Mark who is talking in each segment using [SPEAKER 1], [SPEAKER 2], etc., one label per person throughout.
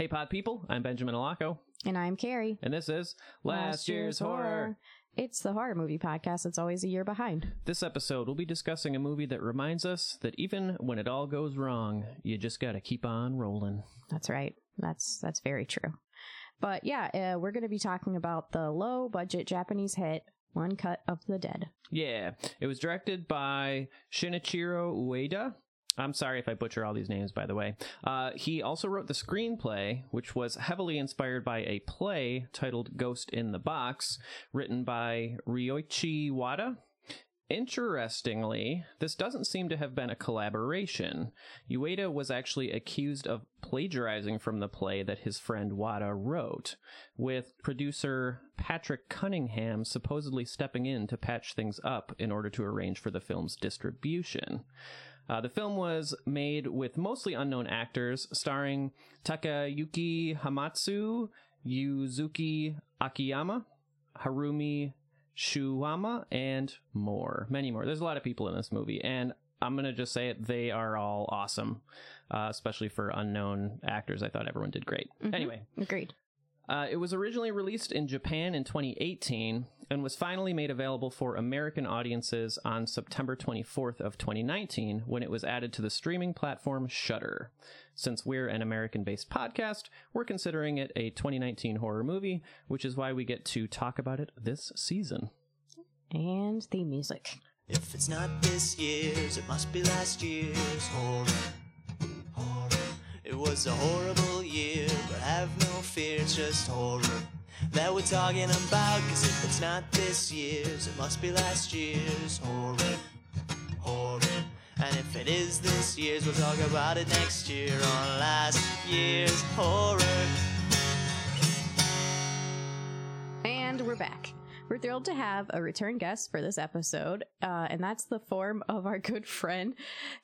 [SPEAKER 1] Hey, pod people, I'm Benjamin Alaco,
[SPEAKER 2] And I'm Carrie.
[SPEAKER 1] and this is Last, Year's Horror.
[SPEAKER 2] It's the horror movie podcast that's always a year behind.
[SPEAKER 1] This episode, we'll be discussing a movie that reminds us that even when it all goes wrong, you just gotta keep on rolling.
[SPEAKER 2] That's right. That's that's very true. But yeah, uh, we're going to be talking about the low budget Japanese hit One Cut of the Dead.
[SPEAKER 1] Yeah, it was directed by Shinichiro Ueda. I'm sorry if I butcher all these names, by the way. Uh, he also wrote the screenplay, which was heavily inspired by a play titled Ghost in the Box, written by Ryoichi Wada. Interestingly, this doesn't seem to have been a collaboration. Ueda was actually accused of plagiarizing from the play that his friend Wada wrote, with producer Patrick Cunningham supposedly stepping in to patch things up in order to arrange for the film's distribution. Uh, the film was made with mostly unknown actors, starring Takayuki Hamatsu, Yuzuki Akiyama, Harumi Shuhama, and more. Many more. There's a lot of people in this movie, and I'm going to just say it, they are all awesome, uh, especially for unknown actors. I thought everyone did great.
[SPEAKER 2] Mhm.
[SPEAKER 1] Anyway,
[SPEAKER 2] Agreed.
[SPEAKER 1] Uh, it was originally released in Japan in 2018 and was finally made available for American audiences on September 24th of 2019 when it was added to the streaming platform Shudder. Since we're an American-based podcast, we're considering it a 2019 horror movie, which is why we get to talk about it this season.
[SPEAKER 2] And the music.
[SPEAKER 3] If it's not this year's, it must be last year's. Horror, horror. It was a horrible year, but have no fear, just horror that we're talking about. Cause if it's not this year's, it must be last year's. Horror, horror. And if it is this year's, we'll talk about it next year on last year's horror.
[SPEAKER 2] And we're back. We're thrilled to have a return guest for this episode, uh, and that's the form of our good friend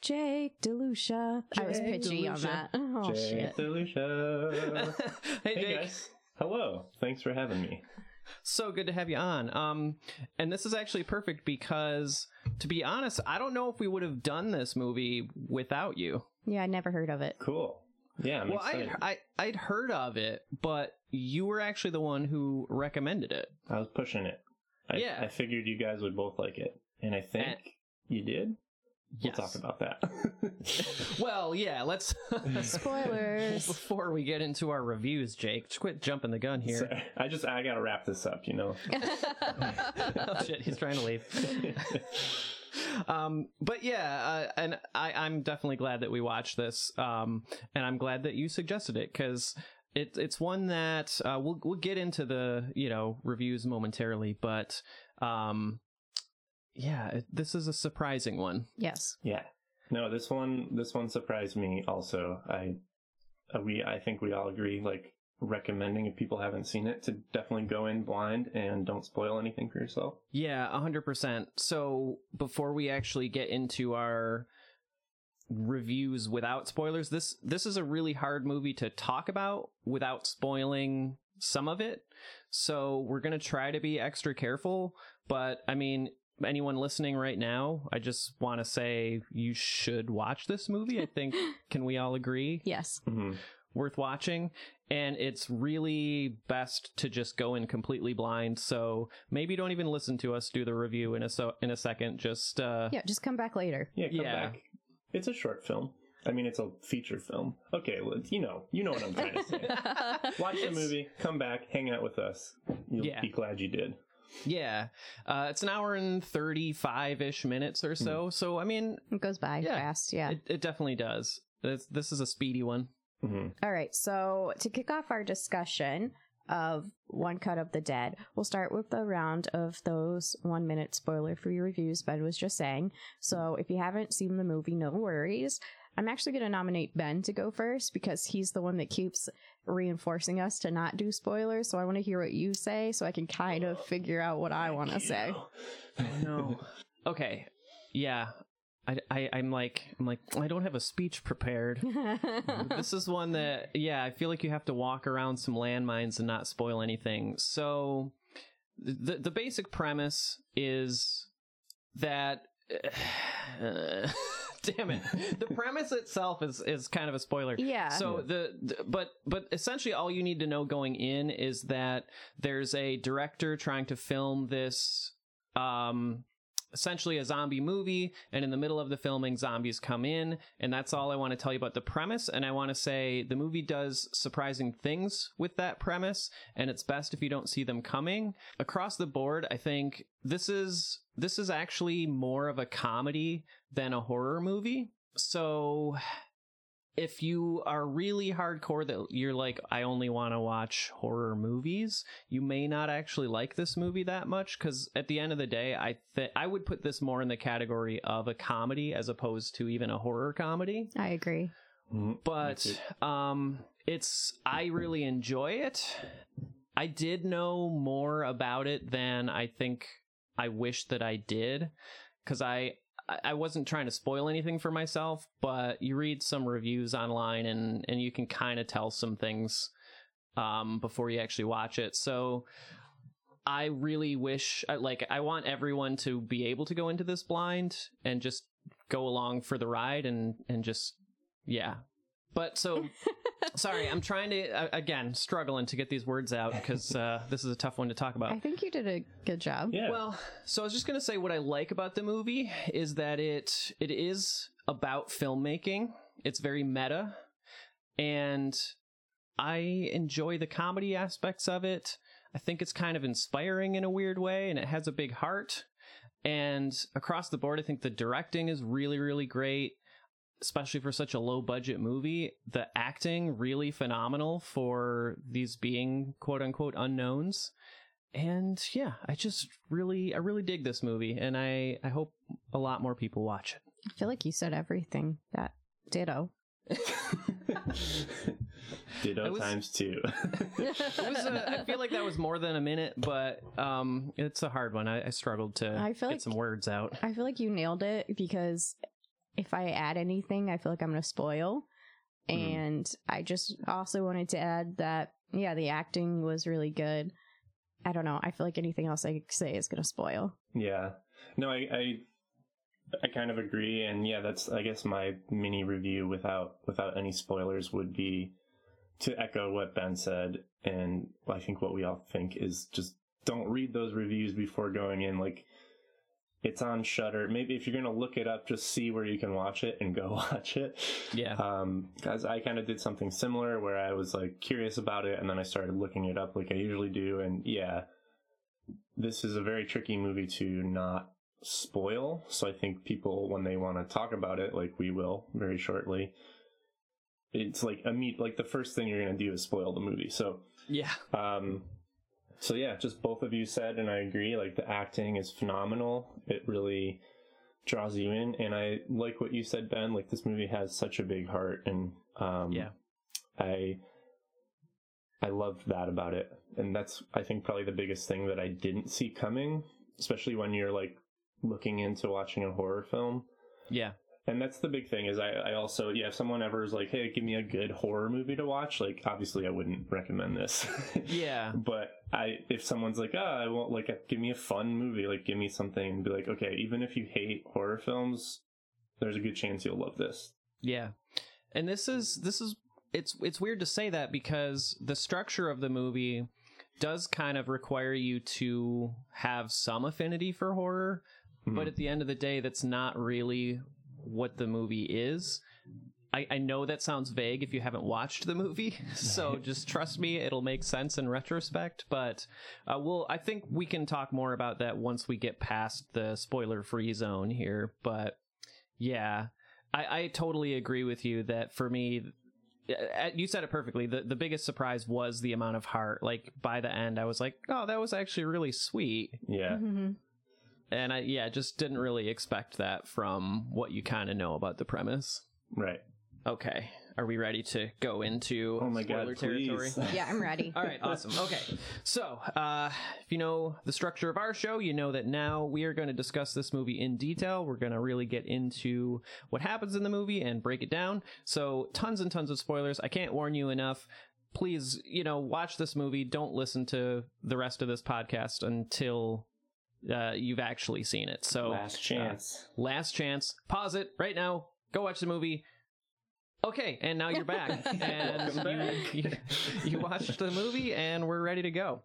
[SPEAKER 2] Jake DeLucia. I was
[SPEAKER 1] Jake
[SPEAKER 2] pitchy on that. Oh
[SPEAKER 4] Jay
[SPEAKER 2] shit!
[SPEAKER 4] Delucia.
[SPEAKER 1] hey,
[SPEAKER 4] hey
[SPEAKER 1] Jake.
[SPEAKER 4] guys. Hello. Thanks for having me.
[SPEAKER 1] So good to have you on. Um, and this is actually perfect because, to be honest, I don't know if we would have done this movie without you.
[SPEAKER 2] Yeah, I never heard of it.
[SPEAKER 4] Cool. Yeah, I'm
[SPEAKER 1] well, I,
[SPEAKER 4] excited.
[SPEAKER 1] I I'd heard of it, but you were actually the one who recommended it.
[SPEAKER 4] I was pushing it. I,
[SPEAKER 1] Yeah.
[SPEAKER 4] I figured you guys would both like it. And I think
[SPEAKER 1] And-
[SPEAKER 4] you did. We'll
[SPEAKER 1] Yes.
[SPEAKER 4] talk about that.
[SPEAKER 1] Well, yeah. Let's
[SPEAKER 2] Spoilers.
[SPEAKER 1] before we get into our reviews, Jake. Just quit jumping the gun here.
[SPEAKER 4] Sorry. I just I gotta wrap this up, you know.
[SPEAKER 1] oh shit, he's trying to leave. um, but yeah, uh, and I, I'm definitely glad that we watched this. Um, and I'm glad that you suggested it because it, it's one that uh, we'll we'll get into the you know reviews momentarily, but um, yeah, it, this is a surprising one.
[SPEAKER 2] yes.
[SPEAKER 4] yeah. No, this one this one surprised me also. I uh, we I think we all agree like recommending if people haven't seen it to definitely go in blind and don't spoil anything for yourself.
[SPEAKER 1] Yeah, a hundred percent. So before we actually get into our reviews without spoilers, this this is a really hard movie to talk about without spoiling some of it. So we're gonna try to be extra careful. But I mean, anyone listening right now, I just want to say you should watch this movie. I think can we all agree?
[SPEAKER 2] Yes.
[SPEAKER 4] hmm
[SPEAKER 1] worth watching and it's really best to just go in completely blind so maybe don't even listen to us do the review in a so in a second just uh
[SPEAKER 2] Yeah, just come back later.
[SPEAKER 4] Yeah, come
[SPEAKER 1] Yeah.
[SPEAKER 4] back. It's a short film. I mean, it's a feature film. Okay, well, you know, you know what I'm trying to say. Watch the movie, come back, hang out with us. You'll
[SPEAKER 1] Yeah.
[SPEAKER 4] be glad you did.
[SPEAKER 1] yeah uh it's an hour and 35ish minutes or so so i mean
[SPEAKER 2] it goes by
[SPEAKER 1] Yeah.
[SPEAKER 2] fast. Yeah.
[SPEAKER 1] it, it definitely does it's, this is a speedy one
[SPEAKER 4] hmm
[SPEAKER 2] All right, so to kick off our discussion of One Cut of the Dead, we'll start with the round of those one minute spoiler free reviews Ben was just saying. So if you haven't seen the movie, no worries. I'm actually going to nominate Ben to go first because he's the one that keeps reinforcing us to not do spoilers. So I want to hear what you say so I can kind of figure out what I want to say.
[SPEAKER 1] no okay yeah I, I i'm like i'm like i don't have a speech prepared this is one that yeah i feel like you have to walk around some landmines and not spoil anything so the the basic premise is that uh, Damn it. The premise itself is is kind of a spoiler.
[SPEAKER 2] Yeah.
[SPEAKER 1] So the, the but but essentially all you need to know going in is that there's a director trying to film this um essentially a zombie movie and in the middle of the filming zombies come in and that's all I want to tell you about the premise and I want to say the movie does surprising things with that premise and it's best if you don't see them coming. Across the board I think this is this is actually more of a comedy than a horror movie. So if you are really hardcore that you're like i only want to watch horror movies you may not actually like this movie that much because at the end of the day i th- i would put this more in the category of a comedy as opposed to even a horror comedy
[SPEAKER 2] I agree.
[SPEAKER 4] Mhm.
[SPEAKER 1] but um it's i really enjoy it i did know more about it than i think i wish that i did because i I- wasn't trying to spoil anything for myself, but you read some reviews online and, and you can kind of tell some things um, before you actually watch it. So I really wish, like, I want everyone to be able to go into this blind and just go along for the ride and, and just, yeah. But so, sorry, I'm trying to, uh, again, struggling to get these words out because uh, this is a tough one to talk about.
[SPEAKER 2] I think you did a good job.
[SPEAKER 4] Yeah.
[SPEAKER 1] Well, so I was just gonna say what I like about the movie is that it it is about filmmaking. It's very meta, and I enjoy the comedy aspects of it. I think it's kind of inspiring in a weird way, and it has a big heart. And across the board, I think the directing is really, really great, especially for such a low budget movie. The acting really phenomenal for these being quote unquote unknowns and yeah i just really i really dig this movie and i i hope a lot more people watch it
[SPEAKER 2] I feel like you said everything. That ditto.
[SPEAKER 4] Ditto
[SPEAKER 1] was-
[SPEAKER 4] times two.
[SPEAKER 1] it was a, i feel like that was more than a minute but um it's a hard one i, I struggled to
[SPEAKER 2] I feel
[SPEAKER 1] get
[SPEAKER 2] like-
[SPEAKER 1] some words out
[SPEAKER 2] I feel like you nailed it because if I add anything, I feel like I'm going to spoil.
[SPEAKER 4] Mhm.
[SPEAKER 2] And I just also wanted to add that, yeah, the acting was really good. I don't know. I feel like anything else I say is going to spoil.
[SPEAKER 4] Yeah. No, I, I I kind of agree, and yeah, that's I guess my mini review without without any spoilers would be to echo what Ben said, and I think what we all think is just don't read those reviews before going in. Like it's on Shudder. Maybe if you're gonna look it up, just see where you can watch it and go watch it.
[SPEAKER 1] yeah
[SPEAKER 4] Um, guys, I kind of did something similar where I was like curious about it and then I started looking it up like I usually do. And yeah, this is a very tricky movie to not spoil. So I think people, when they want to talk about it, like we will very shortly, it's like a meet, like the first thing you're going to do is spoil the movie. So,
[SPEAKER 1] yeah
[SPEAKER 4] um, so yeah, just both of you said, and I agree, like the acting is phenomenal. It really draws you in. And I like what you said, Ben, like this movie has such a big heart and, um,
[SPEAKER 1] Yeah.
[SPEAKER 4] I, I loved that about it. And that's, I think, probably the biggest thing that I didn't see coming, especially when you're like looking into watching a horror film.
[SPEAKER 1] yeah
[SPEAKER 4] And that's the big thing is I, I also, yeah, if someone ever is like, hey, give me a good horror movie to watch, like, obviously I wouldn't recommend this.
[SPEAKER 1] yeah
[SPEAKER 4] but I, if someone's like, ah, I want, like, give me a fun movie, like, give me something, be like, okay, even if you hate horror films, there's a good chance you'll love this.
[SPEAKER 1] Yeah. And this is this is it's it's weird to say that because the structure of the movie does kind of require you to have some affinity for horror, but
[SPEAKER 4] Mhm.
[SPEAKER 1] at the end of the day that's not really what the movie is. I, I know that sounds vague if you haven't watched the movie, so just trust me, it'll make sense in retrospect. But uh, we'll, I think we can talk more about that once we get past the spoiler-free zone here. But yeah, I, I totally agree with you that for me, uh, you said it perfectly. The the biggest surprise was the amount of heart. Like by the end, I was like, "Oh, that was actually really sweet,"
[SPEAKER 4] Yeah.
[SPEAKER 2] Mhm.
[SPEAKER 1] And I yeah, just didn't really expect that from what you kind of know about the premise.
[SPEAKER 4] Right.
[SPEAKER 1] Okay, are we ready to go into
[SPEAKER 4] Oh my
[SPEAKER 1] spoiler
[SPEAKER 4] god,
[SPEAKER 1] territory?
[SPEAKER 2] Yeah, I'm ready.
[SPEAKER 1] All right, awesome. Okay, so uh, if you know the structure of our show, you know that now we are going to discuss this movie in detail. We're going to really get into what happens in the movie and break it down. So, tons and tons of spoilers. I can't warn you enough. Please, you know, watch this movie. Don't listen to the rest of this podcast until uh, you've actually seen it. So,
[SPEAKER 4] Last chance.
[SPEAKER 1] last chance. Pause it right now. go watch the movie. Okay, and now you're back, and
[SPEAKER 4] back.
[SPEAKER 1] you, you, you watched the movie, and we're ready to go.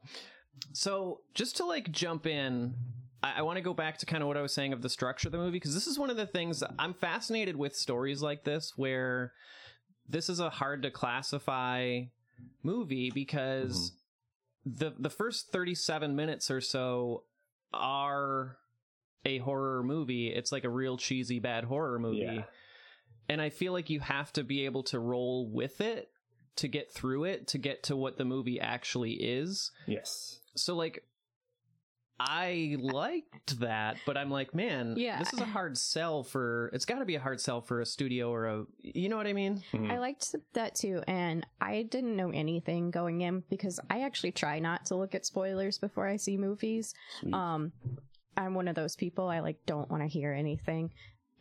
[SPEAKER 1] So, just to like jump in, I, I want to go back to kind of what I was saying of the structure of the movie because this is one of the things I'm fascinated with stories like this where this is a hard to classify movie because the the first 37 minutes or so are a horror movie. It's like a real cheesy bad horror movie.
[SPEAKER 4] Yeah.
[SPEAKER 1] And I feel like you have to be able to roll with it to get through it to get to what the movie actually is.
[SPEAKER 4] Yes.
[SPEAKER 1] So like I liked that, but I'm like, man,
[SPEAKER 2] Yeah.
[SPEAKER 1] this is a hard sell for it's got to be a hard sell for a studio or a you know what I mean?
[SPEAKER 4] Mhm.
[SPEAKER 2] I liked that too, and I didn't know anything going in because I actually try not to look at spoilers before I see movies.
[SPEAKER 4] Sweet.
[SPEAKER 2] Um, I'm one of those people. I like don't want to hear anything,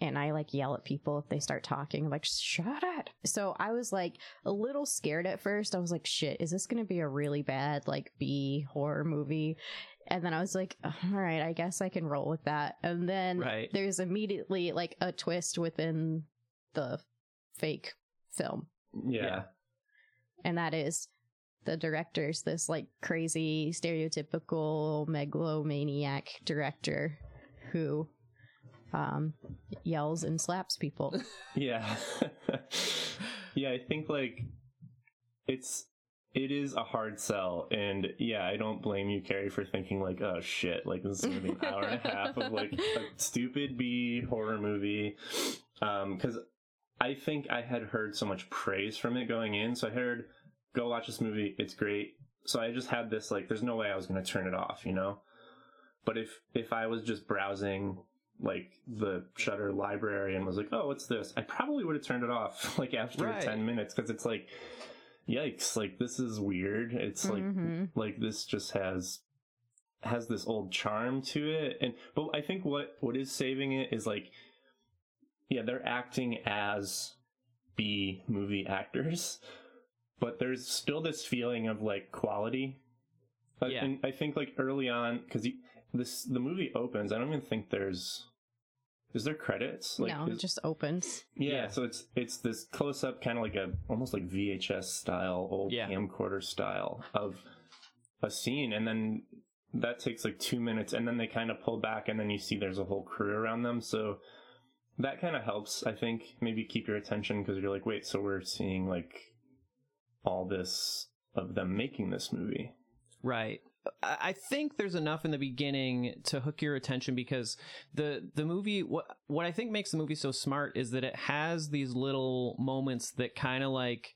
[SPEAKER 2] and I like yell at people if they start talking. I'm like, shut it. So I was like a little scared at first. I was like, shit, is this gonna be a really bad like B horror movie? And then I was like, all right, I guess I can roll with that. And then
[SPEAKER 1] Right.
[SPEAKER 2] there's immediately like a twist within the fake film
[SPEAKER 4] yeah.
[SPEAKER 1] yeah.
[SPEAKER 2] and that is the director's this like crazy stereotypical megalomaniac director who um yells and slaps people
[SPEAKER 4] Yeah. yeah, I think like it's it is a hard sell and yeah, I don't blame you, Carrie, for thinking like, oh shit, like this is gonna be an hour and a half of like a stupid B horror movie. Um, cause I think I had heard so much praise from it going in, so I heard go watch this movie, it's great. So I just had this like there's no way I was gonna turn it off, you know? But if if I was just browsing like the Shudder library and was like, "Oh, what's this?" I probably would have turned it off like after
[SPEAKER 1] Right.
[SPEAKER 4] ten minutes because it's like, yikes! Like this is weird. It's like
[SPEAKER 2] Mhm.
[SPEAKER 4] like this just has has this old charm to it, and but I think what what is saving it is like, yeah, they're acting as B movie actors, but there's still this feeling of like quality.
[SPEAKER 1] Yeah.
[SPEAKER 4] And I think like early on because this the movie opens. I don't even think there's is there credits? Like,
[SPEAKER 2] no
[SPEAKER 4] is-
[SPEAKER 2] it just opens
[SPEAKER 4] yeah,
[SPEAKER 1] Yeah.
[SPEAKER 4] so it's it's this close up kind of like a almost like VHS style, old
[SPEAKER 1] Yeah.
[SPEAKER 4] camcorder style of a scene, and then that takes like two minutes, and then they kind of pull back, and then you see there's a whole crew around them, so that kind of helps, I think, maybe keep your attention because you're like, wait, so we're seeing like all this of them making this movie.
[SPEAKER 1] Right. I think there's enough in the beginning to hook your attention because the the movie what what I think makes the movie so smart is that it has these little moments that kind of like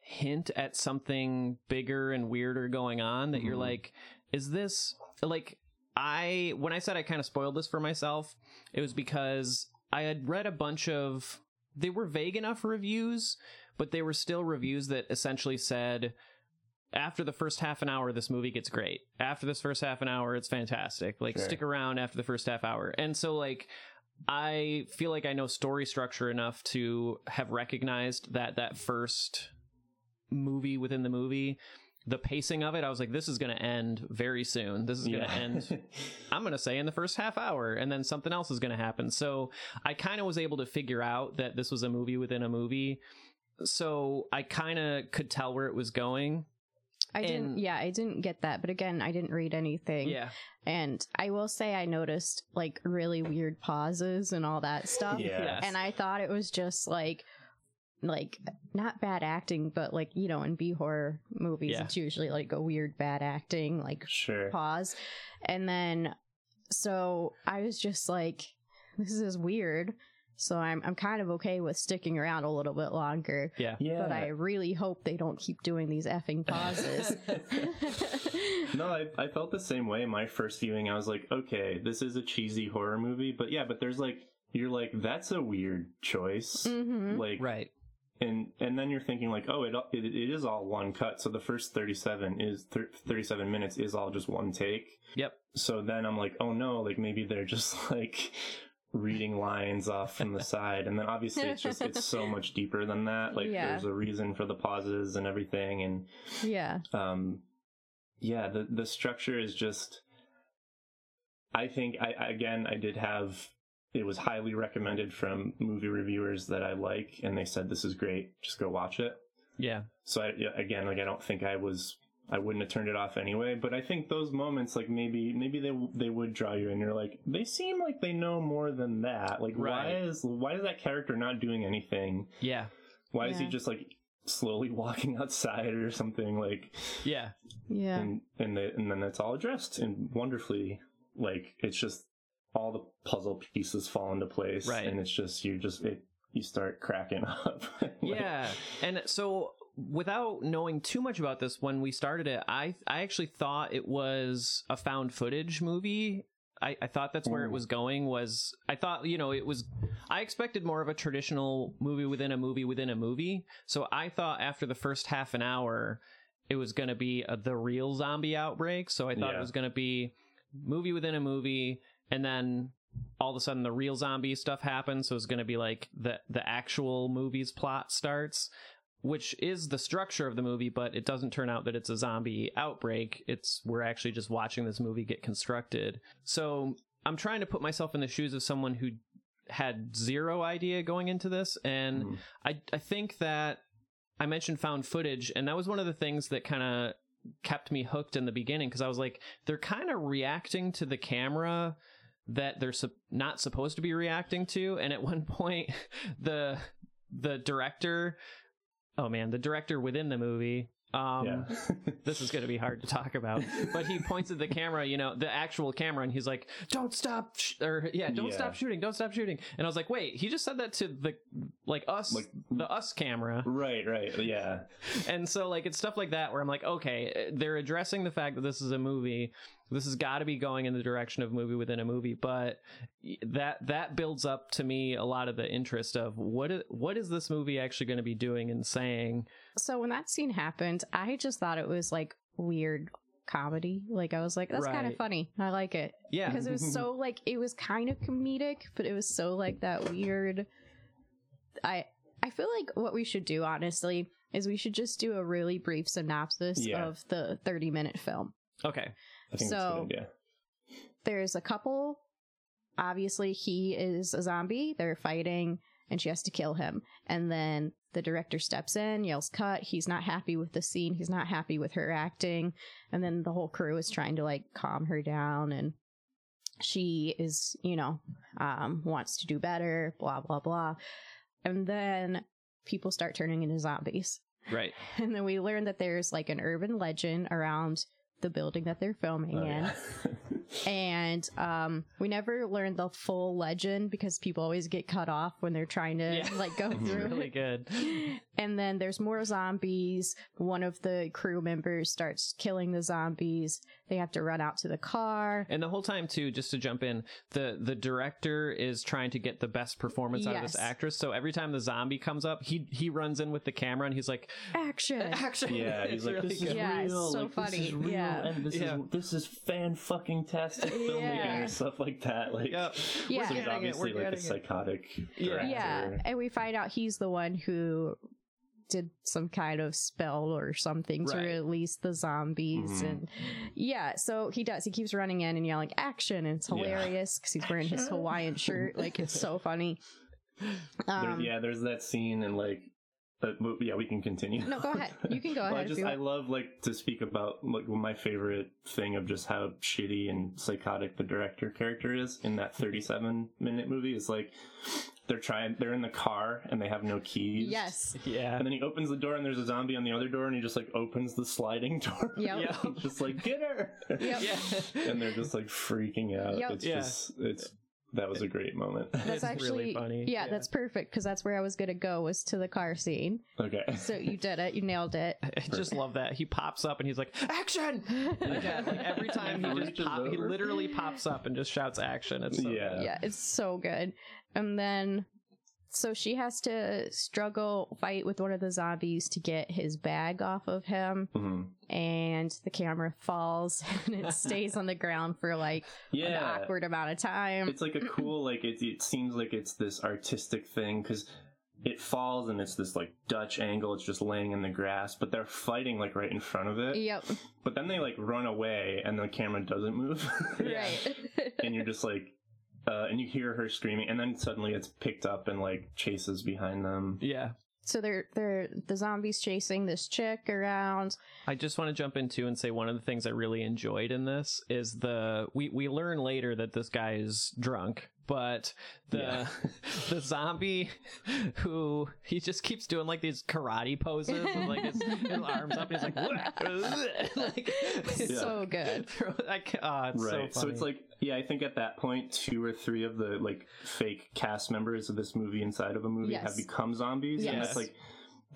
[SPEAKER 1] hint at something bigger and weirder going on that you're
[SPEAKER 4] Mhm.
[SPEAKER 1] like is this like I when I said I kind of spoiled this for myself it was because I had read a bunch of they were vague enough reviews but they were still reviews that essentially said after the first half an hour, this movie gets great. After this first half an hour, it's fantastic. Like,
[SPEAKER 4] Sure.
[SPEAKER 1] stick around after the first half hour. And so, like, I feel like I know story structure enough to have recognized that that first movie within the movie, the pacing of it, I was like, this is going to end very soon. This is going to end I'm going to say in the first half hour, and then something else is going to happen. So I kind of was able to figure out that this was a movie within a movie. So I kind of could tell where it was going.
[SPEAKER 2] I didn't yeah i didn't get that but again i didn't read anything
[SPEAKER 1] Yeah.
[SPEAKER 2] and i will say i noticed like really weird pauses and all that stuff
[SPEAKER 4] yeah.
[SPEAKER 1] Yes.
[SPEAKER 2] and I thought it was just like like not bad acting, but like you know, in B horror movies,
[SPEAKER 1] Yeah.
[SPEAKER 2] it's usually like a weird bad acting, like
[SPEAKER 4] Sure.
[SPEAKER 2] pause, and then so I was just like, this is weird. So I'm I'm kind of okay with sticking around a little bit longer,
[SPEAKER 1] Yeah.
[SPEAKER 4] Yeah.
[SPEAKER 2] but I really hope they don't keep doing these effing pauses.
[SPEAKER 4] no, I, I felt the same way. My first viewing, I was like, okay, this is a cheesy horror movie, but yeah, but there's like, you're like, that's a weird choice.
[SPEAKER 2] hmm
[SPEAKER 4] Like,
[SPEAKER 1] Right.
[SPEAKER 4] and and then you're thinking like, oh, it it, it is all one cut. So the first 37 is thir- 37 minutes is all just one take.
[SPEAKER 1] Yep.
[SPEAKER 4] So then I'm like, oh no, like maybe they're just like reading lines off from the side, and then obviously it's just it's so much deeper than that. Like
[SPEAKER 2] Yeah.
[SPEAKER 4] there's a reason for the pauses and everything, and
[SPEAKER 2] Yeah.
[SPEAKER 4] um yeah the the structure is just i think i I- again i did have it was highly recommended from movie reviewers that I like, and they said this is great. Just go watch it.
[SPEAKER 1] Yeah.
[SPEAKER 4] So I, again, like I don't think I was, I wouldn't have turned it off anyway. But I think those moments, like maybe, maybe they they would draw you in. You're like, they seem like they know more than that. Like, why is why is that character not doing anything?
[SPEAKER 1] Yeah.
[SPEAKER 4] Why is he just like slowly walking outside or something? Like,
[SPEAKER 1] Yeah.
[SPEAKER 2] Yeah.
[SPEAKER 4] and and the, and then it's all addressed and wonderfully. Like, it's just all the puzzle pieces fall into place,
[SPEAKER 1] Right.
[SPEAKER 4] And it's just you just it you start cracking up. Like,
[SPEAKER 1] Yeah. And so without knowing too much about this when we started it, I I actually thought it was a found footage movie. I, I thought that's where it
[SPEAKER 4] mm.
[SPEAKER 1] was going was I thought, you know, it was I expected more of a traditional movie within a movie within a movie. So I thought after the first half an hour it was going to be a, the real zombie outbreak. So I thought
[SPEAKER 4] Yeah.
[SPEAKER 1] it was going to be movie within a movie and then all of a sudden the real zombie stuff happens so it's going to be like the the actual movie's plot starts which is the structure of the movie but it doesn't turn out that it's a zombie outbreak it's we're actually just watching this movie get constructed so i'm trying to put myself in the shoes of someone who had zero idea going into this and
[SPEAKER 4] Mhm.
[SPEAKER 1] I I think that I mentioned found footage, and that was one of the things that kind of kept me hooked in the beginning because I was like, they're kind of reacting to the camera that they're sup- not supposed to be reacting to, and at one point, the the director, oh man, the director within the movie. Um,
[SPEAKER 4] yeah.
[SPEAKER 1] this is going to be hard to talk about but he points at the camera you know the actual camera and he's like don't stop sh-, or yeah don't
[SPEAKER 4] Yeah.
[SPEAKER 1] stop shooting don't stop shooting and i was like wait he just said that to the like us
[SPEAKER 4] Like-
[SPEAKER 1] the us camera
[SPEAKER 4] Right, right, yeah,
[SPEAKER 1] and so like it's stuff like that where i'm like okay they're addressing the fact that this is a movie this has got to be going in the direction of movie within a movie but that that builds up to me a lot of the interest of what is, what is this movie actually going to be doing and saying
[SPEAKER 2] So when that scene happened, I just thought it was like weird comedy. Like I was like, that's kind of funny. I like it
[SPEAKER 1] yeah
[SPEAKER 2] because it was so like it was kind of comedic, but it was so like that weird. I I feel like what we should do honestly is we should just do a really brief synopsis
[SPEAKER 4] Yeah.
[SPEAKER 2] of the thirty minute film.
[SPEAKER 1] okay
[SPEAKER 4] I think
[SPEAKER 2] So-
[SPEAKER 4] that's a good idea.
[SPEAKER 2] There's a couple. Obviously, he is a zombie. They're fighting, and she has to kill him. And then the director steps in, yells cut. He's not happy with the scene. He's not happy with her acting. And then the whole crew is trying to like calm her down. And she is, you know, um, wants to do better, blah, blah, blah. And then people start turning into zombies.
[SPEAKER 1] right
[SPEAKER 2] And then we learn that there's like an urban legend around the building that they're filming
[SPEAKER 4] Oh,
[SPEAKER 2] in
[SPEAKER 4] yeah.
[SPEAKER 2] and um we never learned the full legend because people always get cut off when they're trying to
[SPEAKER 1] Yeah.
[SPEAKER 2] like go through
[SPEAKER 1] really good
[SPEAKER 2] and then there's more zombies one of the crew members starts killing the zombies they have to run out to the car
[SPEAKER 1] And the whole time too, just to jump in, the the director is trying to get the best performance out of this actress. So every time the zombie comes up, he he runs in with the camera and he's like,
[SPEAKER 2] action
[SPEAKER 1] "Action!"
[SPEAKER 4] yeah, he's like,
[SPEAKER 1] really
[SPEAKER 4] this
[SPEAKER 1] good.
[SPEAKER 4] is
[SPEAKER 2] Yeah,
[SPEAKER 4] real.
[SPEAKER 2] so
[SPEAKER 4] like, This is
[SPEAKER 2] funny.
[SPEAKER 4] real,
[SPEAKER 2] Yeah.
[SPEAKER 4] and this
[SPEAKER 1] Yeah.
[SPEAKER 4] is this is fan fucking tastic filmmaking
[SPEAKER 2] Yeah.
[SPEAKER 4] and stuff like that. Like,
[SPEAKER 1] Yep.
[SPEAKER 2] Yeah.
[SPEAKER 4] so he's obviously like a psychotic
[SPEAKER 1] Yeah.
[SPEAKER 4] director.
[SPEAKER 2] yeah and we find out he's the one who did some kind of spell or something to
[SPEAKER 1] Right.
[SPEAKER 2] release the zombies
[SPEAKER 4] Mhm.
[SPEAKER 2] and yeah so he does he keeps running in and yelling action and it's hilarious because he's wearing his hawaiian shirt like it's so funny um,
[SPEAKER 4] There's, yeah, there's that scene and like, uh, mo- yeah, we can continue.
[SPEAKER 2] no go ahead you can go
[SPEAKER 4] Well,
[SPEAKER 2] ahead
[SPEAKER 4] I just I love like to speak about like my favorite thing of just how shitty and psychotic the director character is in that 37 minute movie is like they're trying they're in the car and they have no keys.
[SPEAKER 2] yes
[SPEAKER 1] Yeah.
[SPEAKER 4] And then he opens the door and there's a zombie on the other door and he just like opens the sliding door.
[SPEAKER 2] Yep.
[SPEAKER 1] Yeah.
[SPEAKER 4] He's just like get her.
[SPEAKER 2] Yep.
[SPEAKER 1] Yeah.
[SPEAKER 4] and they're just like freaking out.
[SPEAKER 2] Yep.
[SPEAKER 4] It's
[SPEAKER 1] Yeah.
[SPEAKER 4] just it's that was a great moment.
[SPEAKER 2] that's
[SPEAKER 1] It's
[SPEAKER 2] actually
[SPEAKER 1] really funny.
[SPEAKER 2] Yeah,
[SPEAKER 1] Yeah.
[SPEAKER 2] that's perfect because that's where i was gonna go was to the car scene
[SPEAKER 4] okay.
[SPEAKER 2] so you did it you nailed it
[SPEAKER 1] I just love that he pops up and he's like, "Action!" Again, like every time he just
[SPEAKER 4] Reaches
[SPEAKER 1] pop, he literally pops up and just shouts "Action!" It's so
[SPEAKER 4] Yeah.
[SPEAKER 1] good.
[SPEAKER 2] yeah, it's so good. And then, so she has to struggle, fight with one of the zombies to get his bag off of him,
[SPEAKER 4] Mhm.
[SPEAKER 2] and the camera falls and it stays on the ground for like an awkward amount of time.
[SPEAKER 4] it's like a cool like it, it seems like it's this artistic thing because it falls and it's this like dutch angle it's just laying in the grass but they're fighting like right in front of it
[SPEAKER 2] yep,
[SPEAKER 4] but then they like run away and the camera doesn't move
[SPEAKER 2] right.
[SPEAKER 4] and you're just like uh, and you hear her screaming, and then suddenly it's picked up and like chases behind them.
[SPEAKER 1] Yeah.
[SPEAKER 2] So they're they're the zombies chasing this chick around.
[SPEAKER 1] I just want to jump into and say one of the things I really enjoyed in this is the we we learn later that this guy is drunk, but the
[SPEAKER 4] Yeah.
[SPEAKER 1] the zombie who he just keeps doing like these karate poses with like his, his arms up and he's like, like
[SPEAKER 4] Yeah.
[SPEAKER 2] So good.
[SPEAKER 1] I ca- oh, it's
[SPEAKER 4] right.
[SPEAKER 1] so
[SPEAKER 4] So, it's like, yeah, I think at that point, two or three of the like fake cast members of this movie inside of a movie
[SPEAKER 2] Yes.
[SPEAKER 4] have become zombies, and
[SPEAKER 2] Yes.
[SPEAKER 4] that's like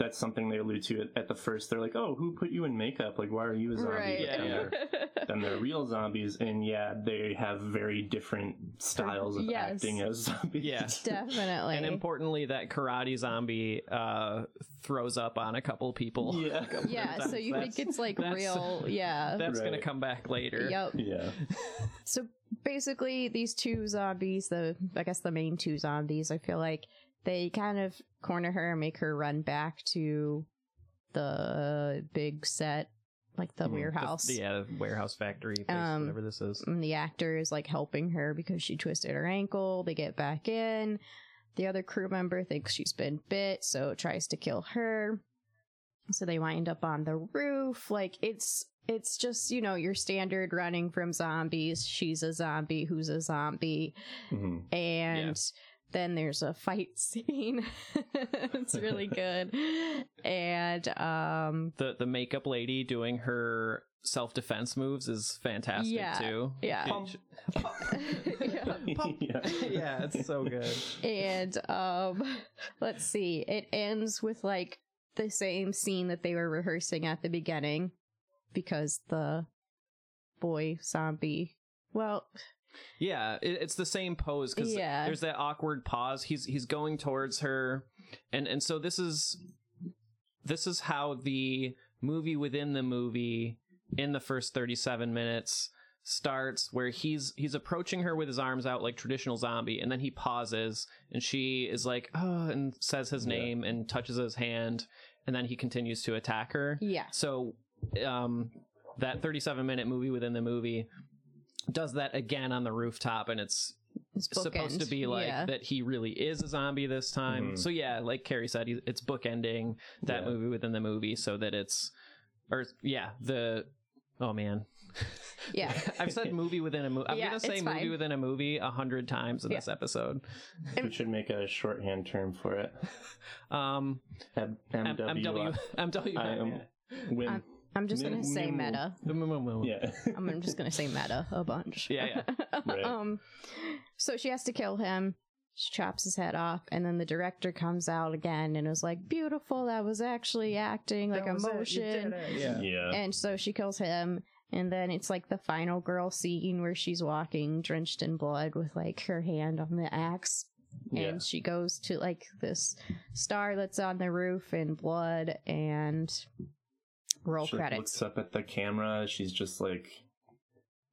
[SPEAKER 4] that's something they allude to at, at the first. They're like, "Oh, who put you in makeup? Like, why are you a zombie?"
[SPEAKER 2] Right.
[SPEAKER 1] Yeah,
[SPEAKER 4] then. They're, then they're real zombies, and yeah, they have very different styles of
[SPEAKER 2] Yes.
[SPEAKER 4] acting as zombies.
[SPEAKER 1] Yeah.
[SPEAKER 2] Definitely.
[SPEAKER 1] and importantly, that karate zombie uh, throws up on a couple people.
[SPEAKER 4] Yeah.
[SPEAKER 2] yeah, so you
[SPEAKER 1] That's-
[SPEAKER 2] think it's like real. Yeah.
[SPEAKER 1] That's gonna come back later.
[SPEAKER 2] Yep.
[SPEAKER 4] Yeah.
[SPEAKER 2] So basically, these two zombies, the I guess the main two zombies, I feel like they kind of corner her and make her run back to the big set, like the.
[SPEAKER 4] The-
[SPEAKER 2] warehouse.
[SPEAKER 1] The, yeah, the warehouse factory, place,
[SPEAKER 2] Um,
[SPEAKER 1] whatever this is.
[SPEAKER 2] And the actor is like helping her because she twisted her ankle. They get back in. The other crew member thinks she's been bit, so tries to kill her. So they wind up on the roof. Like it's it's just, you know, your standard running from zombies. She's a zombie who's a zombie.
[SPEAKER 4] hmm
[SPEAKER 2] And then there's a fight scene. it's really good. And um
[SPEAKER 1] The the makeup lady doing her self defense moves is fantastic
[SPEAKER 2] Yeah,
[SPEAKER 1] too.
[SPEAKER 2] yeah.
[SPEAKER 1] It-
[SPEAKER 2] yeah.
[SPEAKER 4] yeah.
[SPEAKER 1] yeah, it's so good.
[SPEAKER 2] and um let's see it ends with like the same scene that they were rehearsing at the beginning because the boy zombie well
[SPEAKER 1] Yeah, it, it's the same pose because
[SPEAKER 2] Yeah.
[SPEAKER 1] there's that awkward pause. He's he's going towards her, and and so this is this is how the movie within the movie in the first 37 minutes starts where he's he's approaching her with his arms out like traditional zombie and then he pauses and she is like oh and says his
[SPEAKER 4] Yeah.
[SPEAKER 1] name and touches his hand and then he continues to attack her
[SPEAKER 2] yeah
[SPEAKER 1] so, um, that 37 minute movie within the movie does that again on the rooftop, and it's
[SPEAKER 2] it's
[SPEAKER 1] supposed to be like
[SPEAKER 2] yeah.
[SPEAKER 1] that he really is a zombie this time.
[SPEAKER 4] Mhm.
[SPEAKER 1] So yeah, like Carrie said, it's bookending that
[SPEAKER 4] Yeah.
[SPEAKER 1] movie within the movie, so that it's, or yeah, the. Oh man,
[SPEAKER 2] yeah
[SPEAKER 1] I've said movie within a movie. I'm
[SPEAKER 2] Yeah,
[SPEAKER 1] gonna say movie
[SPEAKER 2] fine.
[SPEAKER 1] within a movie a hundred times in
[SPEAKER 2] Yeah.
[SPEAKER 1] this episode.
[SPEAKER 4] We should make a shorthand term for it.
[SPEAKER 1] Um,
[SPEAKER 4] M-
[SPEAKER 1] M-
[SPEAKER 4] MW.
[SPEAKER 1] MW, MW.
[SPEAKER 4] I am- Win.
[SPEAKER 2] I'm- i'm just gonna say meta
[SPEAKER 4] Yeah.
[SPEAKER 2] i'm just gonna say meta a bunch
[SPEAKER 1] Yeah,
[SPEAKER 4] Right.
[SPEAKER 2] um so she has to kill him she chops his head off and then the director comes out again and was like beautiful that was actually acting like emotion
[SPEAKER 1] Yeah.
[SPEAKER 4] yeah.
[SPEAKER 2] and so she kills him and then it's like the final girl scene where she's walking drenched in blood with like her hand on the axe and
[SPEAKER 4] Yeah.
[SPEAKER 2] she goes to like this star that's on the roof in blood and roll
[SPEAKER 4] she
[SPEAKER 2] credits
[SPEAKER 4] looks up at the camera. She's just like,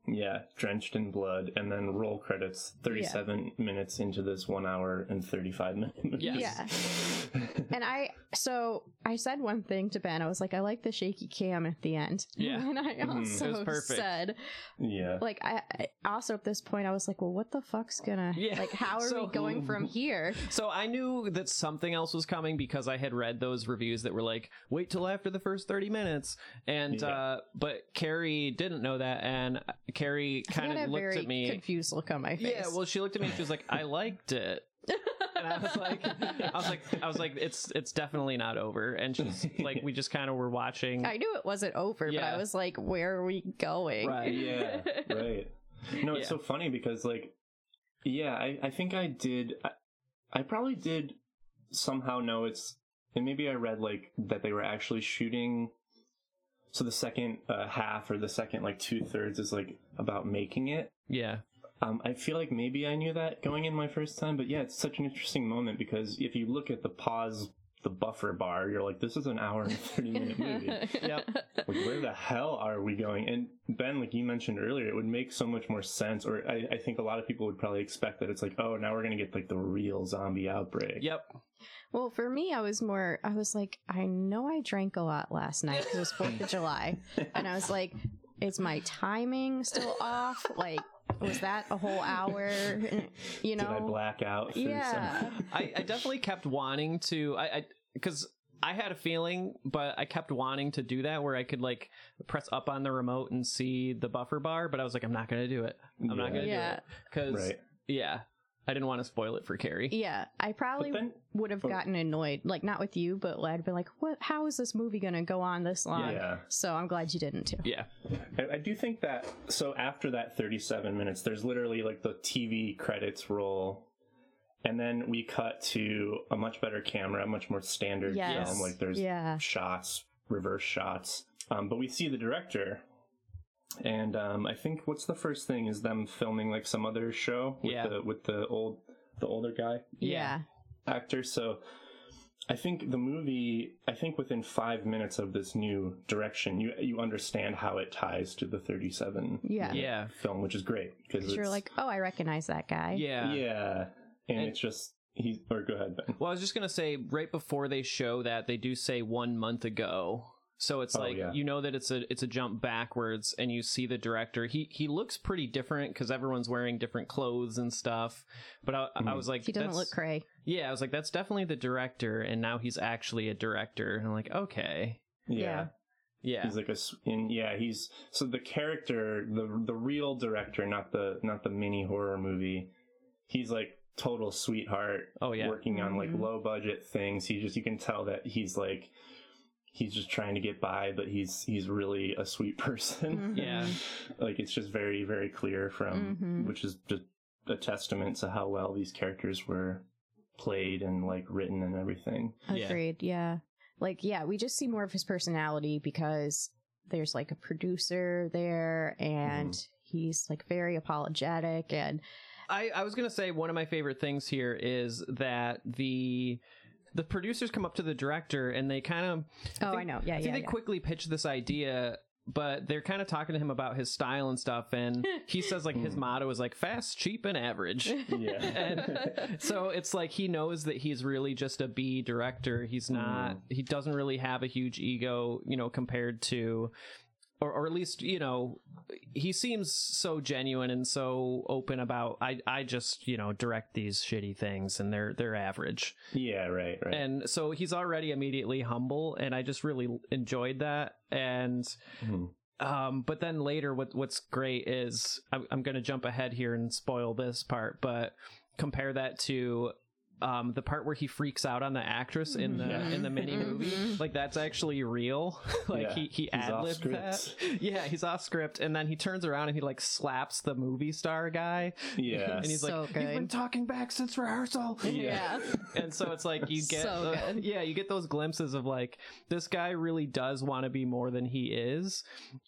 [SPEAKER 4] yeah, drenched in blood, and then roll credits. Thirty-seven minutes into this one hour and thirty-five minutes.
[SPEAKER 1] Yes.
[SPEAKER 2] Yeah. and i so i said one thing to ben i was like i like the shaky cam at the end
[SPEAKER 1] Yeah.
[SPEAKER 2] and i
[SPEAKER 4] Mhm. It
[SPEAKER 1] was
[SPEAKER 2] also
[SPEAKER 1] perfect.
[SPEAKER 2] said
[SPEAKER 4] yeah.
[SPEAKER 2] like I, I also at this point i was like well what the fuck's gonna
[SPEAKER 1] Yeah.
[SPEAKER 2] like how are
[SPEAKER 1] So-
[SPEAKER 2] we going from here
[SPEAKER 1] So I knew that something else was coming because I had read those reviews that were like, wait till after the first 30 minutes. And,
[SPEAKER 4] Yeah.
[SPEAKER 1] uh, but Carrie didn't know that. And Carrie kind of looked
[SPEAKER 2] very
[SPEAKER 1] at me.
[SPEAKER 2] confused look on my face
[SPEAKER 1] Yeah, well, she looked at me and she was like, I liked it. And I was like, I was like, I was like, it's, it's definitely not over. And she's like, we just kind of were watching.
[SPEAKER 2] I knew it wasn't over, but I was like, where are we going?
[SPEAKER 1] Right.
[SPEAKER 4] yeah right no it's
[SPEAKER 1] Yeah.
[SPEAKER 4] so funny because like yeah i, I think i did I, I probably did somehow know it's and maybe i read like that they were actually shooting so the second uh, half or the second like two-thirds is like about making it
[SPEAKER 1] yeah.
[SPEAKER 4] um, I feel like maybe I knew that going in my first time, but yeah, it's such an interesting moment because if you look at the pause, the buffer bar, you're like, this is an hour and 30 minute movie.
[SPEAKER 1] Yep.
[SPEAKER 4] like where the hell are we going and ben like you mentioned earlier it would make so much more sense or I, I think a lot of people would probably expect that it's like oh now we're gonna get like the real zombie outbreak
[SPEAKER 1] Yep.
[SPEAKER 2] Well, for me, I was more, I was like, I know I drank a lot last night because it was 4th of July. And I was like, is my timing still off? Like, was that a whole hour? You know,
[SPEAKER 4] Did I black out?
[SPEAKER 2] Yeah.
[SPEAKER 1] I, I definitely kept wanting to. I because I, had a feeling, but I kept wanting to do that where I could like press up on the remote and see the buffer bar. But I was like, I'm not gonna do it. I'm not gonna
[SPEAKER 2] Yeah.
[SPEAKER 1] do it because
[SPEAKER 4] Right.
[SPEAKER 1] yeah, I didn't want to spoil it for Carrie.
[SPEAKER 2] yeah, I probably
[SPEAKER 4] then-
[SPEAKER 2] would have
[SPEAKER 4] oh.
[SPEAKER 2] gotten annoyed, like not with you, but I'd be like, "What? How is this movie going to go on this long?"
[SPEAKER 4] Yeah.
[SPEAKER 2] So I'm glad you didn't too.
[SPEAKER 1] Yeah,
[SPEAKER 4] I, I do think that so after that 37 minutes, there's literally like the TV credits roll, and then we cut to a much better camera, a much more standard
[SPEAKER 2] Yes.
[SPEAKER 4] film. Like there's
[SPEAKER 2] Yeah.
[SPEAKER 4] shots, reverse shots, um, but we see the director. And um, I think what's the first thing is them filming like some other show with
[SPEAKER 1] Yeah.
[SPEAKER 4] the with the old the older guy
[SPEAKER 2] Yeah.
[SPEAKER 4] actor. So I think the movie, I think within five minutes of this new direction, you you understand how it ties to the 37
[SPEAKER 2] Yeah.
[SPEAKER 1] yeah,
[SPEAKER 4] film, which is great because
[SPEAKER 2] Because you're like, oh, I recognize that guy.
[SPEAKER 1] yeah.
[SPEAKER 4] yeah, and,
[SPEAKER 1] And-
[SPEAKER 4] it's just he or go ahead Ben.
[SPEAKER 1] Well, I was just gonna say right before they show that they do say one month ago. So it's
[SPEAKER 4] Oh,
[SPEAKER 1] like
[SPEAKER 4] yeah.
[SPEAKER 1] you know that it's a it's a jump backwards, and you see the director. He he looks pretty different because everyone's wearing different clothes and stuff. But I, I
[SPEAKER 4] Mhm.
[SPEAKER 1] was like,
[SPEAKER 2] He doesn't look cray.
[SPEAKER 1] Yeah, I was like, that's definitely the director, and now he's actually a director. And I'm like, okay,
[SPEAKER 4] Yeah.
[SPEAKER 2] Yeah.
[SPEAKER 1] yeah,
[SPEAKER 4] He's like a in, yeah. He's so the character, the the real director, not the not the mini horror movie. He's like total sweetheart.
[SPEAKER 1] Oh, yeah.
[SPEAKER 4] working on like
[SPEAKER 2] Mhm.
[SPEAKER 4] low budget things. He just you can tell that he's like he's just trying to get by, but he's he's really a sweet person.
[SPEAKER 2] Mhm.
[SPEAKER 1] yeah,
[SPEAKER 4] like it's just very very clear from
[SPEAKER 2] Mhm.
[SPEAKER 4] which is just a testament to how well these characters were played and like written and everything.
[SPEAKER 1] Yeah.
[SPEAKER 2] Agreed. Yeah. Like, yeah, we just see more of his personality because there's like a producer there and he's like very apologetic and
[SPEAKER 1] I, I was gonna say one of my favorite things here is that the the producers come up to the director and they kind of
[SPEAKER 2] oh,
[SPEAKER 1] think-
[SPEAKER 2] I know. Yeah,
[SPEAKER 1] I think
[SPEAKER 2] yeah.
[SPEAKER 1] they
[SPEAKER 2] yeah.
[SPEAKER 1] quickly pitch this idea, but they're kind of talking to him about his style and stuff, and he says like his
[SPEAKER 4] Hmm.
[SPEAKER 1] motto is like fast, cheap, and average.
[SPEAKER 4] Yeah.
[SPEAKER 1] and so it's like he knows that he's really just a B director. He's not.
[SPEAKER 4] Mm.
[SPEAKER 1] He doesn't really have a huge ego, you know, compared to. Or, or at least you know he seems so genuine and so open about I, I just you know direct these shitty things and they're they're average
[SPEAKER 4] yeah, right, right.
[SPEAKER 1] and so he's already immediately humble and i just really enjoyed that and
[SPEAKER 4] Mhm.
[SPEAKER 1] um but then later what what's great is i'm, I'm gonna jump ahead here and spoil this part but compare that to um the part where he freaks out on the actress in the
[SPEAKER 4] Mhm.
[SPEAKER 1] in the mini movie
[SPEAKER 2] Mhm.
[SPEAKER 1] like that's actually real like
[SPEAKER 4] Yeah,
[SPEAKER 1] he he ad libbed that yeah he's off script and then he turns around and he like slaps the movie star guy
[SPEAKER 4] Yeah.
[SPEAKER 1] and he's
[SPEAKER 2] So
[SPEAKER 1] like you've been talking back since rehearsal
[SPEAKER 2] Yeah.
[SPEAKER 1] and so it's like you get
[SPEAKER 2] So
[SPEAKER 1] the-
[SPEAKER 2] good.
[SPEAKER 1] yeah you get those glimpses of like this guy really does want to be more than he is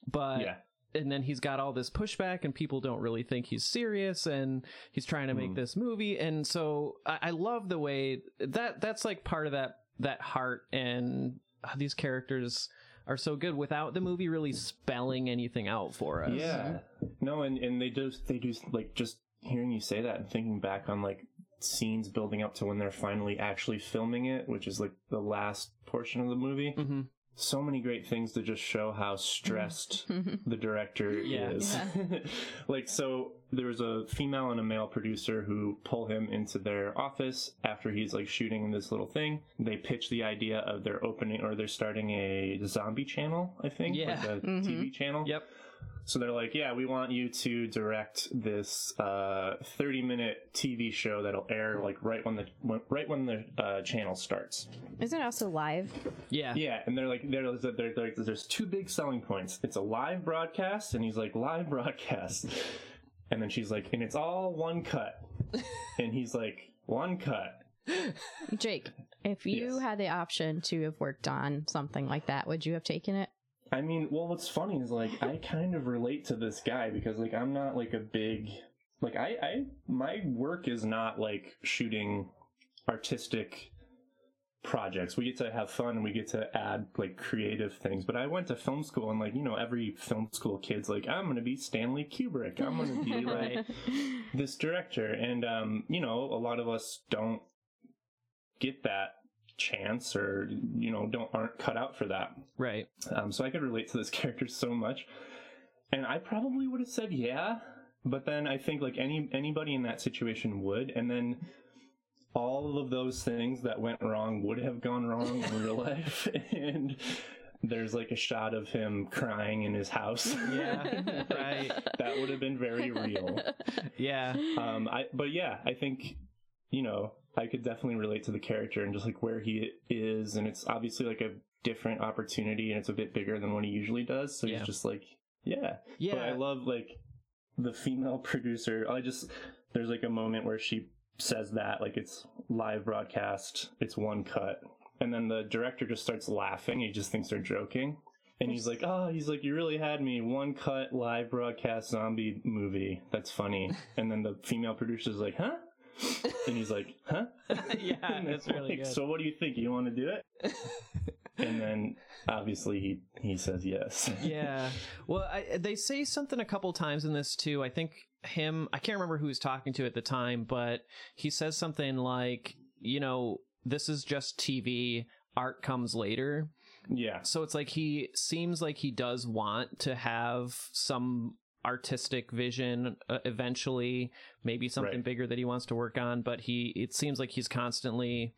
[SPEAKER 1] but
[SPEAKER 4] yeah.
[SPEAKER 1] And then he's got all this pushback and people don't really think he's serious and he's trying to make
[SPEAKER 4] Mhm.
[SPEAKER 1] this movie and so I, I love the way that that's like part of that that heart and these characters are so good without the movie really spelling anything out for us
[SPEAKER 4] Yeah. No, and, and they do they do like just hearing you say that and thinking back on like scenes building up to when they're finally actually filming it, which is like the last portion of the movie.
[SPEAKER 1] hmm
[SPEAKER 4] So many great things to just show how stressed the director
[SPEAKER 1] Yeah.
[SPEAKER 4] is. like so there was a female and a male producer who pull him into their office after he's like shooting this little thing. They pitch the idea of their opening or they're starting a zombie channel, I think.
[SPEAKER 1] Yeah.
[SPEAKER 4] Like a
[SPEAKER 2] Mhm.
[SPEAKER 4] TV channel.
[SPEAKER 1] yep
[SPEAKER 4] So they're like, yeah, we want you to direct this uh, 30 minute TV show that'll air like right when the when, right when the uh, channel starts.
[SPEAKER 2] Isn't it also live?
[SPEAKER 1] yeah
[SPEAKER 4] Yeah, and they're like, they're, they're, they're like, there's two big selling points. It's a live broadcast, and he's like, live broadcast, and then she's like, and it's all one cut, and he's like, one cut.
[SPEAKER 2] Jake, if you
[SPEAKER 4] Yes.
[SPEAKER 2] had the option to have worked on something like that, would you have taken it?
[SPEAKER 4] I mean, well, what's funny is like I kind of relate to this guy because like I'm not like a big like I I my work is not like shooting artistic projects. We get to have fun and we get to add like creative things. But I went to film school and like, you know, every film school kid's like, I'm gonna be Stanley Kubrick. I'm gonna be like this director. And um, you know, a lot of us don't get that chance or you know, don't aren't cut out for that.
[SPEAKER 1] right
[SPEAKER 4] Um, so I could relate to this character so much. And I probably would have said yeah. but then I think like any anybody in that situation would, and then all of those things that went wrong would have gone wrong in real life, and there's like a shot of him crying in his house.
[SPEAKER 1] Yeah, right.
[SPEAKER 4] that would have been very real.
[SPEAKER 1] Yeah.
[SPEAKER 4] Um, I but yeah, I think you know I could definitely relate to the character and just like where he is, and it's obviously like a different opportunity, and it's a bit bigger than what he usually does. So
[SPEAKER 1] Yeah.
[SPEAKER 4] he's just like, yeah,
[SPEAKER 1] Yeah.
[SPEAKER 4] But I love like the female producer. I just there's like a moment where she says that like it's live broadcast, it's one cut, and then the director just starts laughing. He just thinks they're joking. And he's like, oh, he's like, you really had me. One cut live broadcast zombie movie. That's funny. And then the female producer's like, huh? And he's like, huh?
[SPEAKER 1] yeah, that's really
[SPEAKER 4] like,
[SPEAKER 1] good.
[SPEAKER 4] So what do you think? You want to do it? and then obviously he he says yes.
[SPEAKER 1] yeah. Well, I, they say something a couple times in this too. I think him, I can't remember who he was talking to at the time, but he says something like, you know, this is just TV, art comes later.
[SPEAKER 4] yeah.
[SPEAKER 1] So it's like he seems like he does want to have some artistic vision uh, eventually, maybe something
[SPEAKER 4] Right.
[SPEAKER 1] bigger that he wants to work on, but he it seems like he's constantly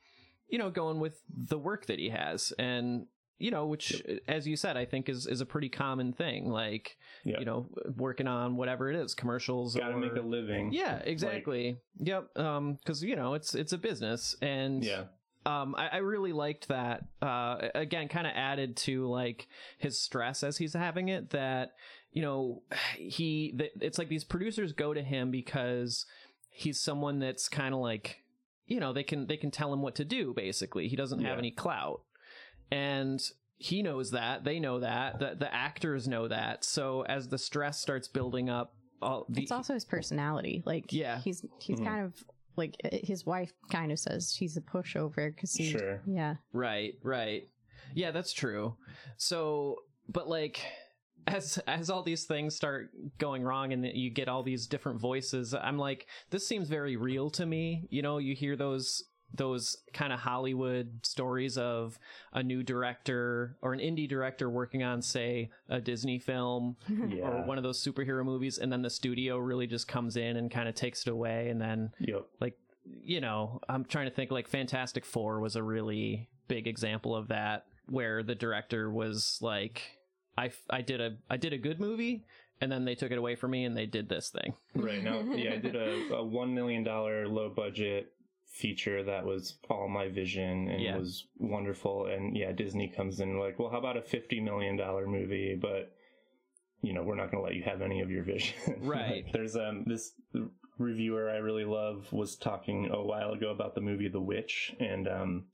[SPEAKER 1] you know going with the work that he has and you know which as you said I think is is a pretty common thing like
[SPEAKER 4] Yeah.
[SPEAKER 1] you know working on whatever it is commercials
[SPEAKER 4] Got to make a living.
[SPEAKER 1] yeah exactly yep um cuz you know it's it's a business and
[SPEAKER 4] Yeah.
[SPEAKER 1] um I, I really liked that uh again kind of added to like his stress as he's having it that you know he it's like these producers go to him because he's someone that's kind of like you know they can they can tell him what to do basically he doesn't have any clout and he knows that they know that the, the actors know that so as the stress starts building up all the
[SPEAKER 2] it's also his personality. Like,
[SPEAKER 1] Yeah.
[SPEAKER 2] he's he's
[SPEAKER 4] Mhm.
[SPEAKER 2] kind of like uh, his wife kind of says she's a pushover because he,
[SPEAKER 4] Sure.
[SPEAKER 2] yeah,
[SPEAKER 1] Right, right. Yeah, that's true. So, but like as as all these things start going wrong and you get all these different voices, I'm like this seems very real to me. You know, you hear those those kind of Hollywood stories of a new director or an indie director working on say a Disney film
[SPEAKER 4] Yeah.
[SPEAKER 1] or one of those superhero movies and then the studio really just comes in and kind of takes it away and then
[SPEAKER 4] Yep.
[SPEAKER 1] like you know i'm trying to think like fantastic four was a really big example of that where the director was like i i did a i did a good movie and then they took it away from me and they did this thing
[SPEAKER 4] Right now, yeah, I did a, a one million dollar low budget feature that was all my vision and
[SPEAKER 1] Yeah.
[SPEAKER 4] was wonderful. And yeah, Disney comes in like, well, how about a fifty million dollar movie? But you know, we're not going to let you have any of your vision.
[SPEAKER 1] Right.
[SPEAKER 4] There's um this reviewer I really love was talking a while ago about the movie The Witch, and um.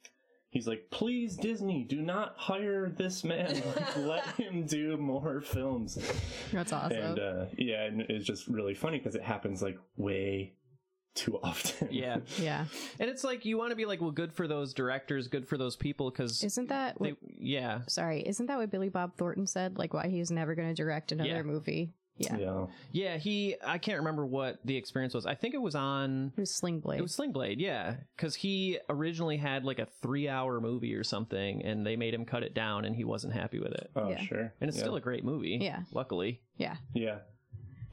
[SPEAKER 4] He's like, please, Disney, do not hire this man. Like, let him do more films.
[SPEAKER 2] that's awesome.
[SPEAKER 4] And uh, yeah, and it's just really funny because it happens like way too often.
[SPEAKER 1] yeah
[SPEAKER 2] yeah,
[SPEAKER 1] and it's like you want to be like well good for those directors good for those people because
[SPEAKER 2] isn't that what?
[SPEAKER 1] yeah
[SPEAKER 2] sorry, isn't that what Billy Bob Thornton said? Like why he's never going to direct another
[SPEAKER 1] Yeah.
[SPEAKER 2] movie? Yeah,
[SPEAKER 4] yeah.
[SPEAKER 1] yeah he i can't remember what the experience was i think it was on
[SPEAKER 2] it was Sling Blade.
[SPEAKER 1] It was Sling Blade, yeah, because he originally had like a three-hour movie or something, and they made him cut it down, and he wasn't happy with it.
[SPEAKER 4] Oh,
[SPEAKER 2] Yeah.
[SPEAKER 4] sure.
[SPEAKER 1] And it's
[SPEAKER 4] yeah.
[SPEAKER 1] still a great movie,
[SPEAKER 2] Yeah.
[SPEAKER 1] Luckily,
[SPEAKER 2] yeah,
[SPEAKER 4] yeah,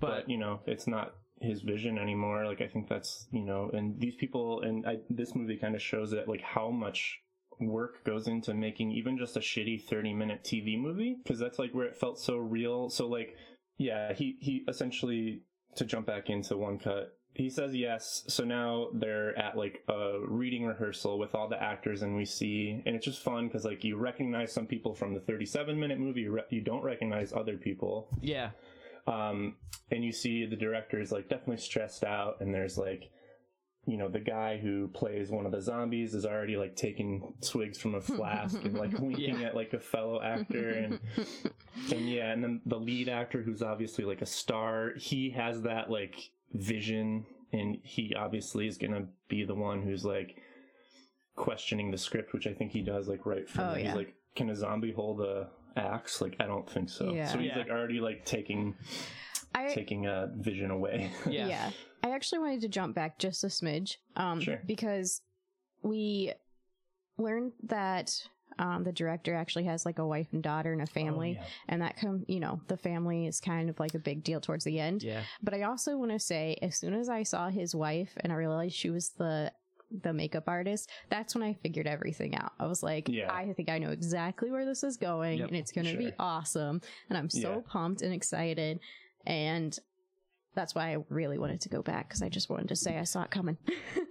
[SPEAKER 4] but,
[SPEAKER 1] but
[SPEAKER 4] you know, it's not his vision anymore. Like I think that's you know, and these people, and I, this movie kind of shows that like how much work goes into making even just a shitty 30 minute TV movie because that's like where it felt so real. So like, yeah, he he essentially to jump back into one cut. He says yes, so now they're at like a reading rehearsal with all the actors, and we see, and it's just fun because like you recognize some people from the 37 minute movie, you, re- you don't recognize other people,
[SPEAKER 1] yeah,
[SPEAKER 4] um, and you see the director is like definitely stressed out, and there's like, you know, the guy who plays one of the zombies is already like taking swigs from a flask and like winking
[SPEAKER 1] Yeah.
[SPEAKER 4] at like a fellow actor, and and yeah, and then the lead actor who's obviously like a star, he has that like vision, and he obviously is gonna be the one who's like questioning the script, which I think he does like right from
[SPEAKER 2] Oh,
[SPEAKER 4] the-
[SPEAKER 2] yeah.
[SPEAKER 4] he's like, can a zombie hold a axe? Like I don't think so.
[SPEAKER 2] Yeah.
[SPEAKER 4] So he's like already like taking
[SPEAKER 2] I
[SPEAKER 4] taking a vision away.
[SPEAKER 1] yeah,
[SPEAKER 2] yeah. I actually wanted to jump back just a smidge, um,
[SPEAKER 4] Sure.
[SPEAKER 2] because we learned that Um, the director actually has like a wife and daughter and a family,
[SPEAKER 4] Oh, yeah.
[SPEAKER 2] and that come you know the family is kind of like a big deal towards the end.
[SPEAKER 1] Yeah.
[SPEAKER 2] But I also want to say, as soon as I saw his wife and I realized she was the the makeup artist, that's when I figured everything out. I was like,
[SPEAKER 4] Yeah.
[SPEAKER 2] I think I know exactly where this is going,
[SPEAKER 1] Yep,
[SPEAKER 2] and it's going to be awesome. And I'm so
[SPEAKER 4] Yeah.
[SPEAKER 2] pumped and excited, and that's why I really wanted to go back because I just wanted to say I saw it coming.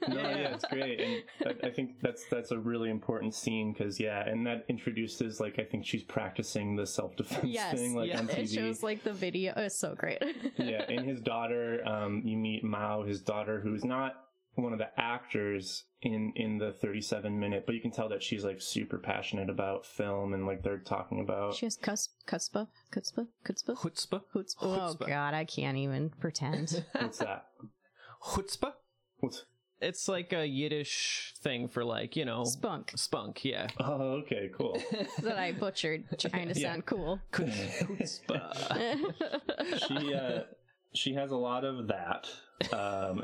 [SPEAKER 4] No, yeah, it's great, and I, I think that's that's a really important scene because yeah, and that introduces like I think she's practicing the self defense
[SPEAKER 2] yes,
[SPEAKER 4] thing like
[SPEAKER 1] yeah.
[SPEAKER 4] on TV.
[SPEAKER 2] it shows like the video. It's so great.
[SPEAKER 4] yeah, and his daughter, um, you meet Mao, his daughter, who's not one of the actors in in the 37 minute, but you can tell that she's like super passionate about film and like they're talking about.
[SPEAKER 2] She has cusp, cutspa, cutspa, cutspa,
[SPEAKER 1] Chutzpah.
[SPEAKER 2] chutzpah. Oh
[SPEAKER 1] Chutzpah.
[SPEAKER 2] God, I can't even pretend.
[SPEAKER 4] What's that?
[SPEAKER 1] Chutzpah.
[SPEAKER 4] What's?
[SPEAKER 1] It's like a Yiddish thing for like you know
[SPEAKER 2] Spunk
[SPEAKER 1] spunk. Yeah.
[SPEAKER 4] Oh, okay, cool.
[SPEAKER 2] that I butchered, trying to
[SPEAKER 1] Yeah.
[SPEAKER 2] sound cool.
[SPEAKER 1] Chutzpah.
[SPEAKER 4] she uh she has a lot of that um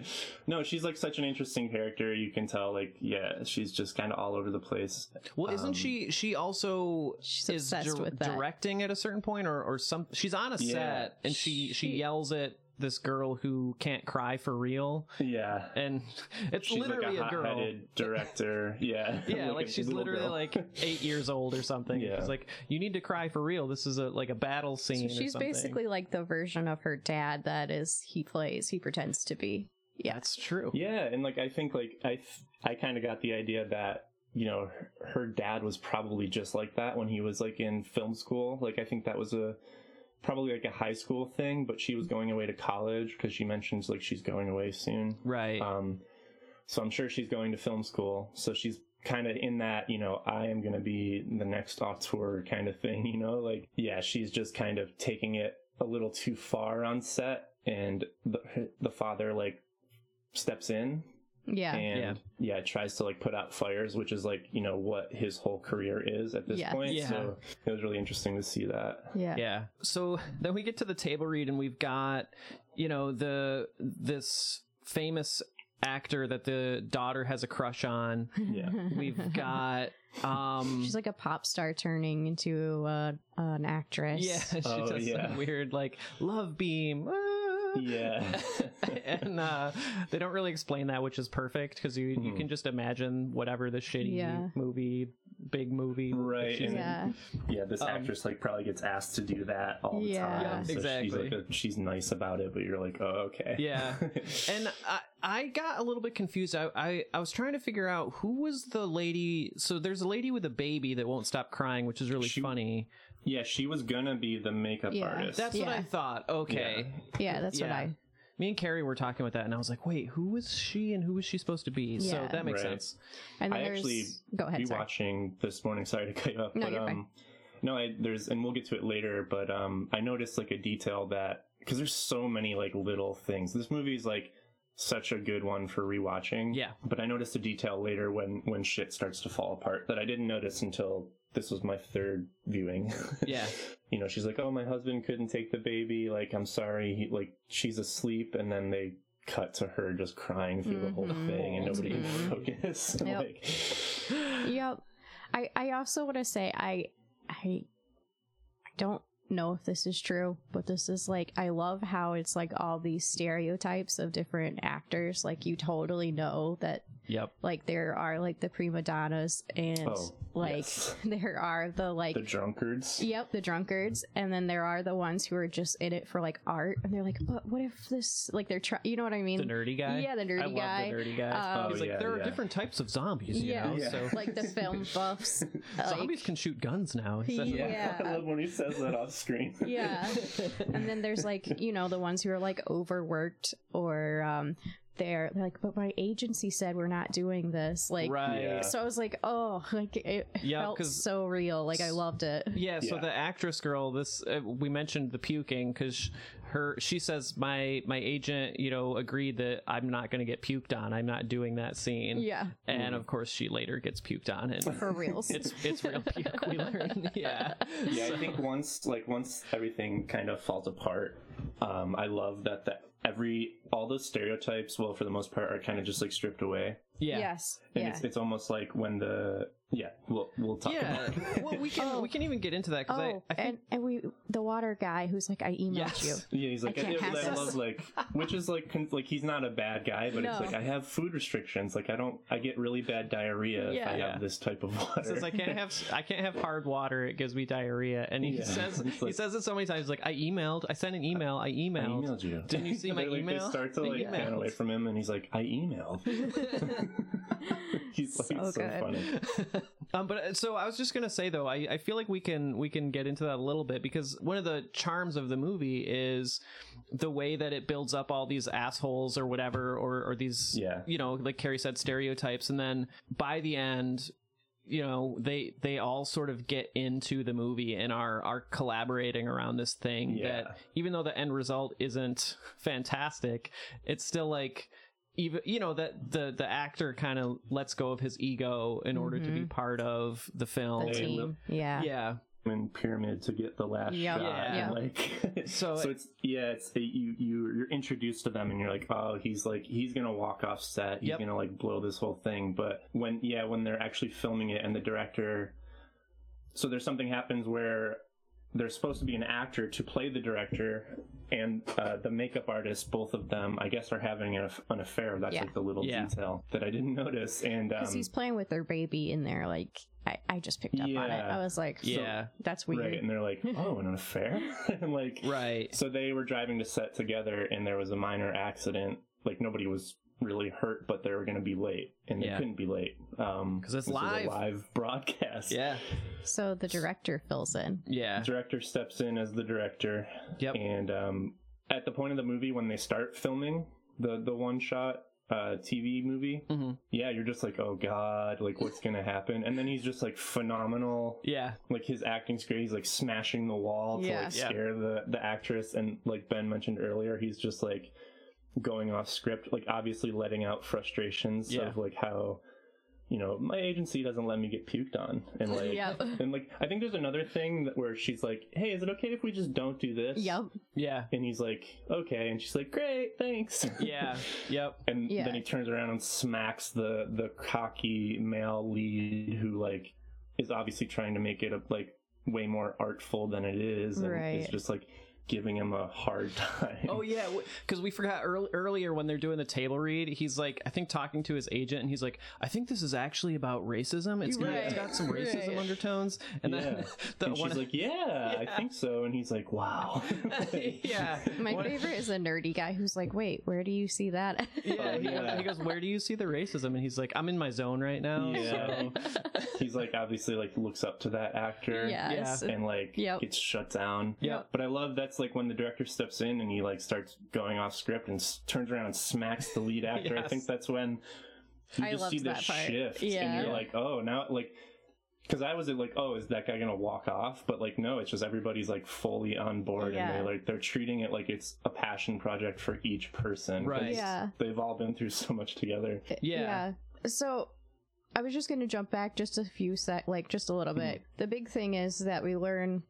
[SPEAKER 4] no she's like such an interesting character you can tell like yeah she's just kind of all over the place
[SPEAKER 1] Well, isn't
[SPEAKER 4] Um,
[SPEAKER 1] she? She also
[SPEAKER 2] She's
[SPEAKER 1] is
[SPEAKER 2] obsessed with that.
[SPEAKER 1] directing at a certain point, or or some. She's on a
[SPEAKER 4] Yeah.
[SPEAKER 1] set and she she
[SPEAKER 2] She-
[SPEAKER 1] yells at this girl who can't cry for real,
[SPEAKER 4] yeah
[SPEAKER 1] and it's
[SPEAKER 4] she's
[SPEAKER 1] literally
[SPEAKER 4] like a,
[SPEAKER 1] a, girl.
[SPEAKER 4] hot-headed director yeah
[SPEAKER 1] Yeah, like
[SPEAKER 4] a
[SPEAKER 1] she's literally
[SPEAKER 4] girl.
[SPEAKER 1] like eight years old or something.
[SPEAKER 4] Yeah.
[SPEAKER 1] She's like, you need to cry for real. This is a like a battle scene. or
[SPEAKER 2] She's
[SPEAKER 1] something."
[SPEAKER 2] basically like the version of her dad that is he plays, he pretends to be. Yeah.
[SPEAKER 1] That's true.
[SPEAKER 4] yeah and like i think like i th- i kind of got the idea that you know her, her dad was probably just like that when he was like in film school like i think that was a probably like a high school thing but she was going away to college because she mentions like she's going away soon
[SPEAKER 1] Right.
[SPEAKER 4] Um, so I'm sure she's going to film school. So she's kind of in that, you know, I am going to be the next auteur kind of thing, you know, like, yeah, she's just kind of taking it a little too far on set and the, the father like steps in
[SPEAKER 2] Yeah.
[SPEAKER 4] and yeah. tries to like put out fires, which is like, you know, what his whole career is at this
[SPEAKER 2] Yes.
[SPEAKER 4] point.
[SPEAKER 1] Yeah.
[SPEAKER 4] So it was really interesting to see that.
[SPEAKER 2] Yeah.
[SPEAKER 1] Yeah. So then we get to the table read and we've got, you know, the this famous actor that the daughter has a crush on.
[SPEAKER 4] Yeah.
[SPEAKER 1] We've got um
[SPEAKER 2] She's like a pop star turning into uh, an actress.
[SPEAKER 1] yeah, she
[SPEAKER 4] Oh,
[SPEAKER 1] does
[SPEAKER 4] yeah.
[SPEAKER 1] some weird like love beam. ah.
[SPEAKER 4] Yeah.
[SPEAKER 1] and uh, they don't really explain that, which is perfect because you you
[SPEAKER 4] Mhm.
[SPEAKER 1] can just imagine whatever the shitty
[SPEAKER 2] Yeah.
[SPEAKER 1] movie, big movie,
[SPEAKER 4] Right,
[SPEAKER 1] she's in.
[SPEAKER 2] Yeah.
[SPEAKER 4] Yeah, this
[SPEAKER 1] Um,
[SPEAKER 4] actress like probably gets asked to do that all the
[SPEAKER 2] Yeah.
[SPEAKER 4] time.
[SPEAKER 2] Yeah,
[SPEAKER 4] so
[SPEAKER 1] exactly.
[SPEAKER 4] She's, like a, she's nice about it, but you're like, oh, okay.
[SPEAKER 1] Yeah. and I, I got a little bit confused. I, I I was trying to figure out who was the lady. So there's a lady with a baby that won't stop crying, which is really
[SPEAKER 4] She-
[SPEAKER 1] funny.
[SPEAKER 4] Yeah, she was gonna be the makeup
[SPEAKER 2] Yeah.
[SPEAKER 4] artist.
[SPEAKER 1] That's what
[SPEAKER 2] Yeah.
[SPEAKER 1] I thought. Okay.
[SPEAKER 2] Yeah, that's what I.
[SPEAKER 1] Me and Carrie were talking about that, and I was like, "Wait, who was she, and who was she supposed to be?" So
[SPEAKER 2] Yeah.
[SPEAKER 1] that makes
[SPEAKER 4] Right.
[SPEAKER 1] sense.
[SPEAKER 2] And then
[SPEAKER 4] I
[SPEAKER 2] there's.
[SPEAKER 4] actually
[SPEAKER 2] Go ahead. Sorry.
[SPEAKER 4] rewatching this morning. Sorry to cut you off,
[SPEAKER 2] No,
[SPEAKER 4] but
[SPEAKER 2] you're fine.
[SPEAKER 4] um, no, I, there's and we'll get to it later. But um, I noticed like a detail that because there's so many like little things. This movie is like such a good one for rewatching.
[SPEAKER 1] Yeah.
[SPEAKER 4] But I noticed a detail later when when shit starts to fall apart that I didn't notice until this was my third viewing.
[SPEAKER 1] Yeah.
[SPEAKER 4] you know, she's like, "Oh, my husband couldn't take the baby. Like, I'm sorry. He, like, she's asleep." And then they cut to her just crying through the whole
[SPEAKER 2] Mhm.
[SPEAKER 4] thing, and nobody can
[SPEAKER 2] Mhm.
[SPEAKER 4] focus.
[SPEAKER 2] Yep.
[SPEAKER 4] like,
[SPEAKER 2] Yep. I I also want to say I I I don't know if this is true, but this is like I love how it's like all these stereotypes of different actors. Like you totally know that
[SPEAKER 1] Yep.
[SPEAKER 2] like there are like the prima donnas and
[SPEAKER 4] Oh,
[SPEAKER 2] like
[SPEAKER 4] yes.
[SPEAKER 2] there are the like
[SPEAKER 4] the drunkards.
[SPEAKER 2] Yep, the drunkards, and then there are the ones who are just in it for like art, and they're like, "But what if this? Like, they're trying, you know what I mean?
[SPEAKER 1] The nerdy guy.
[SPEAKER 2] Yeah, the nerdy
[SPEAKER 1] I
[SPEAKER 2] nerdy
[SPEAKER 1] love
[SPEAKER 2] guy.
[SPEAKER 1] The nerdy guy.
[SPEAKER 2] Um,
[SPEAKER 1] He's
[SPEAKER 4] Oh,
[SPEAKER 1] like,
[SPEAKER 4] yeah,
[SPEAKER 1] there are
[SPEAKER 4] yeah.
[SPEAKER 1] different types of zombies. You
[SPEAKER 2] Yeah.
[SPEAKER 1] know?
[SPEAKER 4] Yeah.
[SPEAKER 1] So
[SPEAKER 2] like the film buffs. like-
[SPEAKER 1] zombies can shoot guns now. He
[SPEAKER 2] Yeah.
[SPEAKER 4] I love when he says that off screen.
[SPEAKER 2] yeah, and then there's like you know the ones who are like overworked or um they're, they're like, but my agency said we're not doing this. Like,
[SPEAKER 1] right.
[SPEAKER 4] Yeah.
[SPEAKER 2] so I was like, oh, like it
[SPEAKER 1] Yeah,
[SPEAKER 2] felt
[SPEAKER 1] 'cause-
[SPEAKER 2] so real. Like I loved it.
[SPEAKER 1] Yeah, so the actress girl, this uh, we mentioned the puking because her she says my my agent, you know, agreed that I'm not going to get puked on. I'm not doing that scene.
[SPEAKER 2] Yeah,
[SPEAKER 1] and of course she later gets puked on, and
[SPEAKER 2] for reals.
[SPEAKER 1] it's it's real puke. We learn. Yeah,
[SPEAKER 4] yeah,
[SPEAKER 1] So-
[SPEAKER 4] I think once like once everything kind of falls apart, um, I love that that every all those stereotypes, well, for the most part, are kind of just like stripped away.
[SPEAKER 1] Yeah.
[SPEAKER 2] Yes.
[SPEAKER 4] and
[SPEAKER 2] yeah.
[SPEAKER 4] it's it's almost like when the yeah we'll we'll talk
[SPEAKER 1] Yeah.
[SPEAKER 4] about it.
[SPEAKER 1] well, we can
[SPEAKER 2] Oh.
[SPEAKER 1] we can even get into that because
[SPEAKER 2] oh,
[SPEAKER 1] I, I think
[SPEAKER 2] and and we the water guy who's like I emailed
[SPEAKER 1] Yes.
[SPEAKER 2] you.
[SPEAKER 4] Yeah, he's like,
[SPEAKER 2] I
[SPEAKER 4] I,
[SPEAKER 2] can't
[SPEAKER 4] I,
[SPEAKER 2] have
[SPEAKER 4] love like, which is like, con- like he's not a bad guy, but it's like I have food restrictions. Like I don't, I get really bad diarrhea yeah. if I
[SPEAKER 2] Yeah.
[SPEAKER 4] have this type of water.
[SPEAKER 1] He says I can't have I can't have hard water. It gives me diarrhea. And he
[SPEAKER 4] Yeah.
[SPEAKER 1] says
[SPEAKER 4] It's
[SPEAKER 1] he
[SPEAKER 4] like-
[SPEAKER 1] saes it so many times. Like I emailed. I sent an email. I
[SPEAKER 4] I
[SPEAKER 1] emailed.
[SPEAKER 4] emailed you.
[SPEAKER 1] Didn't you see my
[SPEAKER 4] like,
[SPEAKER 1] email?
[SPEAKER 4] They start to
[SPEAKER 1] I
[SPEAKER 4] like pan away from him, and he's like, I email." he's like
[SPEAKER 2] So
[SPEAKER 4] so, funny.
[SPEAKER 1] um, but uh, so I was just gonna say though, I, I feel like we can we can get into that a little bit because one of the charms of the movie is the way that it builds up all these assholes or whatever or or these
[SPEAKER 4] Yeah.
[SPEAKER 1] you know like Carrie said stereotypes, and then by the end. You know, they they all sort of get into the movie and are are collaborating around this thing
[SPEAKER 4] Yeah.
[SPEAKER 1] that even though the end result isn't fantastic, it's still like even you know that the the actor kind of lets go of his ego in order to be mm-hmm. part of the film.
[SPEAKER 2] The team. Yeah.
[SPEAKER 1] Yeah.
[SPEAKER 4] Pyramid to get the last
[SPEAKER 2] Yep.
[SPEAKER 4] shot,
[SPEAKER 1] Yeah.
[SPEAKER 4] and like
[SPEAKER 1] So-
[SPEAKER 4] so, it's yeah, it's you you you're introduced to them, and you're like, oh, he's like he's gonna walk off set, he's
[SPEAKER 1] Yep.
[SPEAKER 4] gonna like blow this whole thing. But when yeah, when they're actually filming it, and the director, so there's something happens where there's supposed to be an actor to play the director and uh, the makeup artist both of them i guess are having an, an affair that's
[SPEAKER 2] Yeah.
[SPEAKER 4] like the little
[SPEAKER 1] Yeah.
[SPEAKER 4] detail that i didn't notice and um,
[SPEAKER 2] Because he's playing with their baby in there. Like I, I just picked up on it. I was like,
[SPEAKER 1] Yeah.
[SPEAKER 2] that's weird.
[SPEAKER 4] right and they're like oh an affair and like
[SPEAKER 1] Right.
[SPEAKER 4] so they were driving to set together and there was a minor accident like nobody was really hurt but they were going to be late and they
[SPEAKER 1] Yeah.
[SPEAKER 4] couldn't be late um
[SPEAKER 1] 'Cause it's live.
[SPEAKER 4] a live broadcast
[SPEAKER 1] Yeah.
[SPEAKER 2] So the director fills in.
[SPEAKER 1] Yeah.
[SPEAKER 4] director steps in as the director
[SPEAKER 1] Yep.
[SPEAKER 4] and um, at the point of the movie when they start filming the the one shot uh, TV movie,
[SPEAKER 1] hmm
[SPEAKER 4] yeah, you're just like, oh god, like what's gonna happen? And then he's just like phenomenal.
[SPEAKER 1] Yeah.
[SPEAKER 4] Like his acting's great. He's like smashing the wall to
[SPEAKER 2] Yeah.
[SPEAKER 4] like
[SPEAKER 1] Yeah.
[SPEAKER 4] scare the the actress, and like Ben mentioned earlier, he's just like going off script, like obviously letting out frustrations
[SPEAKER 1] Yeah.
[SPEAKER 4] of like how. You know, my agency doesn't let me get puked on, and like,
[SPEAKER 2] Yep.
[SPEAKER 4] and like, I think there's another thing that where she's like, "Hey, is it okay if we just don't do this?"
[SPEAKER 2] Yep.
[SPEAKER 1] Yeah.
[SPEAKER 4] And he's like, okay. And she's like, great, thanks.
[SPEAKER 1] Yeah. Yep.
[SPEAKER 4] and
[SPEAKER 2] Yeah.
[SPEAKER 4] then he turns around and smacks the the cocky male lead who like is obviously trying to make it a, like way more artful than it is, and
[SPEAKER 2] Right.
[SPEAKER 4] is just like giving him a hard time.
[SPEAKER 1] Oh yeah, because we forgot earl- earlier when they're doing the table read. He's like, I think talking to his agent, and he's like, I think this is actually about racism. It's, got- it's
[SPEAKER 2] Right.
[SPEAKER 1] got some racism
[SPEAKER 2] Right.
[SPEAKER 1] undertones. And
[SPEAKER 4] yeah.
[SPEAKER 1] then the
[SPEAKER 4] and
[SPEAKER 1] one,
[SPEAKER 4] she's like, yeah, I think so. And he's like, wow.
[SPEAKER 1] yeah,
[SPEAKER 2] My
[SPEAKER 1] One-
[SPEAKER 2] favorite is the nerdy guy who's like, wait, where do you see that?
[SPEAKER 1] Yeah, he,
[SPEAKER 4] yeah.
[SPEAKER 1] Goes, he goes, Where do you see the racism? And he's like, I'm in my zone right now.
[SPEAKER 4] Yeah.
[SPEAKER 1] So.
[SPEAKER 4] he's like obviously like looks up to that actor.
[SPEAKER 2] yes.
[SPEAKER 4] And like
[SPEAKER 2] Yep.
[SPEAKER 4] gets shut down.
[SPEAKER 1] Yeah.
[SPEAKER 4] But I love that's like when the director steps in and he like starts going off script and s- turns around and smacks the lead actor. I think that's when you
[SPEAKER 2] I
[SPEAKER 4] just see this
[SPEAKER 2] that part.
[SPEAKER 4] shift
[SPEAKER 2] Yeah.
[SPEAKER 4] and you're like, oh, now like. Because I was like, oh, is that guy gonna walk off? But like, no, it's just everybody's like fully on board,
[SPEAKER 2] Yeah.
[SPEAKER 4] and they're like they're treating it like it's a passion project for each person.
[SPEAKER 1] Right.
[SPEAKER 2] Yeah.
[SPEAKER 4] They've all been through so much together.
[SPEAKER 1] Yeah.
[SPEAKER 2] So I was just going to jump back just a few sec, like just a little mm-hmm. bit. The big thing is that we learn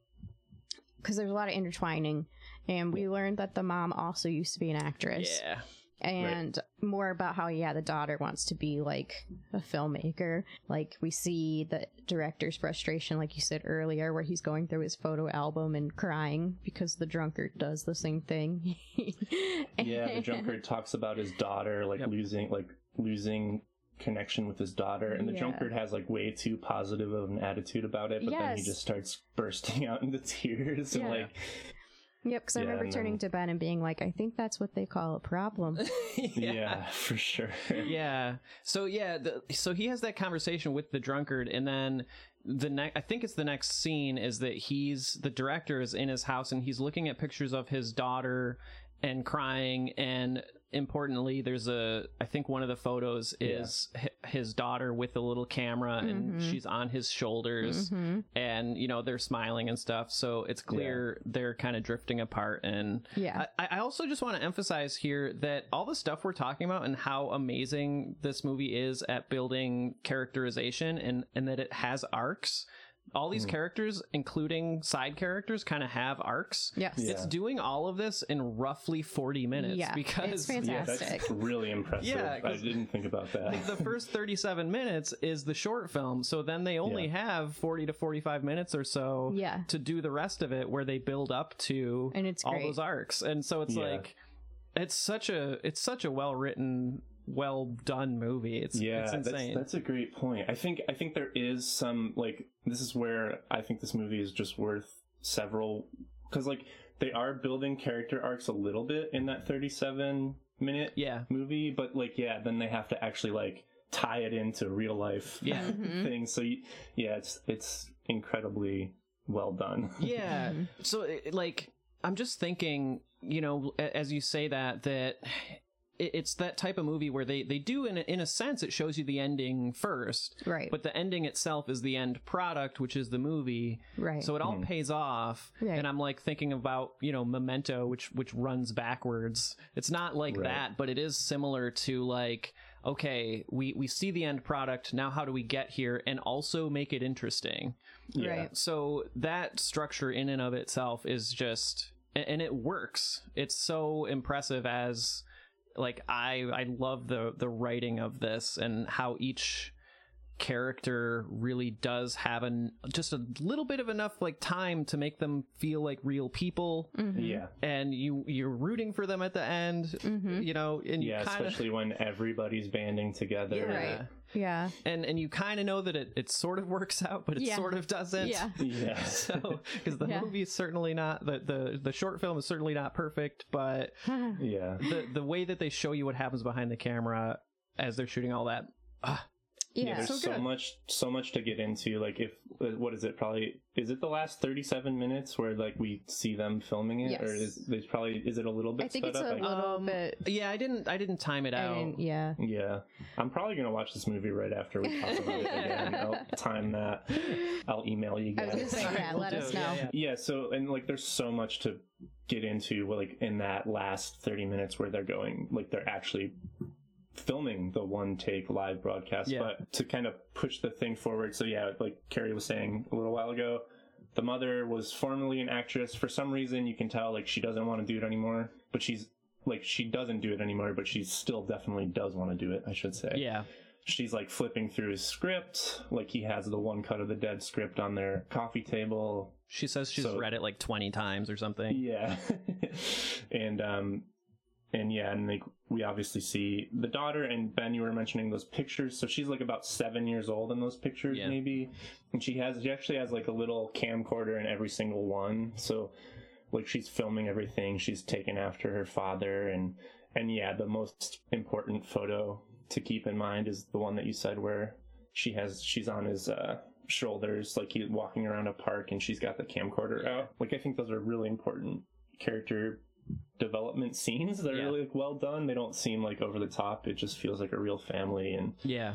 [SPEAKER 2] because there's a lot of intertwining, and we learned that the mom also used to be an actress,
[SPEAKER 1] Yeah.
[SPEAKER 2] and more about how yeah the daughter wants to be like a filmmaker. Like we see the director's frustration, like you said earlier, where he's going through his photo album and crying because the drunkard does the same thing.
[SPEAKER 4] Yeah, the drunkard talks about his daughter like
[SPEAKER 1] Yep.
[SPEAKER 4] losing like losing connection with his daughter and the
[SPEAKER 2] Yeah.
[SPEAKER 4] drunkard has like way too positive of an attitude about it but then he just starts bursting out into tears and like
[SPEAKER 2] Yep, because I remember turning
[SPEAKER 4] then-
[SPEAKER 2] to Ben and being like, I think that's what they call a problem.
[SPEAKER 4] yeah, for sure.
[SPEAKER 1] Yeah. So yeah the, so he has that conversation with the drunkard and then the next i think it's the next scene is that he's the director is in his house and he's looking at pictures of his daughter and crying and importantly there's a i think one of the photos is hi his daughter with a little camera and
[SPEAKER 2] Mhm.
[SPEAKER 1] she's on his shoulders
[SPEAKER 2] hmm
[SPEAKER 1] and you know they're smiling and stuff so it's clear they're kind of drifting apart and
[SPEAKER 2] Yeah.
[SPEAKER 1] I, I also just want to emphasize here that all the stuff we're talking about and how amazing this movie is at building characterization and, and that it has arcs all these hmm. characters, including side characters, kind of have arcs.
[SPEAKER 2] Yes.
[SPEAKER 4] Yeah.
[SPEAKER 1] It's doing all of this in roughly 40 minutes
[SPEAKER 2] Yeah,
[SPEAKER 1] because
[SPEAKER 2] it's
[SPEAKER 4] Yeah,
[SPEAKER 2] fantastic.
[SPEAKER 4] that's really impressive.
[SPEAKER 1] Yeah,
[SPEAKER 4] I
[SPEAKER 1] 'cause-
[SPEAKER 4] didn't think about that.
[SPEAKER 1] like the first 37 minutes is the short film so then they only have 40 to 45 minutes or so
[SPEAKER 2] Yeah.
[SPEAKER 1] to do the rest of it where they build up to
[SPEAKER 2] And it's
[SPEAKER 1] all
[SPEAKER 2] great.
[SPEAKER 1] those arcs and so it's
[SPEAKER 4] Yeah.
[SPEAKER 1] like it's such a it's such a well written well done movie it's
[SPEAKER 4] yeah,
[SPEAKER 1] it's
[SPEAKER 4] that's
[SPEAKER 1] insane
[SPEAKER 4] that's a great point. I think I think there is some like this is where I think this movie is just worth several because like they are building character arcs a little bit in that 37 minute
[SPEAKER 1] yeah
[SPEAKER 4] movie, but like yeah, then they have to actually like tie it into real life
[SPEAKER 1] Yeah.
[SPEAKER 2] Mhm.
[SPEAKER 4] things. So you, yeah, it's it's incredibly well done.
[SPEAKER 1] yeah so it, like i'm just thinking you know as you say that that it- it's that type of movie where they they do in a, in a sense it shows you the ending first
[SPEAKER 2] Right.
[SPEAKER 1] but the ending itself is the end product which is the movie
[SPEAKER 2] right.
[SPEAKER 1] so it all
[SPEAKER 4] Mhm.
[SPEAKER 1] pays off
[SPEAKER 2] Right.
[SPEAKER 1] and i'm like thinking about you know memento which which runs backwards it's not like
[SPEAKER 4] Right.
[SPEAKER 1] that but it is similar to like okay we we see the end product now how do we get here and also make it interesting
[SPEAKER 4] Yeah.
[SPEAKER 2] Right.
[SPEAKER 1] so that structure in and of itself is just and it works it's so impressive as like i i love the the writing of this and how each character really does have an just a little bit of enough like time to make them feel like real people
[SPEAKER 2] Mhm.
[SPEAKER 4] Yeah.
[SPEAKER 1] and you you're rooting for them at the end
[SPEAKER 2] Mhm.
[SPEAKER 1] you know and
[SPEAKER 4] Yeah,
[SPEAKER 1] kind of
[SPEAKER 4] especially when everybody's banding together.
[SPEAKER 1] yeah.
[SPEAKER 2] Right. Yeah.
[SPEAKER 1] and and you kind of know that it, it sort of works out but it
[SPEAKER 2] Yeah.
[SPEAKER 1] sort of doesn't
[SPEAKER 2] Yeah.
[SPEAKER 4] Yeah.
[SPEAKER 1] so because the
[SPEAKER 2] Yeah.
[SPEAKER 1] movie is certainly not the, the the short film is certainly not perfect but
[SPEAKER 4] yeah.
[SPEAKER 1] the the way that they show you what happens behind the camera as they're shooting all that ah,
[SPEAKER 2] Yeah.
[SPEAKER 4] there's
[SPEAKER 1] So
[SPEAKER 4] so, much so much to get into like if uh, what is it probably is it the last 37 minutes where like we see them filming it or is there's probably is it a little bit
[SPEAKER 2] I think it's
[SPEAKER 4] up
[SPEAKER 2] a
[SPEAKER 4] I-
[SPEAKER 2] little
[SPEAKER 1] Um,
[SPEAKER 2] bit.
[SPEAKER 1] yeah i didn't i didn't time it
[SPEAKER 2] I
[SPEAKER 1] out
[SPEAKER 2] yeah.
[SPEAKER 4] yeah i'm probably gonna watch this movie right after we talk about it again i'll time that i'll email you
[SPEAKER 2] I
[SPEAKER 4] guys
[SPEAKER 2] was gonna say, yeah, let us know.
[SPEAKER 1] Yeah, yeah.
[SPEAKER 4] yeah so and like there's so much to get into like in that last 30 minutes where they're going like they're actually filming the one take live broadcast
[SPEAKER 1] Yeah.
[SPEAKER 4] but to kind of push the thing forward. So yeah like carrie was saying a little while ago the mother was formerly an actress. For some reason you can tell like she doesn't want to do it anymore but she's like she doesn't do it anymore but she still definitely does want to do it i should say.
[SPEAKER 1] Yeah.
[SPEAKER 4] She's like flipping through his script. Like he has the one cut of the dead script on their coffee table.
[SPEAKER 1] She says she's
[SPEAKER 4] So-
[SPEAKER 1] read it like 20 times or something.
[SPEAKER 4] Yeah. and um and yeah, and like we obviously see the daughter and Ben you were mentioning those pictures. So she's like about seven years old in those pictures
[SPEAKER 1] Yeah.
[SPEAKER 4] maybe. And she has she actually has like a little camcorder in every single one. So like she's filming everything. She's taken after her father and and yeah, the most important photo to keep in mind is the one that you said where she has she's on his uh shoulders like he's walking around a park and she's got the camcorder out like i think those are really important character development scenes that are
[SPEAKER 1] Yeah.
[SPEAKER 4] really like, well done they don't seem like over the top it just feels like a real family and
[SPEAKER 1] Yeah.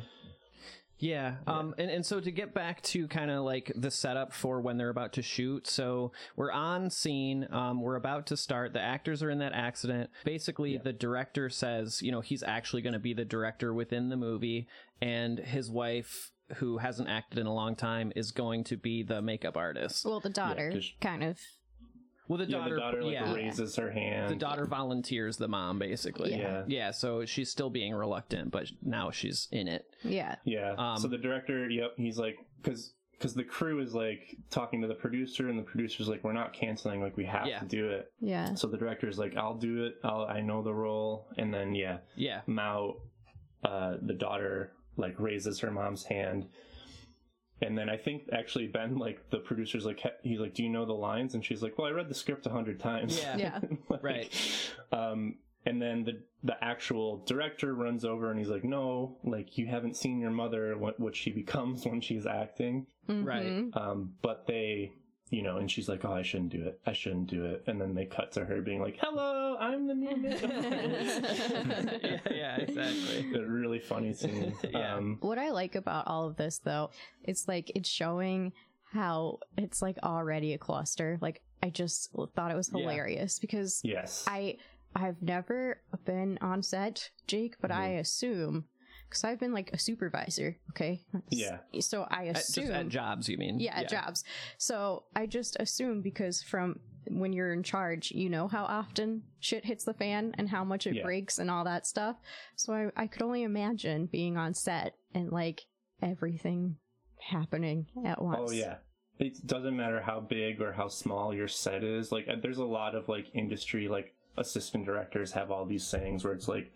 [SPEAKER 1] Yeah. Um and, and so to get back to kind of like the setup for when they're about to shoot. So we're on scene, um, we're about to start. The actors are in that accident. Basically
[SPEAKER 4] Yeah.
[SPEAKER 1] the director says, you know, he's actually gonna be the director within the movie, and his wife who hasn't acted in a long time is going to be the makeup artist.
[SPEAKER 2] Well, the daughter
[SPEAKER 4] 'cause-
[SPEAKER 2] kind of.
[SPEAKER 1] Well the
[SPEAKER 4] yeah,
[SPEAKER 1] daughter,
[SPEAKER 4] the daughter like
[SPEAKER 1] yeah,
[SPEAKER 4] raises her hand
[SPEAKER 1] the daughter volunteers the mom basically.
[SPEAKER 4] Yeah.
[SPEAKER 1] Yeah, so she's still being reluctant, but now she's in it.
[SPEAKER 2] Yeah.
[SPEAKER 4] Yeah.
[SPEAKER 1] Um,
[SPEAKER 4] so the director, yep, he's like, because because the crew is like talking to the producer, and the producer's like, "We're not canceling. Like, we have
[SPEAKER 1] Yeah.
[SPEAKER 4] to do it."
[SPEAKER 2] Yeah.
[SPEAKER 4] So the director's like, "I'll do it. I'll, I know the role." And then yeah,
[SPEAKER 1] Yeah.
[SPEAKER 4] Mao, uh, the daughter, like raises her mom's hand. And then I think actually Ben, like the producer's like, he's like, "Do you know the lines?" And she's like, "Well, I read the script a hundred times."
[SPEAKER 1] Yeah.
[SPEAKER 2] Yeah.
[SPEAKER 4] Like,
[SPEAKER 1] Right.
[SPEAKER 4] Um, and then the the actual director runs over and he's like, "No, like you haven't seen your mother, what what she becomes when she's acting."
[SPEAKER 1] Right.
[SPEAKER 2] Mhm.
[SPEAKER 4] Um, but they, you know, and she's like, "Oh, I shouldn't do it. I shouldn't do it." And then they cut to her being like, "Hello, I'm the new makeup
[SPEAKER 1] yeah, yeah, exactly.
[SPEAKER 4] a really funny scene.
[SPEAKER 1] Yeah.
[SPEAKER 4] Um,
[SPEAKER 2] What I like about all of this, though, it's like it's showing how it's like already a cluster. Like I just thought it was
[SPEAKER 1] Yeah.
[SPEAKER 2] hilarious because
[SPEAKER 4] yes.
[SPEAKER 2] I I've never been on set, Jake, but I
[SPEAKER 4] Mm-hmm.
[SPEAKER 2] assume because I've been like a supervisor. Okay.
[SPEAKER 4] Yeah.
[SPEAKER 2] So I
[SPEAKER 1] At-
[SPEAKER 2] assume
[SPEAKER 1] just at jobs, you mean?
[SPEAKER 2] yeah, at jobs. So I just assume because from when you're in charge, you know how often shit hits the fan and how much it
[SPEAKER 4] Yeah.
[SPEAKER 2] breaks and all that stuff. So I, I could only imagine being on set and like everything happening at once.
[SPEAKER 4] Oh yeah. It doesn't matter how big or how small your set is. Like uh, there's a lot of like industry like assistant directors have all these sayings where it's like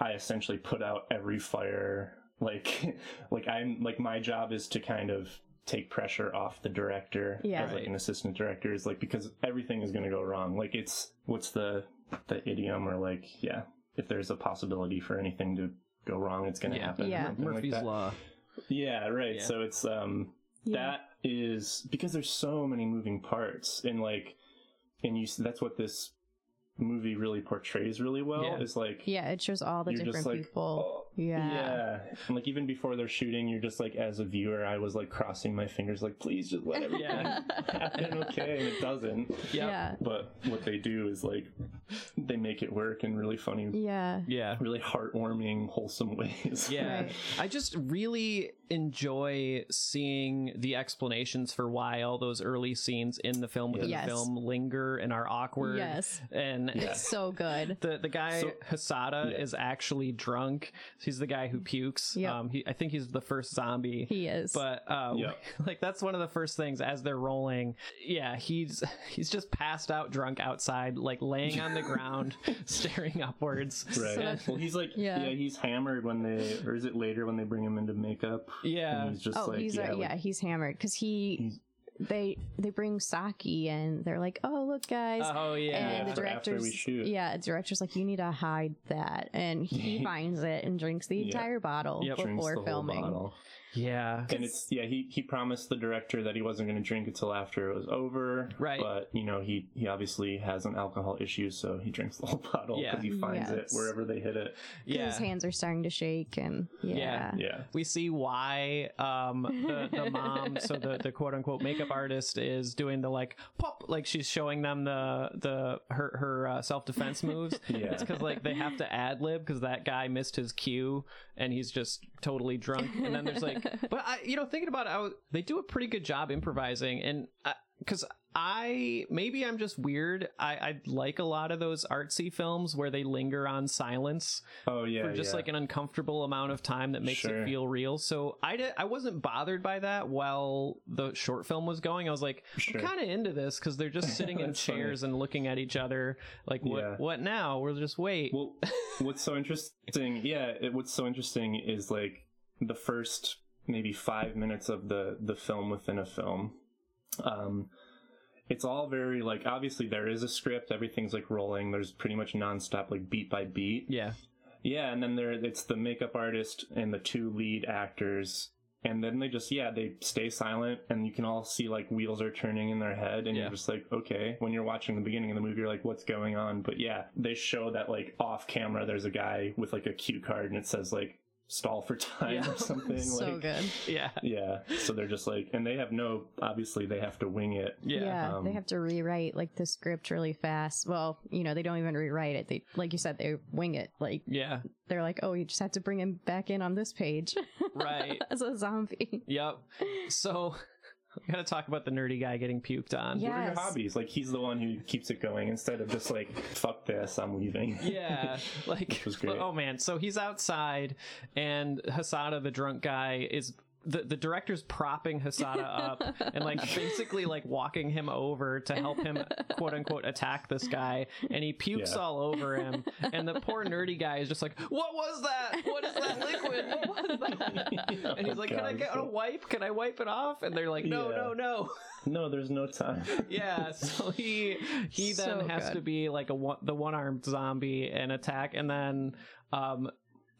[SPEAKER 4] I essentially put out every fire like like I'm like my job is to kind of take pressure off the director
[SPEAKER 2] Yeah.
[SPEAKER 4] as like an assistant director is like because everything is going to go wrong. Like it's what's the the idiom or like yeah, if there's a possibility for anything to go wrong, it's going to
[SPEAKER 1] Yeah.
[SPEAKER 4] happen.
[SPEAKER 2] Yeah.
[SPEAKER 4] something like
[SPEAKER 1] Murphy's. Law.
[SPEAKER 4] Yeah, right.
[SPEAKER 1] Yeah.
[SPEAKER 4] So it's um
[SPEAKER 2] Yeah.
[SPEAKER 4] that is because there's so many moving parts and like and you that's what this movie really portrays really well
[SPEAKER 1] Yeah.
[SPEAKER 4] is like
[SPEAKER 2] Yeah, it shows all the different
[SPEAKER 4] like
[SPEAKER 2] people.
[SPEAKER 4] oh,
[SPEAKER 2] Yeah.
[SPEAKER 4] yeah and like even before they're shooting you're just like as a viewer i was like crossing my fingers like please just let everything
[SPEAKER 1] Yeah.
[SPEAKER 4] happen okay and it doesn't
[SPEAKER 1] Yep.
[SPEAKER 2] Yeah.
[SPEAKER 4] but what they do is like they make it work in really funny
[SPEAKER 2] Yeah.
[SPEAKER 1] Yeah.
[SPEAKER 4] really heartwarming wholesome ways
[SPEAKER 1] Yeah.
[SPEAKER 2] Right.
[SPEAKER 1] I just really enjoy seeing the explanations for why all those early scenes in the film within
[SPEAKER 2] Yes.
[SPEAKER 1] the film linger and are awkward.
[SPEAKER 2] Yes.
[SPEAKER 1] And
[SPEAKER 2] It's so good.
[SPEAKER 1] the the guy
[SPEAKER 4] So-
[SPEAKER 1] Hosoda
[SPEAKER 4] Yeah.
[SPEAKER 1] is actually drunk. He's the guy who pukes.
[SPEAKER 2] Yep.
[SPEAKER 1] Um he I think he's the first zombie.
[SPEAKER 2] He is.
[SPEAKER 1] but uh,
[SPEAKER 4] Yeah.
[SPEAKER 1] like that's one of the first things as they're rolling. Yeah, he's he's just passed out drunk outside, like laying on the ground, staring upwards.
[SPEAKER 4] Right.
[SPEAKER 2] that's-
[SPEAKER 4] well, he's like,
[SPEAKER 2] Yeah.
[SPEAKER 4] yeah. he's hammered when they, or is it later when they bring him into makeup?
[SPEAKER 1] Yeah.
[SPEAKER 4] And he's just
[SPEAKER 2] oh,
[SPEAKER 4] like,
[SPEAKER 2] he's
[SPEAKER 4] yeah,
[SPEAKER 2] yeah,
[SPEAKER 4] like-
[SPEAKER 2] yeah, he's hammered because he
[SPEAKER 4] He's-
[SPEAKER 2] they they bring sake and they're like, oh look guys,
[SPEAKER 1] Oh yeah.
[SPEAKER 2] and the
[SPEAKER 4] after- after we
[SPEAKER 2] director's
[SPEAKER 4] shoot.
[SPEAKER 2] yeah, the director's like, you need to hide that, and he finds it and drinks the
[SPEAKER 4] Yeah.
[SPEAKER 2] entire bottle
[SPEAKER 1] Yep.
[SPEAKER 4] drinks
[SPEAKER 2] before
[SPEAKER 4] the whole
[SPEAKER 2] filming.
[SPEAKER 4] bottle.
[SPEAKER 1] Yeah.
[SPEAKER 4] And it's yeah, he he promised the director that he wasn't going to drink until after it was over.
[SPEAKER 1] Right.
[SPEAKER 4] But you know he he obviously has an alcohol issue, so he drinks the whole bottle
[SPEAKER 1] Yeah.
[SPEAKER 4] because he finds it wherever they hit it.
[SPEAKER 1] Yeah.
[SPEAKER 2] His hands are starting to shake, and yeah,
[SPEAKER 1] Yeah.
[SPEAKER 4] Yeah.
[SPEAKER 1] we see why um the, the mom so the, the quote unquote makeup artist is doing the like pop like she's showing them the the her her uh, self-defense moves
[SPEAKER 4] Yeah.
[SPEAKER 1] it's because like they have to ad lib because that guy missed his cue and he's just totally drunk and then there's like but I, you know thinking about it I was, they do a pretty good job improvising and because I maybe I'm just weird. I, I like a lot of those artsy films where they linger on silence
[SPEAKER 4] Oh yeah.
[SPEAKER 1] for just
[SPEAKER 4] yeah.
[SPEAKER 1] like an uncomfortable amount of time that makes
[SPEAKER 4] Sure.
[SPEAKER 1] it feel real. So I did, I wasn't bothered by that while the short film was going. I was like,
[SPEAKER 4] Sure.
[SPEAKER 1] I'm kind of into this because they're just sitting in
[SPEAKER 4] That's funny.
[SPEAKER 1] chairs and looking at each other. Like, what
[SPEAKER 4] Yeah.
[SPEAKER 1] what now? We'll just wait.
[SPEAKER 4] Well, what's so interesting? Yeah, it, what's so interesting is like the first maybe five minutes of the the film within a film. Um, it's all very like obviously there is a script. Everything's like rolling. There's pretty much nonstop like beat by beat.
[SPEAKER 1] yeah,
[SPEAKER 4] Yeah, and then there it's the makeup artist and the two lead actors. And then they just yeah they stay silent and you can all see like wheels are turning in their head and
[SPEAKER 1] Yeah.
[SPEAKER 4] you're just like okay when you're watching the beginning of the movie you're like what's going on but yeah they show that like off camera there's a guy with like a cue card and it says like stall for time
[SPEAKER 1] Yeah.
[SPEAKER 4] or something
[SPEAKER 2] so
[SPEAKER 4] like
[SPEAKER 2] good.
[SPEAKER 1] yeah,
[SPEAKER 4] yeah so they're just like and they have no obviously they have to wing it
[SPEAKER 1] yeah,
[SPEAKER 2] they
[SPEAKER 4] um,
[SPEAKER 2] have to rewrite like the script really fast. Well, you know, they don't even rewrite it. They, like you said, they wing it. Like
[SPEAKER 1] yeah.
[SPEAKER 2] they're like, oh, you just have to bring him back in on this page
[SPEAKER 1] Right.
[SPEAKER 2] as a zombie.
[SPEAKER 1] Yep. So we gotta talk about the nerdy guy getting puked on.
[SPEAKER 2] Yeah.
[SPEAKER 4] what are your hobbies like he's the one who keeps it going instead of just like fuck this i'm leaving
[SPEAKER 1] Yeah, like
[SPEAKER 4] was great.
[SPEAKER 1] oh man. So he's outside, and Hosoda, the drunk guy, is the the director's propping Hosoda up and like basically like walking him over to help him quote unquote attack this guy, and he pukes
[SPEAKER 4] Yeah.
[SPEAKER 1] all over him, and the poor nerdy guy is just like, "What was that? What is that liquid? What was that?" And he's
[SPEAKER 4] Oh,
[SPEAKER 1] like, "Can I get a wipe? Can I wipe it off?" And they're like, "No,
[SPEAKER 4] Yeah.
[SPEAKER 1] no, no."
[SPEAKER 4] No, there's no time.
[SPEAKER 1] yeah so he he then
[SPEAKER 2] So
[SPEAKER 1] has
[SPEAKER 2] good.
[SPEAKER 1] to be like a one, the one-armed zombie and attack and then um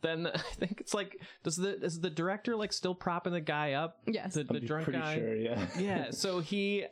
[SPEAKER 1] then i think it's like does the is the director like still propping the guy up
[SPEAKER 2] Yes.
[SPEAKER 1] the, the
[SPEAKER 4] I'm
[SPEAKER 1] drunk
[SPEAKER 4] pretty
[SPEAKER 1] guy
[SPEAKER 4] sure, yeah.
[SPEAKER 1] yeah so he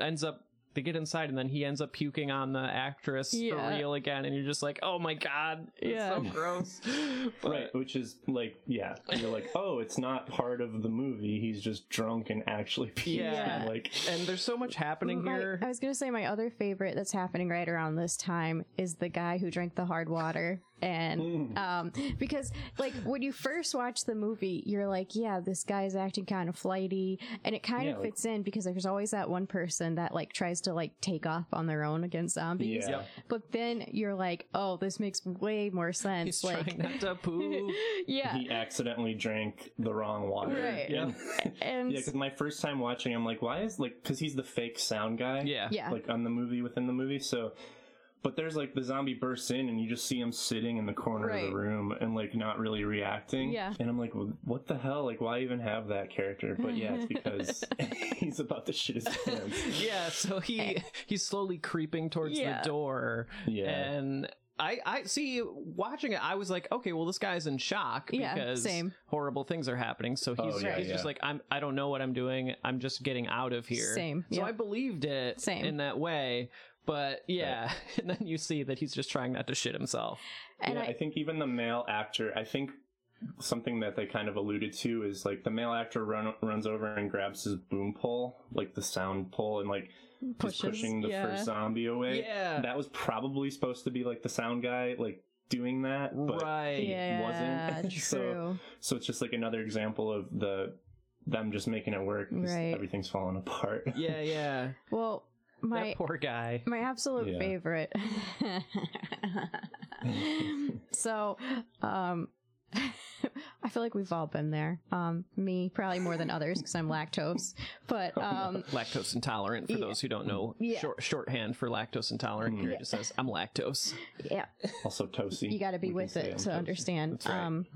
[SPEAKER 1] ends up they get inside and then he ends up puking on the actress for
[SPEAKER 2] Yeah.
[SPEAKER 1] real again and you're just like oh my god it's
[SPEAKER 2] Yeah.
[SPEAKER 1] so gross but
[SPEAKER 4] Right, which is like, yeah, you're like, oh, it's not part of the movie. He's just drunk and actually puking
[SPEAKER 1] Yeah.
[SPEAKER 4] like,
[SPEAKER 1] and there's so much happening
[SPEAKER 2] My-
[SPEAKER 1] here
[SPEAKER 2] I was gonna say my other favorite that's happening right around this time is the guy who drank the hard water and um because like when you first watch the movie you're like yeah this guy's acting kind of flighty and it kind
[SPEAKER 4] Yeah,
[SPEAKER 2] of
[SPEAKER 4] like-
[SPEAKER 2] fits in because there's always that one person that like tries to like take off on their own against zombies
[SPEAKER 4] Yeah.
[SPEAKER 2] but then you're like oh this makes way more sense
[SPEAKER 1] He's
[SPEAKER 2] like
[SPEAKER 1] trying not to poop.
[SPEAKER 2] yeah
[SPEAKER 4] He accidentally drank the wrong water.
[SPEAKER 2] Right.
[SPEAKER 4] And-
[SPEAKER 2] and
[SPEAKER 4] yeah, because my first time watching, I'm like, why is like, because he's the fake sound guy.
[SPEAKER 1] Yeah.
[SPEAKER 2] yeah
[SPEAKER 4] Like on the movie within the movie, so. But there's like the zombie bursts in and you just see him sitting in the corner of the room and like not really reacting.
[SPEAKER 2] Yeah.
[SPEAKER 4] And I'm like, well, what the hell? Like, why even have that character? But yeah, it's because he's about to shit his pants.
[SPEAKER 1] Yeah, so he he's slowly creeping towards
[SPEAKER 2] Yeah.
[SPEAKER 1] the door,
[SPEAKER 4] Yeah.
[SPEAKER 1] and I I see watching it. I was like, okay, well, this guy's in shock
[SPEAKER 2] Yeah,
[SPEAKER 1] because
[SPEAKER 2] same.
[SPEAKER 1] horrible things are happening. So he's
[SPEAKER 4] Oh, yeah,
[SPEAKER 1] he's just like, I'm I don't know what I'm doing. I'm just getting out of here.
[SPEAKER 2] Same,
[SPEAKER 1] So
[SPEAKER 2] yeah.
[SPEAKER 1] I believed it
[SPEAKER 2] Same.
[SPEAKER 1] in that way. But yeah, and then you see that he's just trying not to shit himself.
[SPEAKER 2] and
[SPEAKER 4] yeah,
[SPEAKER 2] I,
[SPEAKER 4] I think even the male actor, I think something that they kind of alluded to is like the male actor run, runs over and grabs his boom pole, like the sound pole, and like
[SPEAKER 2] Pushes,
[SPEAKER 4] just pushing the
[SPEAKER 2] yeah.
[SPEAKER 4] first zombie away.
[SPEAKER 1] Yeah.
[SPEAKER 4] That was probably supposed to be like the sound guy, like doing that, but
[SPEAKER 1] right.
[SPEAKER 2] yeah
[SPEAKER 4] wasn't. So-
[SPEAKER 2] true
[SPEAKER 4] so it's just like another example of the them just making it work. 'cause
[SPEAKER 2] Right.
[SPEAKER 4] Everything's falling apart.
[SPEAKER 1] Yeah, yeah.
[SPEAKER 2] well my
[SPEAKER 1] that poor guy.
[SPEAKER 2] My absolute
[SPEAKER 4] Yeah.
[SPEAKER 2] favorite. so, um, I feel like we've all been there. Um, me probably more than others because I'm lactose. But um,
[SPEAKER 1] lactose intolerant for
[SPEAKER 2] Yeah.
[SPEAKER 1] those who don't know
[SPEAKER 2] Yeah.
[SPEAKER 1] short shorthand for lactose intolerant here it just says i'm lactose
[SPEAKER 2] yeah,
[SPEAKER 4] also, Tosi.
[SPEAKER 2] you got to be
[SPEAKER 4] We
[SPEAKER 2] with it to
[SPEAKER 4] Tosi.
[SPEAKER 2] understand.
[SPEAKER 1] That's right.
[SPEAKER 2] Um,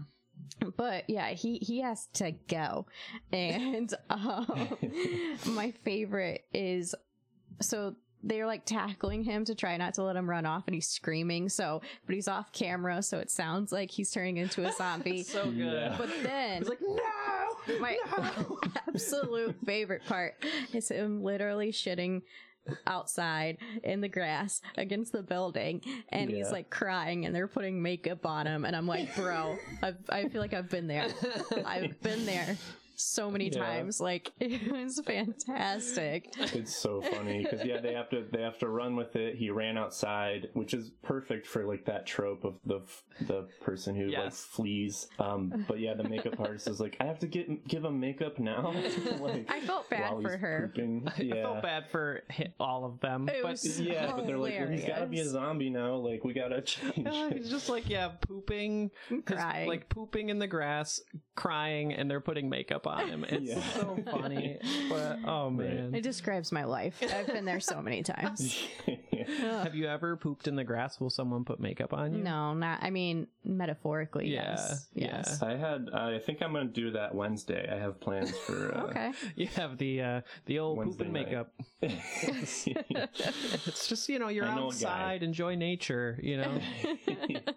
[SPEAKER 2] but yeah, he he has to go, and um, my favorite is so they're like tackling him to try not to let him run off, and he's screaming. So, but he's off camera, so it sounds like he's turning into a zombie.
[SPEAKER 1] so good
[SPEAKER 4] Yeah.
[SPEAKER 2] But then,
[SPEAKER 1] He's like, no,
[SPEAKER 2] my absolute favorite part is him literally shitting outside in the grass against the building and he's like crying and they're putting makeup on him and I'm like bro I've, I feel like I've been there I've been there so many
[SPEAKER 4] Yeah.
[SPEAKER 2] times like it was fantastic
[SPEAKER 4] It's so funny because yeah, they have to they have to run with it. He ran outside, which is perfect for like that trope of the the person who like flees. Um, but yeah, the makeup artist is like, I have to get give him makeup now. like,
[SPEAKER 2] I felt bad for her
[SPEAKER 4] pooping. Yeah.
[SPEAKER 1] i felt bad for all of them
[SPEAKER 2] It
[SPEAKER 1] but
[SPEAKER 2] was-
[SPEAKER 4] Yeah, but they're like, well, he's got to be a zombie now. Like, we gotta change.
[SPEAKER 1] Uh, he's just like yeah pooping
[SPEAKER 2] Crying.
[SPEAKER 1] like pooping in the grass crying and they're putting makeup on him. It's
[SPEAKER 4] Yeah.
[SPEAKER 1] so funny. But oh man.
[SPEAKER 2] It describes my life. I've been there so many times.
[SPEAKER 1] Have you ever pooped in the grass? While someone put makeup on you?
[SPEAKER 2] No not I mean metaphorically
[SPEAKER 1] Yeah,
[SPEAKER 2] yes.
[SPEAKER 1] yeah.
[SPEAKER 2] yes.
[SPEAKER 4] I had. I think I'm gonna do that Wednesday. I have plans for. Uh,
[SPEAKER 2] okay.
[SPEAKER 1] You have the uh the old
[SPEAKER 4] Wednesday
[SPEAKER 1] poop and makeup. It's just you know you're
[SPEAKER 4] I know
[SPEAKER 1] outside enjoy nature you know?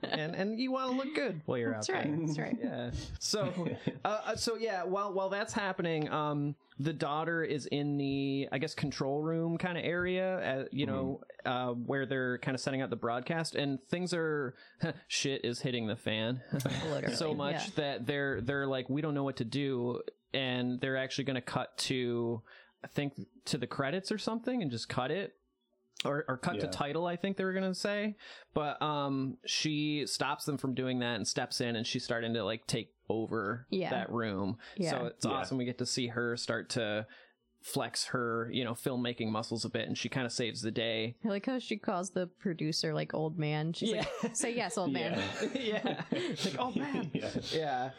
[SPEAKER 1] and and you want to look good while you're out.
[SPEAKER 2] that's
[SPEAKER 1] out
[SPEAKER 2] right
[SPEAKER 1] there
[SPEAKER 2] that's right.
[SPEAKER 1] Yeah. So uh, uh, so yeah while while that's happening um the daughter is in the i guess control room kind of area uh, you know uh where they're kind of setting up the broadcast and things are shit is hitting the fan so much
[SPEAKER 2] yeah.
[SPEAKER 1] that they're they're like we don't know what to do and they're actually going to cut to i think to the credits or something and just cut it or, or cut to title i think they were going to say but um she stops them from doing that and steps in and she's starting to like take over
[SPEAKER 2] Yeah.
[SPEAKER 1] that room
[SPEAKER 2] Yeah.
[SPEAKER 1] so it's
[SPEAKER 4] Yeah.
[SPEAKER 1] awesome we get to see her start to flex her you know filmmaking muscles a bit and she kind of saves the day
[SPEAKER 2] I like how she calls the producer like old man. She's
[SPEAKER 1] Yeah.
[SPEAKER 2] like, "Say yes, old man."
[SPEAKER 1] yeah like oh man
[SPEAKER 4] yeah.
[SPEAKER 1] yeah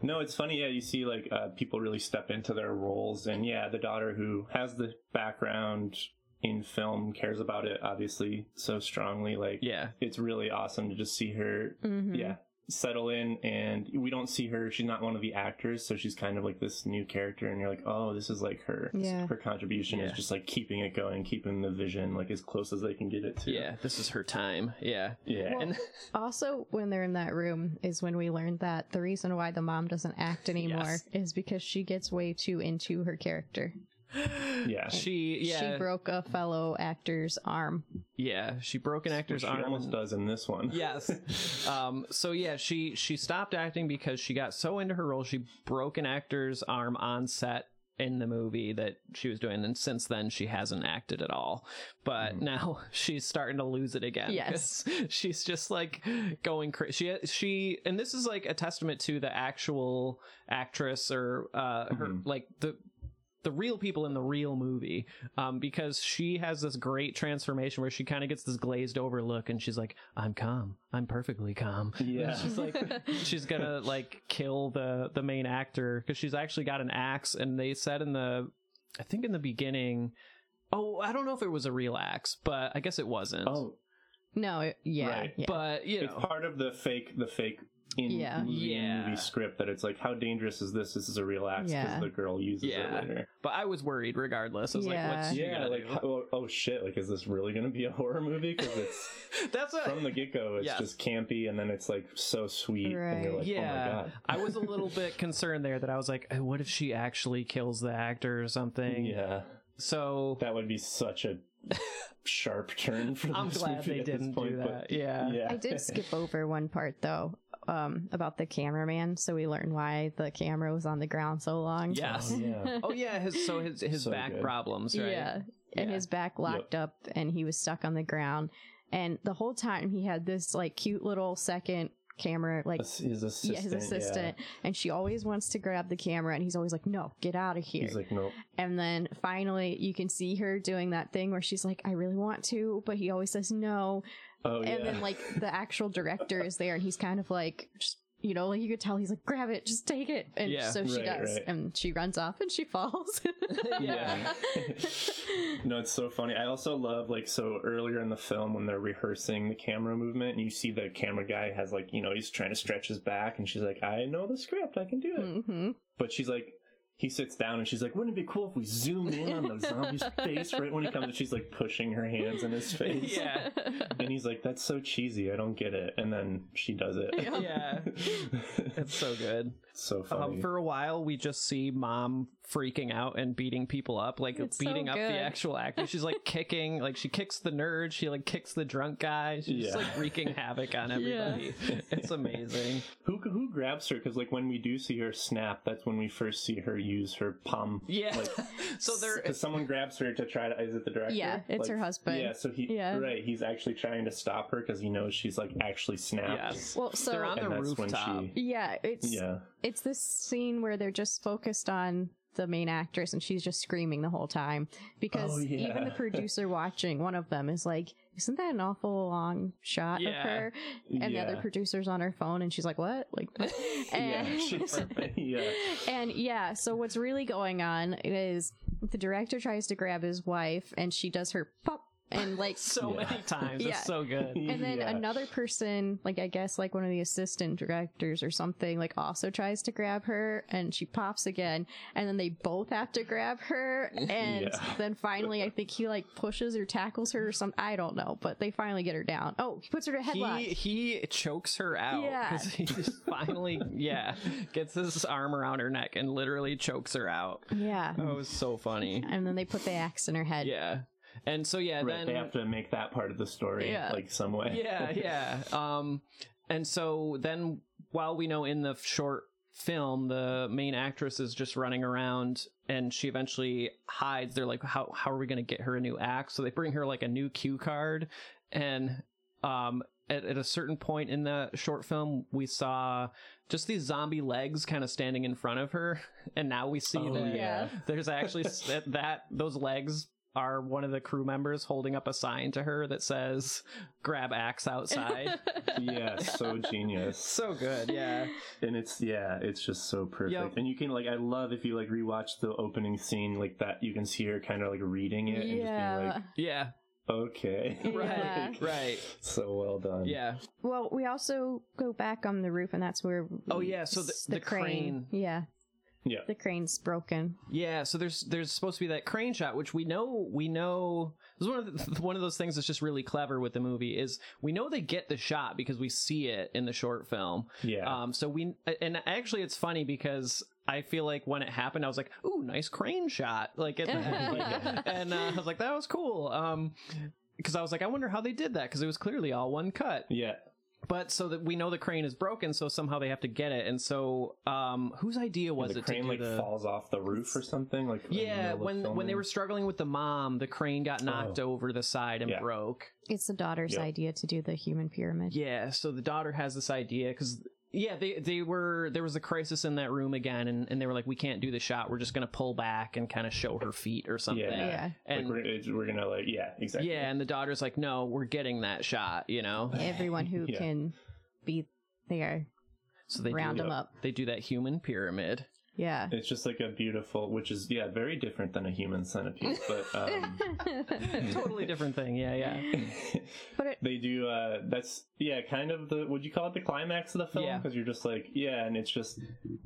[SPEAKER 4] No, it's funny. Yeah, you see like uh, people really step into their roles, and yeah, the daughter who has the background in film cares about it obviously so strongly. Like,
[SPEAKER 1] yeah
[SPEAKER 4] it's really awesome to just see her,
[SPEAKER 2] Mhm.
[SPEAKER 4] yeah, settle in. And we don't see her; she's not one of the actors, so she's kind of like this new character. And you're like, oh, this is like her.
[SPEAKER 2] Yeah.
[SPEAKER 4] her contribution
[SPEAKER 1] Yeah.
[SPEAKER 4] is just like keeping it going, keeping the vision like as close as they can get it to.
[SPEAKER 1] yeah this is her time yeah
[SPEAKER 4] yeah.
[SPEAKER 2] Well,
[SPEAKER 1] and
[SPEAKER 2] Also, when they're in that room, is when we learned that the reason why the mom doesn't act anymore
[SPEAKER 1] Yes.
[SPEAKER 2] is because she gets way too into her character.
[SPEAKER 4] Yeah.
[SPEAKER 1] she yeah
[SPEAKER 2] She broke a fellow actor's arm.
[SPEAKER 1] yeah she broke an actor's
[SPEAKER 4] she
[SPEAKER 1] arm
[SPEAKER 4] almost
[SPEAKER 1] and-
[SPEAKER 4] does in this one.
[SPEAKER 1] yes um so yeah she she stopped acting because she got so into her role she broke an actor's arm on set in the movie that she was doing, and since then she hasn't acted at all. But now she's starting to lose it again.
[SPEAKER 2] Yes.
[SPEAKER 1] 'cause she's just like going crazy. She she, and this is like a testament to the actual actress or uh her
[SPEAKER 4] Mhm.
[SPEAKER 1] like the the real people in the real movie um, because she has this great transformation where she kind of gets this glazed over look and she's like i'm calm i'm perfectly calm
[SPEAKER 4] Yeah.
[SPEAKER 1] she's like she's gonna like kill the the main actor because she's actually got an axe and they said in the i think in the beginning oh i don't know if it was a real axe but i guess it wasn't
[SPEAKER 4] Oh,
[SPEAKER 2] No, it- yeah,
[SPEAKER 4] Right.
[SPEAKER 2] yeah.
[SPEAKER 1] but you
[SPEAKER 4] it's
[SPEAKER 1] know
[SPEAKER 4] part of the fake, the fake in
[SPEAKER 2] Yeah.
[SPEAKER 4] movie,
[SPEAKER 1] Yeah.
[SPEAKER 4] movie script that it's like, how dangerous is this? This is a real axe because
[SPEAKER 2] Yeah.
[SPEAKER 4] the girl uses
[SPEAKER 1] Yeah.
[SPEAKER 4] it later.
[SPEAKER 1] but i was worried regardless i was
[SPEAKER 2] Yeah.
[SPEAKER 1] like what's she
[SPEAKER 4] Yeah,
[SPEAKER 1] gonna
[SPEAKER 4] like
[SPEAKER 1] do?
[SPEAKER 4] how, oh, oh shit, like is this really gonna be a horror movie? Because it's
[SPEAKER 1] that's what
[SPEAKER 4] from the get go, it's
[SPEAKER 1] Yes.
[SPEAKER 4] just campy, and then it's like so sweet, and you're
[SPEAKER 2] Right.
[SPEAKER 4] like,
[SPEAKER 1] yeah,
[SPEAKER 4] oh my god,
[SPEAKER 1] I was a little bit concerned there that I was like, "Eh, what if she actually kills the actor or something?
[SPEAKER 4] yeah,
[SPEAKER 1] So
[SPEAKER 4] that would be such a sharp turn for
[SPEAKER 1] I'm glad they didn't
[SPEAKER 4] point,
[SPEAKER 1] do
[SPEAKER 4] but-
[SPEAKER 1] that. Yeah.
[SPEAKER 4] yeah,
[SPEAKER 2] I did skip over one part though, um, about the cameraman, so we learned why the camera was on the ground so long.
[SPEAKER 1] Yes.
[SPEAKER 4] Oh, yeah.
[SPEAKER 1] Oh yeah, his so his his
[SPEAKER 4] So
[SPEAKER 1] back
[SPEAKER 4] good.
[SPEAKER 1] problems, right?
[SPEAKER 2] Yeah. And
[SPEAKER 1] Yeah.
[SPEAKER 2] his back locked up and he was stuck on the ground. And the whole time he had this like cute little second camera, like
[SPEAKER 4] his assistant,
[SPEAKER 2] yeah, his assistant. And she always wants to grab the camera and he's always like, No, get out of here.
[SPEAKER 4] He's like, no,
[SPEAKER 2] and then finally you can see her doing that thing where she's like, I really want to, but he always says no.
[SPEAKER 4] Oh yeah,
[SPEAKER 2] And then like the actual director is there and he's kind of like just you know, like you could tell he's like, grab it, just take it. And
[SPEAKER 1] Yeah.
[SPEAKER 2] so she
[SPEAKER 4] Right,
[SPEAKER 2] does.
[SPEAKER 4] right.
[SPEAKER 2] And she runs off and she falls.
[SPEAKER 4] Yeah. no, it's so funny. I also love like so earlier in the film when they're rehearsing the camera movement and you see the camera guy has like, you know, he's trying to stretch his back and she's like, I know the script, I can do it.
[SPEAKER 2] hmm
[SPEAKER 4] But she's like he sits down and she's like, Wouldn't it be cool if we zoomed in on the zombie's face right when he comes and she's like pushing her hands in his face.
[SPEAKER 1] Yeah.
[SPEAKER 4] And he's like, That's so cheesy, I don't get it. And then she does it.
[SPEAKER 1] Yeah. It's so good.
[SPEAKER 4] So funny.
[SPEAKER 1] Um, for a while, we just see mom freaking out and beating people up, like
[SPEAKER 2] It's so
[SPEAKER 1] beating up the actual actor. She's like kicking, like she kicks the nerd, she like kicks the drunk guy. She's just like wreaking havoc on everybody. It's amazing.
[SPEAKER 4] who who grabs her? Because like when we do see her snap, that's when we first see her use her palm.
[SPEAKER 1] Yeah.
[SPEAKER 4] Like,
[SPEAKER 1] so there,
[SPEAKER 4] Because someone grabs her to try to. Is it the director?
[SPEAKER 2] Yeah, it's her husband.
[SPEAKER 4] Yeah, so he.
[SPEAKER 2] Yeah.
[SPEAKER 4] Right, he's actually trying to stop her because he knows she's like actually snapped.
[SPEAKER 1] yes.
[SPEAKER 2] Well, so
[SPEAKER 1] they're on the
[SPEAKER 4] And that's when
[SPEAKER 1] rooftop.
[SPEAKER 4] she-
[SPEAKER 2] yeah, it's
[SPEAKER 4] Yeah.
[SPEAKER 2] It's this scene where they're just focused on the main actress and she's just screaming the whole time because
[SPEAKER 4] Oh, yeah.
[SPEAKER 2] even the producer watching one of them is like isn't that an awful long shot
[SPEAKER 1] Yeah.
[SPEAKER 2] of her and the other producer's on her phone and she's like what like and,
[SPEAKER 4] Yeah, yeah.
[SPEAKER 2] and yeah so what's really going on is the director tries to grab his wife and she does her pop and like
[SPEAKER 1] So
[SPEAKER 4] Yeah.
[SPEAKER 1] many times.
[SPEAKER 2] Yeah.
[SPEAKER 1] It's so good.
[SPEAKER 2] and then
[SPEAKER 4] Yeah.
[SPEAKER 2] another person, like I guess like one of the assistant directors or something, like also tries to grab her and she pops again. And then they both have to grab her. And
[SPEAKER 4] Yeah.
[SPEAKER 2] then finally, I think he like pushes or tackles her or something. I don't know, but they finally get her down. Oh, he puts her to headlock.
[SPEAKER 1] He he chokes her out
[SPEAKER 2] Yeah.
[SPEAKER 1] he just finally yeah gets his arm around her neck and literally chokes her out.
[SPEAKER 2] yeah.
[SPEAKER 1] That was so funny.
[SPEAKER 2] And then they put the axe in her head.
[SPEAKER 1] Yeah, and so yeah,
[SPEAKER 4] Right,
[SPEAKER 1] then
[SPEAKER 4] they have to make that part of the story
[SPEAKER 2] Yeah.
[SPEAKER 4] like some way.
[SPEAKER 1] yeah, yeah. Um, and so then while we know in the short film the main actress is just running around and she eventually hides they're like how how are we going to get her a new axe so they bring her like a new cue card and um at, at a certain point in the short film we saw just these zombie legs kind of standing in front of her and now we see
[SPEAKER 4] Oh,
[SPEAKER 1] that
[SPEAKER 4] yeah.
[SPEAKER 1] there's actually that, that those legs are one of the crew members holding up a sign to her that says grab axe outside
[SPEAKER 4] yeah, so genius.
[SPEAKER 1] so good yeah
[SPEAKER 4] And it's yeah, it's just so perfect.
[SPEAKER 1] Yep.
[SPEAKER 4] And you can like I love if you like rewatch the opening scene like that you can see her kind of like reading it and just being like,
[SPEAKER 1] yeah
[SPEAKER 4] Okay.
[SPEAKER 2] Yeah.
[SPEAKER 4] Like,
[SPEAKER 1] right
[SPEAKER 4] So well done.
[SPEAKER 1] yeah
[SPEAKER 2] Well, we also go back on the roof, and that's where.
[SPEAKER 1] Oh, yeah, so the- the crane.
[SPEAKER 2] Yeah.
[SPEAKER 4] Yeah.
[SPEAKER 2] The crane's broken.
[SPEAKER 1] yeah so there's there's supposed to be that crane shot which we know we know this is one of the, one of those things that's just really clever with the movie is we know they get the shot because we see it in the short film
[SPEAKER 4] Yeah.
[SPEAKER 1] Um, so we, and actually, it's funny because I feel like when it happened, I was like, "Ooh, nice crane shot!" Like, at the. Like, and uh, I was like, "That was cool." Um, because I was like, I wonder how they did that because it was clearly all one cut.
[SPEAKER 4] yeah.
[SPEAKER 1] But so that we know the crane is broken, so somehow they have to get it. And so, um, whose idea was
[SPEAKER 4] the
[SPEAKER 1] it
[SPEAKER 4] crane
[SPEAKER 1] to
[SPEAKER 4] like
[SPEAKER 1] do the?
[SPEAKER 4] Crane, like, falls off the roof or something. Like
[SPEAKER 1] yeah,
[SPEAKER 4] middle of
[SPEAKER 1] when when they were struggling with the mom, the crane got knocked
[SPEAKER 4] Oh.
[SPEAKER 1] over the side and
[SPEAKER 4] Yeah.
[SPEAKER 1] broke.
[SPEAKER 2] It's the daughter's
[SPEAKER 4] Yep.
[SPEAKER 2] idea to do the human pyramid.
[SPEAKER 1] Yeah, so the daughter has this idea because yeah, they they were there was a crisis in that room again, and, and they were like, we can't do the shot. We're just gonna pull back and kind of show her feet or something.
[SPEAKER 4] Yeah.
[SPEAKER 2] Yeah.
[SPEAKER 1] And
[SPEAKER 4] like we're, we're gonna like yeah exactly
[SPEAKER 1] yeah, and the daughter's like, no, we're getting that shot. You know,
[SPEAKER 2] Everyone who
[SPEAKER 4] Yeah.
[SPEAKER 2] can be there,
[SPEAKER 1] so they
[SPEAKER 2] round
[SPEAKER 1] do,
[SPEAKER 2] them up.
[SPEAKER 1] They do that human pyramid.
[SPEAKER 2] Yeah.
[SPEAKER 4] It's just like a beautiful, which is yeah, very different than a human centipede, but um,
[SPEAKER 1] totally different thing. Yeah, yeah.
[SPEAKER 2] But it-
[SPEAKER 4] they do. uh That's yeah, kind of the. Would you call it the climax of the film?
[SPEAKER 1] Yeah.
[SPEAKER 4] Because you're just like yeah, and it's just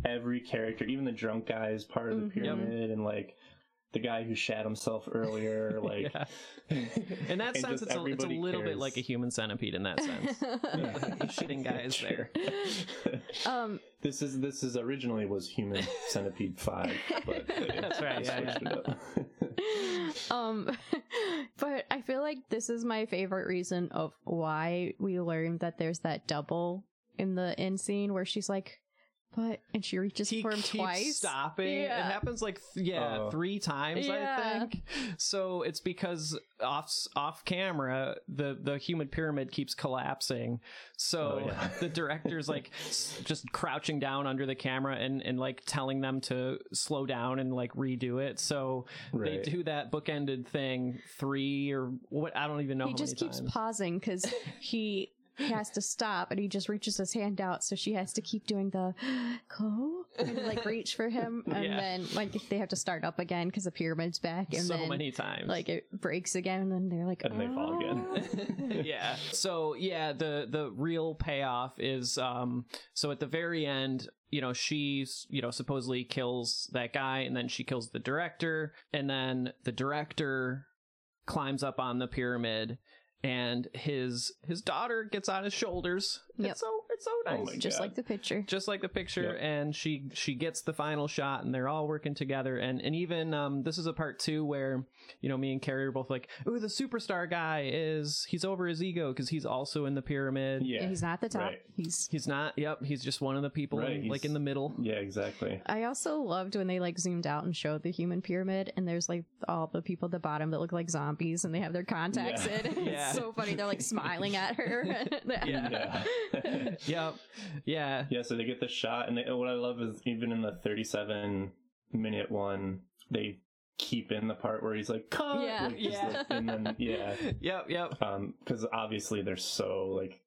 [SPEAKER 4] every character, even the drunk guy is part of the
[SPEAKER 2] Mhm. Yep.
[SPEAKER 4] pyramid, and like the guy who shat himself earlier, like
[SPEAKER 1] Yeah. In that
[SPEAKER 4] and
[SPEAKER 1] sense,
[SPEAKER 4] just
[SPEAKER 1] it's a, it's a
[SPEAKER 4] everybody
[SPEAKER 1] little bit like a human centipede in that sense. the shitting guy is there.
[SPEAKER 2] um,
[SPEAKER 4] this is this is originally was Human Centipede Five, but they
[SPEAKER 1] That's right, yeah,
[SPEAKER 4] switched it up.
[SPEAKER 2] um, but I feel like this is my favorite reason of why we learned that there's that double in the end scene where she's like, but, and she reaches
[SPEAKER 1] he
[SPEAKER 2] for him
[SPEAKER 1] keeps
[SPEAKER 2] twice.
[SPEAKER 1] stopping.
[SPEAKER 2] Yeah.
[SPEAKER 1] It happens like th- yeah,
[SPEAKER 4] Oh.
[SPEAKER 1] three times I think. So it's because off off camera the the human pyramid keeps collapsing. So
[SPEAKER 4] Oh, yeah.
[SPEAKER 1] the director's like just crouching down under the camera and and like telling them to slow down and like redo it. So
[SPEAKER 4] Right.
[SPEAKER 1] they do that bookended thing three or what I don't even know.
[SPEAKER 2] he
[SPEAKER 1] how
[SPEAKER 2] just
[SPEAKER 1] many
[SPEAKER 2] keeps
[SPEAKER 1] times.
[SPEAKER 2] pausing because he has to stop and he just reaches his hand out so she has to keep doing the go and like reach for him and
[SPEAKER 1] Yeah.
[SPEAKER 2] then like they have to start up again because the pyramid's back and
[SPEAKER 1] so
[SPEAKER 2] then
[SPEAKER 1] many times.
[SPEAKER 2] like it breaks again and then they're like
[SPEAKER 4] And they fall
[SPEAKER 2] "Oh."
[SPEAKER 4] again.
[SPEAKER 1] yeah. So yeah, the the real payoff is um so at the very end, you know, she's you know supposedly kills that guy and then she kills the director and then the director climbs up on the pyramid and his his daughter gets on his shoulders.
[SPEAKER 2] Yep.
[SPEAKER 1] It's so it's so nice.
[SPEAKER 4] Oh
[SPEAKER 2] just
[SPEAKER 4] God.
[SPEAKER 2] like the picture
[SPEAKER 1] just like the picture
[SPEAKER 4] Yep.
[SPEAKER 1] and she she gets the final shot and they're all working together and and even um this is a part two where you know me and carrie are both like ooh the superstar guy is he's over his ego because he's also in the pyramid
[SPEAKER 2] Yeah,
[SPEAKER 4] Yeah.
[SPEAKER 2] he's not at the top
[SPEAKER 4] right.
[SPEAKER 2] he's
[SPEAKER 1] he's not yep he's just one of the people
[SPEAKER 4] Right,
[SPEAKER 1] in, like in the middle
[SPEAKER 4] Yeah, exactly.
[SPEAKER 2] I also loved when they like zoomed out and showed the human pyramid, and there's like all the people at the bottom that look like zombies, and they have their contacts
[SPEAKER 4] Yeah.
[SPEAKER 2] in.
[SPEAKER 1] Yeah.
[SPEAKER 2] It's so funny. They're like smiling at her.
[SPEAKER 1] Yeah.
[SPEAKER 4] Yeah.
[SPEAKER 1] Yep yeah
[SPEAKER 4] yeah, so they get the shot, and they, what I love is even in the 37 minute one, they keep in the part where he's like, cut!
[SPEAKER 2] Yeah.
[SPEAKER 4] Like,
[SPEAKER 1] Yeah.
[SPEAKER 4] like- and then, yeah.
[SPEAKER 1] yep yep
[SPEAKER 4] Um, because obviously they're so, like,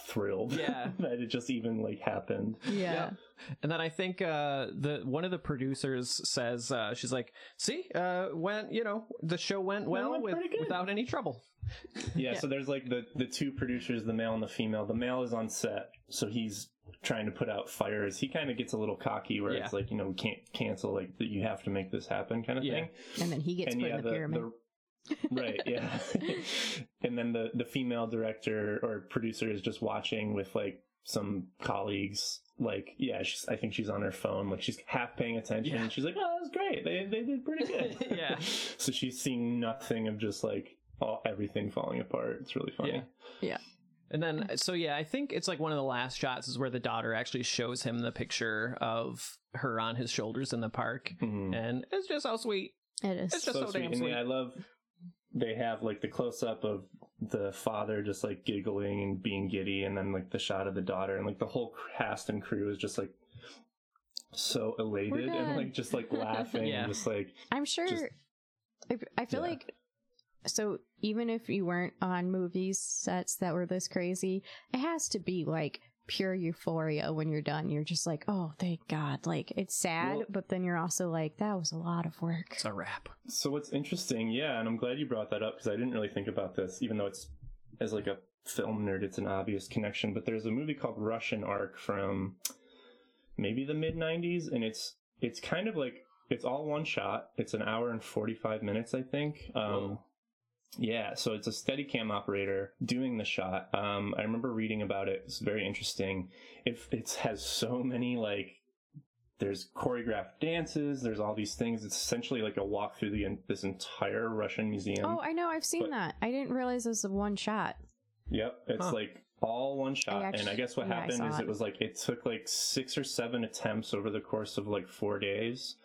[SPEAKER 4] thrilled
[SPEAKER 1] Yeah.
[SPEAKER 4] that it just even, like, happened.
[SPEAKER 2] yeah.
[SPEAKER 1] Yep. And then I think uh, the one of the producers says uh, she's like, "See, uh, went you know the show went well
[SPEAKER 4] went
[SPEAKER 1] with, without any trouble."
[SPEAKER 4] Yeah, so there's like the the two producers, the male and the female. The male is on set, so he's trying to put out fires. He kind of gets a little cocky, where
[SPEAKER 1] Yeah.
[SPEAKER 4] it's like you know we can't cancel like that. You have to make this happen, kind of
[SPEAKER 1] Yeah.
[SPEAKER 4] thing.
[SPEAKER 2] And then he gets
[SPEAKER 4] and
[SPEAKER 2] put
[SPEAKER 4] yeah,
[SPEAKER 2] in the, pyramid.
[SPEAKER 4] Right, yeah. and then the the female director or producer is just watching with like some colleagues. Like, yeah, she's, I think she's on her phone. Like, she's half paying attention.
[SPEAKER 1] Yeah.
[SPEAKER 4] And she's like, "Oh, that was great. They they did pretty good."
[SPEAKER 1] Yeah.
[SPEAKER 4] So she's seeing nothing of just like all everything falling apart. It's really funny.
[SPEAKER 1] Yeah. And then, so yeah, I think it's like one of the last shots is where the daughter actually shows him the picture of her on his shoulders in the park,
[SPEAKER 4] Mhm.
[SPEAKER 1] and it's just how sweet.
[SPEAKER 2] it is.
[SPEAKER 1] It's just so,
[SPEAKER 4] sweet.
[SPEAKER 1] damn
[SPEAKER 4] And
[SPEAKER 1] sweet.
[SPEAKER 4] I love they have like the close up of the father just like giggling and being giddy, and then like the shot of the daughter, and like the whole cast and crew is just like so elated and like just like laughing
[SPEAKER 1] Yeah.
[SPEAKER 4] and just like
[SPEAKER 2] I'm sure.
[SPEAKER 4] just-
[SPEAKER 2] I, I feel
[SPEAKER 4] Yeah.
[SPEAKER 2] like. So even if you weren't on movie sets that were this crazy, it has to be like pure euphoria when you're done. You're just like, oh, thank God. Like it's sad,
[SPEAKER 4] Well-
[SPEAKER 2] but then you're also like, that was a lot of work.
[SPEAKER 1] It's a wrap.
[SPEAKER 4] so what's interesting yeah and i'm glad you brought that up because i didn't really think about this even though it's as like a film nerd it's an obvious connection but there's a movie called russian ark from maybe the mid 90s and it's it's kind of like it's all one shot it's an hour and 45 minutes i think um
[SPEAKER 1] Whoa.
[SPEAKER 4] Yeah so it's a steady cam operator doing the shot um i remember reading about it it's very interesting it, it has so many like there's choreographed dances. There's all these things. It's essentially like a walk through the this entire Russian museum.
[SPEAKER 2] Oh, I know. I've seen
[SPEAKER 4] But-
[SPEAKER 2] that. I didn't realize it was a one shot.
[SPEAKER 4] Yep, it's
[SPEAKER 1] Huh.
[SPEAKER 4] like all one shot. and I guess what
[SPEAKER 2] yeah,
[SPEAKER 4] happened is
[SPEAKER 2] it.
[SPEAKER 4] it was like it took like six or seven attempts over the course of like four days,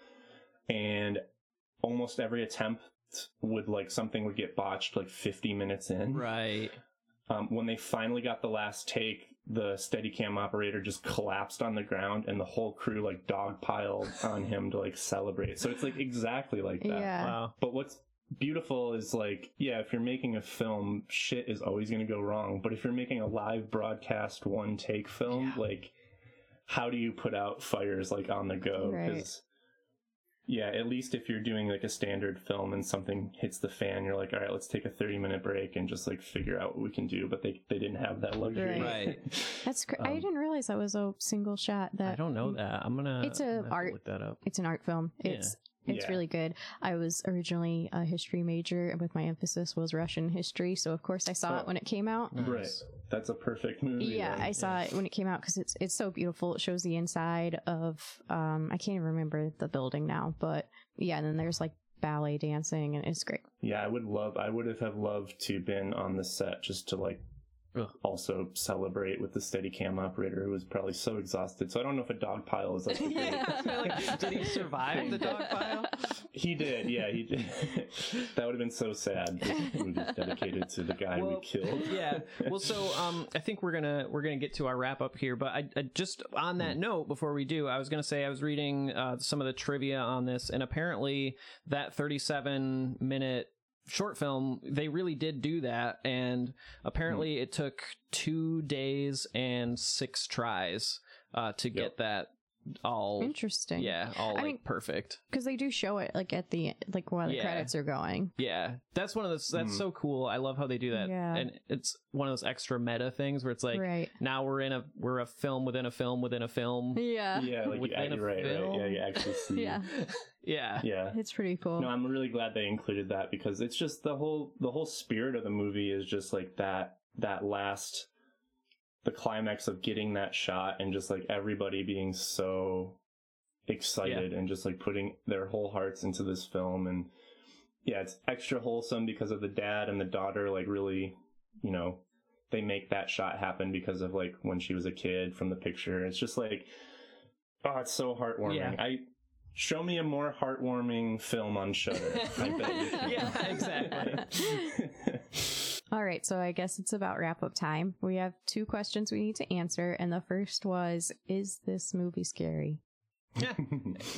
[SPEAKER 4] and almost every attempt would like something would get botched like 50 minutes in.
[SPEAKER 1] Right.
[SPEAKER 4] Um, when they finally got the last take, the Steadicam operator just collapsed on the ground, and the whole crew like dog piled on him to like celebrate. So it's like exactly like that.
[SPEAKER 2] Yeah.
[SPEAKER 1] Wow.
[SPEAKER 4] But what's beautiful is like, yeah, if you're making a film, shit is always going to go wrong. But if you're making a live broadcast one take film, like, how do you put out fires like on the go?
[SPEAKER 2] Right.
[SPEAKER 4] Yeah, at least if you're doing like a standard film and something hits the fan, you're like, all right, let's take a 30 minute break and just like figure out what we can do. But they, they didn't have that luxury.
[SPEAKER 1] Right.
[SPEAKER 2] That's cr- I
[SPEAKER 4] Um,
[SPEAKER 2] didn't realize that was a single shot. That
[SPEAKER 1] I don't know that. I'm gonna.
[SPEAKER 2] It's a
[SPEAKER 1] I'm gonna
[SPEAKER 2] art-
[SPEAKER 1] Look that up.
[SPEAKER 2] It's an art film.
[SPEAKER 1] Yeah.
[SPEAKER 2] It's it's
[SPEAKER 4] Yeah.
[SPEAKER 2] really good. I was originally a history major, and with my emphasis was Russian history. So of course I saw
[SPEAKER 4] Oh.
[SPEAKER 2] it when it came out.
[SPEAKER 4] Right. That's a perfect movie.
[SPEAKER 2] Yeah,
[SPEAKER 4] then.
[SPEAKER 2] I saw it when it came out because it's it's so beautiful. It shows the inside of um I can't even remember the building now, but yeah, and then there's like ballet dancing, and it's great.
[SPEAKER 4] Yeah, I would love. I would have have loved to been on the set just to like
[SPEAKER 1] Ugh.
[SPEAKER 4] also celebrate with the Steadicam operator who was probably so exhausted. So I don't know if a dog pile is like. the greatest-
[SPEAKER 1] Like, did he survive the dog pile?
[SPEAKER 4] He did. Yeah, he did. that would have been so sad. This movie's dedicated to the guy we killed.
[SPEAKER 1] yeah. Well, so um, I think we're gonna we're gonna get to our wrap up here, but I, I just on that note before we do, I was gonna say I was reading uh, some of the trivia on this, and apparently that 37 minute short film they really did do that and apparently it took two days and six tries uh, to get that all
[SPEAKER 2] Interesting.
[SPEAKER 1] yeah all
[SPEAKER 2] I
[SPEAKER 1] like
[SPEAKER 2] mean-
[SPEAKER 1] perfect
[SPEAKER 2] because they do show it like at the like while the
[SPEAKER 1] Yeah.
[SPEAKER 2] credits are going.
[SPEAKER 1] Yeah, that's one of those. That's
[SPEAKER 4] Mm.
[SPEAKER 1] so cool. I love how they do that,
[SPEAKER 2] Yeah.
[SPEAKER 1] and it's one of those extra meta things where it's like
[SPEAKER 2] right.
[SPEAKER 1] now we're in a we're a film within a film within a film.
[SPEAKER 2] Yeah.
[SPEAKER 4] Yeah, like you,
[SPEAKER 1] Within
[SPEAKER 4] you're right, right.
[SPEAKER 1] film.
[SPEAKER 4] Yeah, you actually see.
[SPEAKER 2] Yeah.
[SPEAKER 1] Yeah,
[SPEAKER 4] Yeah.
[SPEAKER 2] It's pretty cool.
[SPEAKER 4] No, I'm really glad they included that because it's just the whole the whole spirit of the movie is just like that that last the climax of getting that shot and just like everybody being so excited and just like putting their whole hearts into this film and yeah, it's extra wholesome because of the dad and the daughter like really, you know, they make that shot happen because of like when she was a kid from the picture. It's just like oh, it's so heartwarming.
[SPEAKER 1] Yeah.
[SPEAKER 4] I show me a more heartwarming film on Shudder. I bet
[SPEAKER 1] yeah, exactly.
[SPEAKER 2] All right, so I guess it's about wrap up time. We have two questions we need to answer, and the first was Is this movie scary?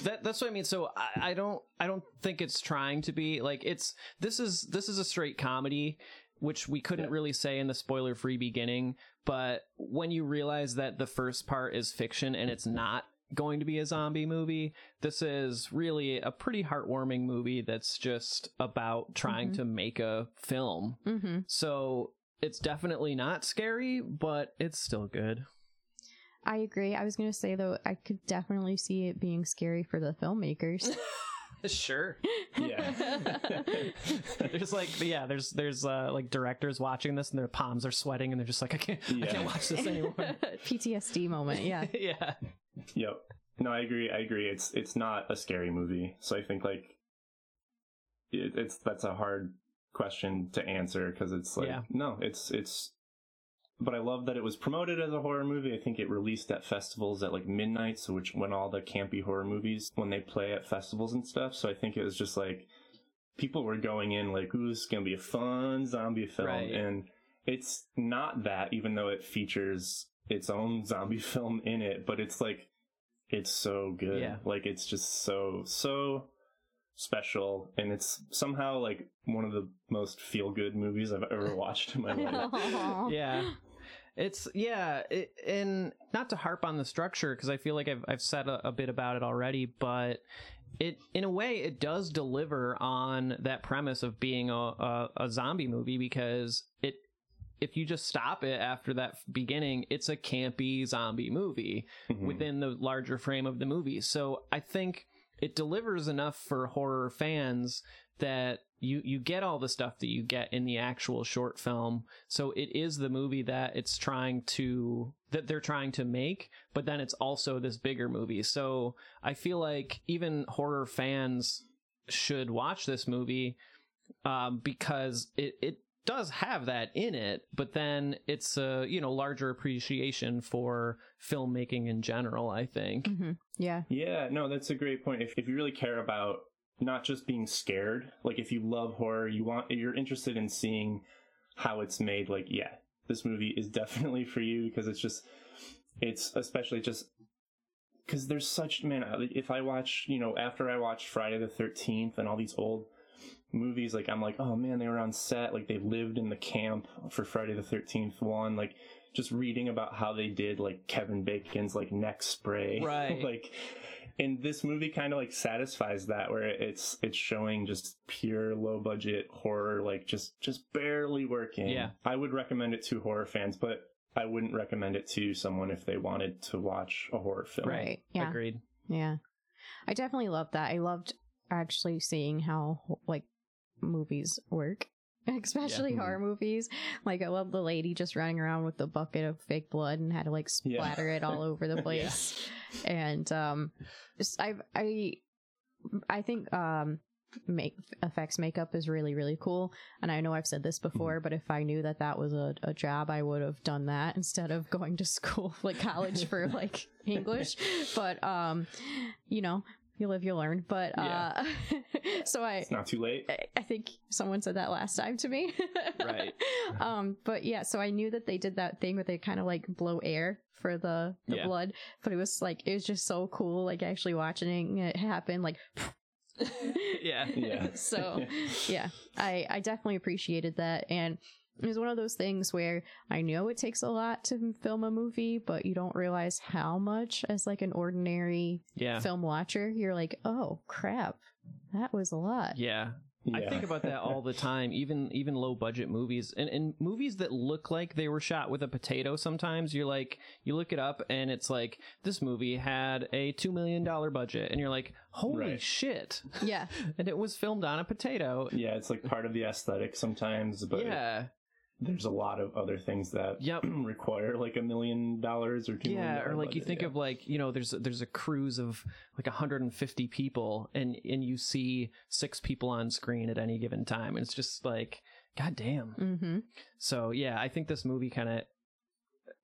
[SPEAKER 1] that that's what I mean. So I, I don't I don't think it's trying to be like it's this is this is a straight comedy, which we couldn't
[SPEAKER 4] Yeah.
[SPEAKER 1] really say in the spoiler free beginning. But when you realize that the first part is fiction and it's not going to be a zombie movie, this is really a pretty heartwarming movie that's just about trying
[SPEAKER 2] Mhm.
[SPEAKER 1] to make a film.
[SPEAKER 2] Mm-hmm.
[SPEAKER 1] So it's definitely not scary, but it's still good.
[SPEAKER 2] I agree. I was going to say, though, I could definitely see it being scary for the filmmakers.
[SPEAKER 1] Sure.
[SPEAKER 4] yeah.
[SPEAKER 1] there's like yeah there's there's uh like directors watching this and their palms are sweating and they're just like i can't i can't watch this anymore
[SPEAKER 2] PTSD moment, yeah.
[SPEAKER 1] yeah
[SPEAKER 4] Yep. No, I agree. I agree. It's it's not a scary movie, so I think like it, it's that's a hard question to answer because it's like
[SPEAKER 1] Yeah.
[SPEAKER 4] no, it's it's. But I love that it was promoted as a horror movie. I think it released at festivals at like midnight, so which when all the campy horror movies when they play at festivals and stuff. So I think it was just like people were going in like, "Ooh, this is gonna be a fun zombie film,"
[SPEAKER 1] Right.
[SPEAKER 4] and it's not that, even though it features its own zombie film in it, but it's like it's so good.
[SPEAKER 1] Yeah.
[SPEAKER 4] Like it's just so so special and it's somehow like one of the most feel good movies I've ever watched in my life.
[SPEAKER 1] Yeah it's yeah it, and not to harp on the structure because i feel like i've, I've said a, a bit about it already but it in a way it does deliver on that premise of being a, a, a zombie movie because it if you just stop it after that beginning it's a campy zombie movie
[SPEAKER 4] Mhm.
[SPEAKER 1] within the larger frame of the movie. So I think it delivers enough for horror fans that you you get all the stuff that you get in the actual short film. So it is the movie that it's trying to that they're trying to make, but then it's also this bigger movie. So I feel like even horror fans should watch this movie um, because it it does have that in it, but then it's a you know larger appreciation for filmmaking in general. I think.
[SPEAKER 2] hmm Yeah.
[SPEAKER 4] Yeah, no, that's a great point. If if you really care about not just being scared, like if you love horror, you want you're interested in seeing how it's made, like yeah, this movie is definitely for you because it's just it's especially just because there's such man if i watch you know after i watched friday the 13th and all these old movies like i'm like oh man they were on set like they lived in the camp for friday the 13th one like just reading about how they did like kevin bacon's like neck spray
[SPEAKER 1] Right.
[SPEAKER 4] like and this movie kind of like satisfies that where it's it's showing just pure low budget horror like just just barely working
[SPEAKER 1] Yeah.
[SPEAKER 4] i would recommend it to horror fans but i wouldn't recommend it to someone if they wanted to watch a horror film
[SPEAKER 2] Right. Yeah.
[SPEAKER 1] Agreed.
[SPEAKER 2] Yeah. I definitely loved that. I loved actually seeing how like movies work. Especially
[SPEAKER 4] Yeah.
[SPEAKER 2] horror movies. Like I love the lady just running around with the bucket of fake blood and had to like
[SPEAKER 4] Yeah.
[SPEAKER 2] splatter it all over the place. And um just I I I think um make effects makeup is really really cool and i know i've said this before but if i knew that that was a, a job i would have done that instead of going to school like college for like english but um you know you live you learn but uh so i
[SPEAKER 4] it's not too late
[SPEAKER 2] I- I think someone said that last time to me.
[SPEAKER 1] Right.
[SPEAKER 2] um, but yeah, so I knew that they did that thing where they kind of like blow air for the, the
[SPEAKER 1] Yeah.
[SPEAKER 2] blood, but it was like it was just so cool, like actually watching it happen, like
[SPEAKER 1] yeah.
[SPEAKER 4] yeah
[SPEAKER 2] so yeah, I I definitely appreciated that, and it was one of those things where I know it takes a lot to film a movie, but you don't realize how much as like an ordinary
[SPEAKER 1] Yeah.
[SPEAKER 2] film watcher. You're like, oh crap, that was a lot.
[SPEAKER 1] Yeah. I think about that all the time, even even low budget movies and, and movies that look like they were shot with a potato sometimes you're like you look it up and it's like this movie had a two million dollar budget and you're like, Holy
[SPEAKER 4] Right.
[SPEAKER 1] shit.
[SPEAKER 2] Yeah,
[SPEAKER 1] and it was filmed on a potato.
[SPEAKER 4] yeah it's like part of the aesthetic sometimes but
[SPEAKER 1] yeah.
[SPEAKER 4] There's a lot of other things that
[SPEAKER 1] Yep.
[SPEAKER 4] require like a million dollars or two million
[SPEAKER 1] Yeah, or
[SPEAKER 4] dollar
[SPEAKER 1] like you think
[SPEAKER 4] yeah.
[SPEAKER 1] of like you know there's there's a cruise of like 150 people and and you see six people on screen at any given time and it's just like god damn.
[SPEAKER 2] mm-hmm.
[SPEAKER 1] So yeah, I think this movie kind of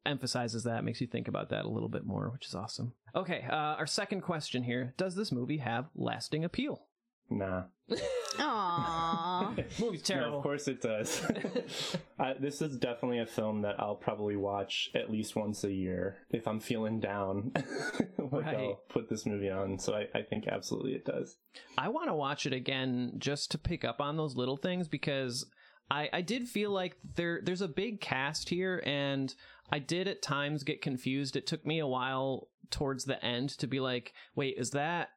[SPEAKER 1] emphasizes that, makes you think about that a little bit more, which is awesome. Okay, uh, our second question here: Does this movie have lasting appeal?
[SPEAKER 4] nah
[SPEAKER 2] Aww.
[SPEAKER 1] Movie's
[SPEAKER 4] No,
[SPEAKER 1] terrible.
[SPEAKER 4] of course it does. this is definitely a film that I'll probably watch at least once a year if I'm feeling down. like
[SPEAKER 1] Right.
[SPEAKER 4] I'll put this movie on. So I, I think absolutely it does.
[SPEAKER 1] I want to watch it again just to pick up on those little things because I, I did feel like there there's a big cast here and I did at times get confused. It took me a while towards the end to be like, wait, is that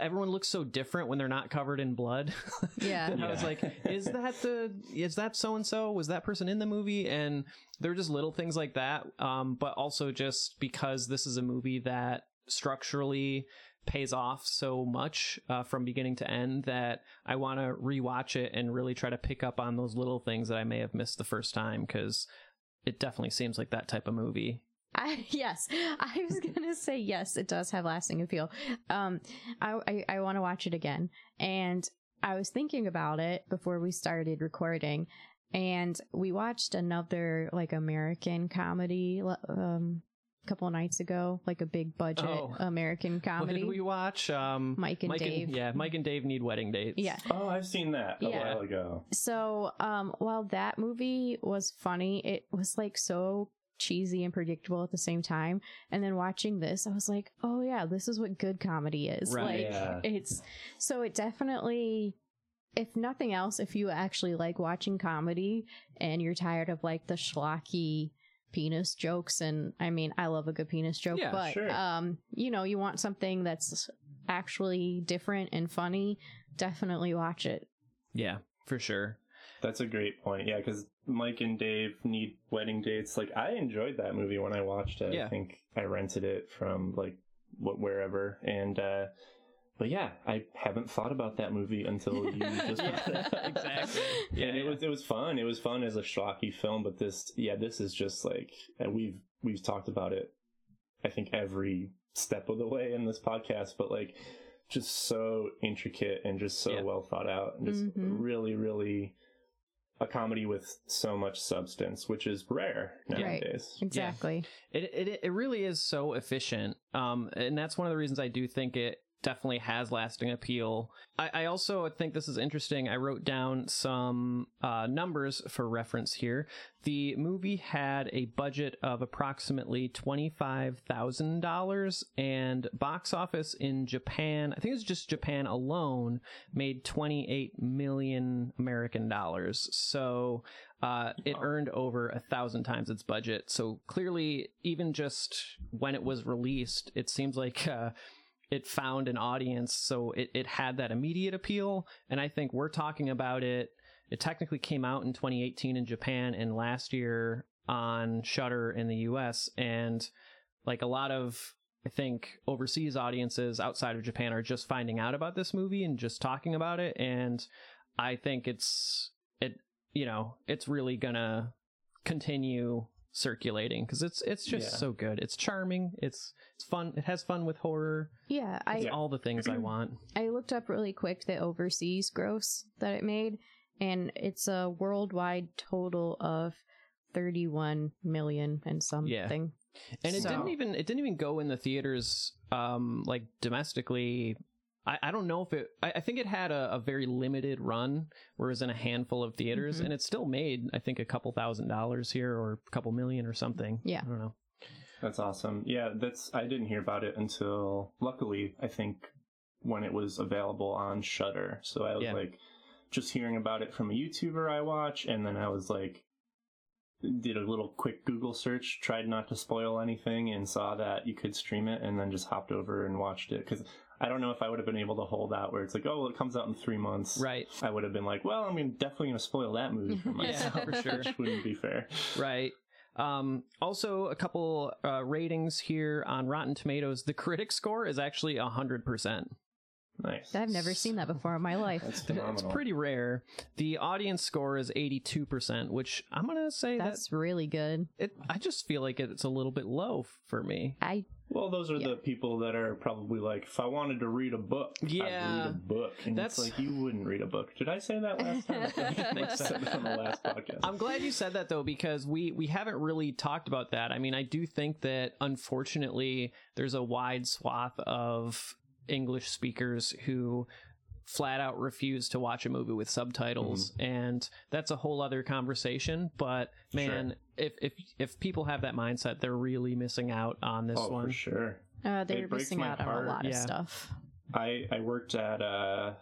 [SPEAKER 1] everyone looks so different when they're not covered in blood?
[SPEAKER 2] Yeah.
[SPEAKER 1] and I was like, is that the is that so and so? Was that person in the movie? And there are just little things like that. Um, but also just because this is a movie that structurally pays off so much uh, from beginning to end that I want to rewatch it and really try to pick up on those little things that I may have missed the first time because it definitely seems like that type of movie.
[SPEAKER 2] I, yes, I was gonna say yes. It does have lasting appeal. Um, I I, I want to watch it again, and I was thinking about it before we started recording, and we watched another like American comedy um a couple of nights ago, like a big budget
[SPEAKER 1] Oh.
[SPEAKER 2] American
[SPEAKER 1] What
[SPEAKER 2] comedy.
[SPEAKER 1] did we watch? Um,
[SPEAKER 2] Mike and Dave.
[SPEAKER 1] yeah, Mike and Dave need wedding dates.
[SPEAKER 2] Yeah.
[SPEAKER 4] Oh, I've seen that a
[SPEAKER 2] Yeah.
[SPEAKER 4] while ago.
[SPEAKER 2] So, um, while that movie was funny, it was like so cheesy and predictable at the same time. And then watching this, I was like, oh yeah, this is what good comedy is.
[SPEAKER 1] Right.
[SPEAKER 2] Like
[SPEAKER 4] Yeah.
[SPEAKER 2] it's so it definitely if nothing else, if you actually like watching comedy and you're tired of like the schlocky penis jokes and I mean I love a good penis joke,
[SPEAKER 1] Yeah,
[SPEAKER 2] but
[SPEAKER 4] sure.
[SPEAKER 2] um, you know, you want something that's actually different and funny, definitely watch it.
[SPEAKER 1] yeah, for sure.
[SPEAKER 4] That's a great point. Yeah, because Mike and Dave need wedding dates. Like, I enjoyed that movie when I watched it.
[SPEAKER 1] Yeah.
[SPEAKER 4] I think I rented it from, like, wh- wherever. And, uh, but yeah, I haven't thought about that movie until you just up.
[SPEAKER 1] exactly. Yeah,
[SPEAKER 4] and it
[SPEAKER 1] yeah.
[SPEAKER 4] was it was fun. It was fun as a schlocky film, but this yeah, this is just like and we've we've talked about it. I think every step of the way in this podcast, but like just so intricate and just so
[SPEAKER 1] Yeah.
[SPEAKER 4] well thought out and just
[SPEAKER 2] Mhm.
[SPEAKER 4] really really a comedy with so much substance, which is rare nowadays. Right.
[SPEAKER 2] Exactly.
[SPEAKER 1] It, it it really is so efficient, um, and that's one of the reasons I do think it definitely has lasting appeal. I, I also think this is interesting. I wrote down some uh, numbers for reference here. The movie had a budget of approximately twenty five thousand dollars, and box office in Japan, I think it's just Japan alone, made twenty eight million American dollars. So uh, it earned over a thousand times its budget. So clearly, even just when it was released, it seems like uh, it found an audience. So it, it had that immediate appeal. And I think we're talking about it. It technically came out in 2018 in Japan and last year on Shudder in the US. And like a lot of, I think, overseas audiences outside of Japan are just finding out about this movie and just talking about it. And I think it's, it, you know, it's really gonna continue circulating because it's it's just
[SPEAKER 4] Yeah.
[SPEAKER 1] so good. It's charming. It's it's fun. It has fun with horror.
[SPEAKER 2] Yeah, I
[SPEAKER 1] It's all the things I want.
[SPEAKER 2] I looked up really quick the overseas gross that it made, and it's a worldwide total of 31 million and something. Yeah.
[SPEAKER 1] And it didn't even it didn't even go in the theaters um like domestically. I, I don't know if it I, I think it had a, a very limited run, whereas in a handful of theaters,
[SPEAKER 2] Mhm.
[SPEAKER 1] and it still made I think a couple thousand dollars here or a couple million or something.
[SPEAKER 2] Yeah.
[SPEAKER 1] I don't know.
[SPEAKER 4] That's awesome. Yeah, that's I didn't hear about it until luckily I think when it was available on Shudder. So I was
[SPEAKER 1] Yeah.
[SPEAKER 4] like just hearing about it from a YouTuber I watch and then I was like did a little quick Google search, tried not to spoil anything and saw that you could stream it and then just hopped over and watched it cuz I don't know if I would have been able to hold out where it's like, oh, well, it comes out in three months.
[SPEAKER 1] Right.
[SPEAKER 4] I would have been like, well, I'm gonna- definitely going to spoil that movie for
[SPEAKER 2] Yeah,
[SPEAKER 4] myself,
[SPEAKER 1] for sure.
[SPEAKER 4] which wouldn't be fair.
[SPEAKER 1] Right. Um, also, a couple uh, ratings here on Rotten Tomatoes. The critic score is actually hundred percent.
[SPEAKER 4] Nice.
[SPEAKER 2] I've never seen that before in my life.
[SPEAKER 4] That's
[SPEAKER 1] It's pretty rare. The audience score is eighty-two percent, which I'm gonna say that
[SPEAKER 2] That's really good.
[SPEAKER 1] it. I just feel like it's a little bit low for me.
[SPEAKER 2] I
[SPEAKER 4] Well, those are
[SPEAKER 2] Yeah.
[SPEAKER 4] the people that are probably like, if I wanted to read a book,
[SPEAKER 1] Yeah.
[SPEAKER 4] I'd read a book. And
[SPEAKER 1] That's-
[SPEAKER 4] it's like, you wouldn't read a book. Did I say that last time? I think I said that on the last podcast.
[SPEAKER 1] I'm glad you said that though, because we we haven't really talked about that. I mean, I do think that unfortunately there's a wide swath of English speakers who flat out refuse to watch a movie with subtitles and that's a whole other conversation but man if if if people have that mindset they're really missing out on this
[SPEAKER 4] oh,
[SPEAKER 1] one
[SPEAKER 4] for sure.
[SPEAKER 2] uh, they're missing
[SPEAKER 4] my
[SPEAKER 2] out on a lot of stuff.
[SPEAKER 4] I, I worked at uh,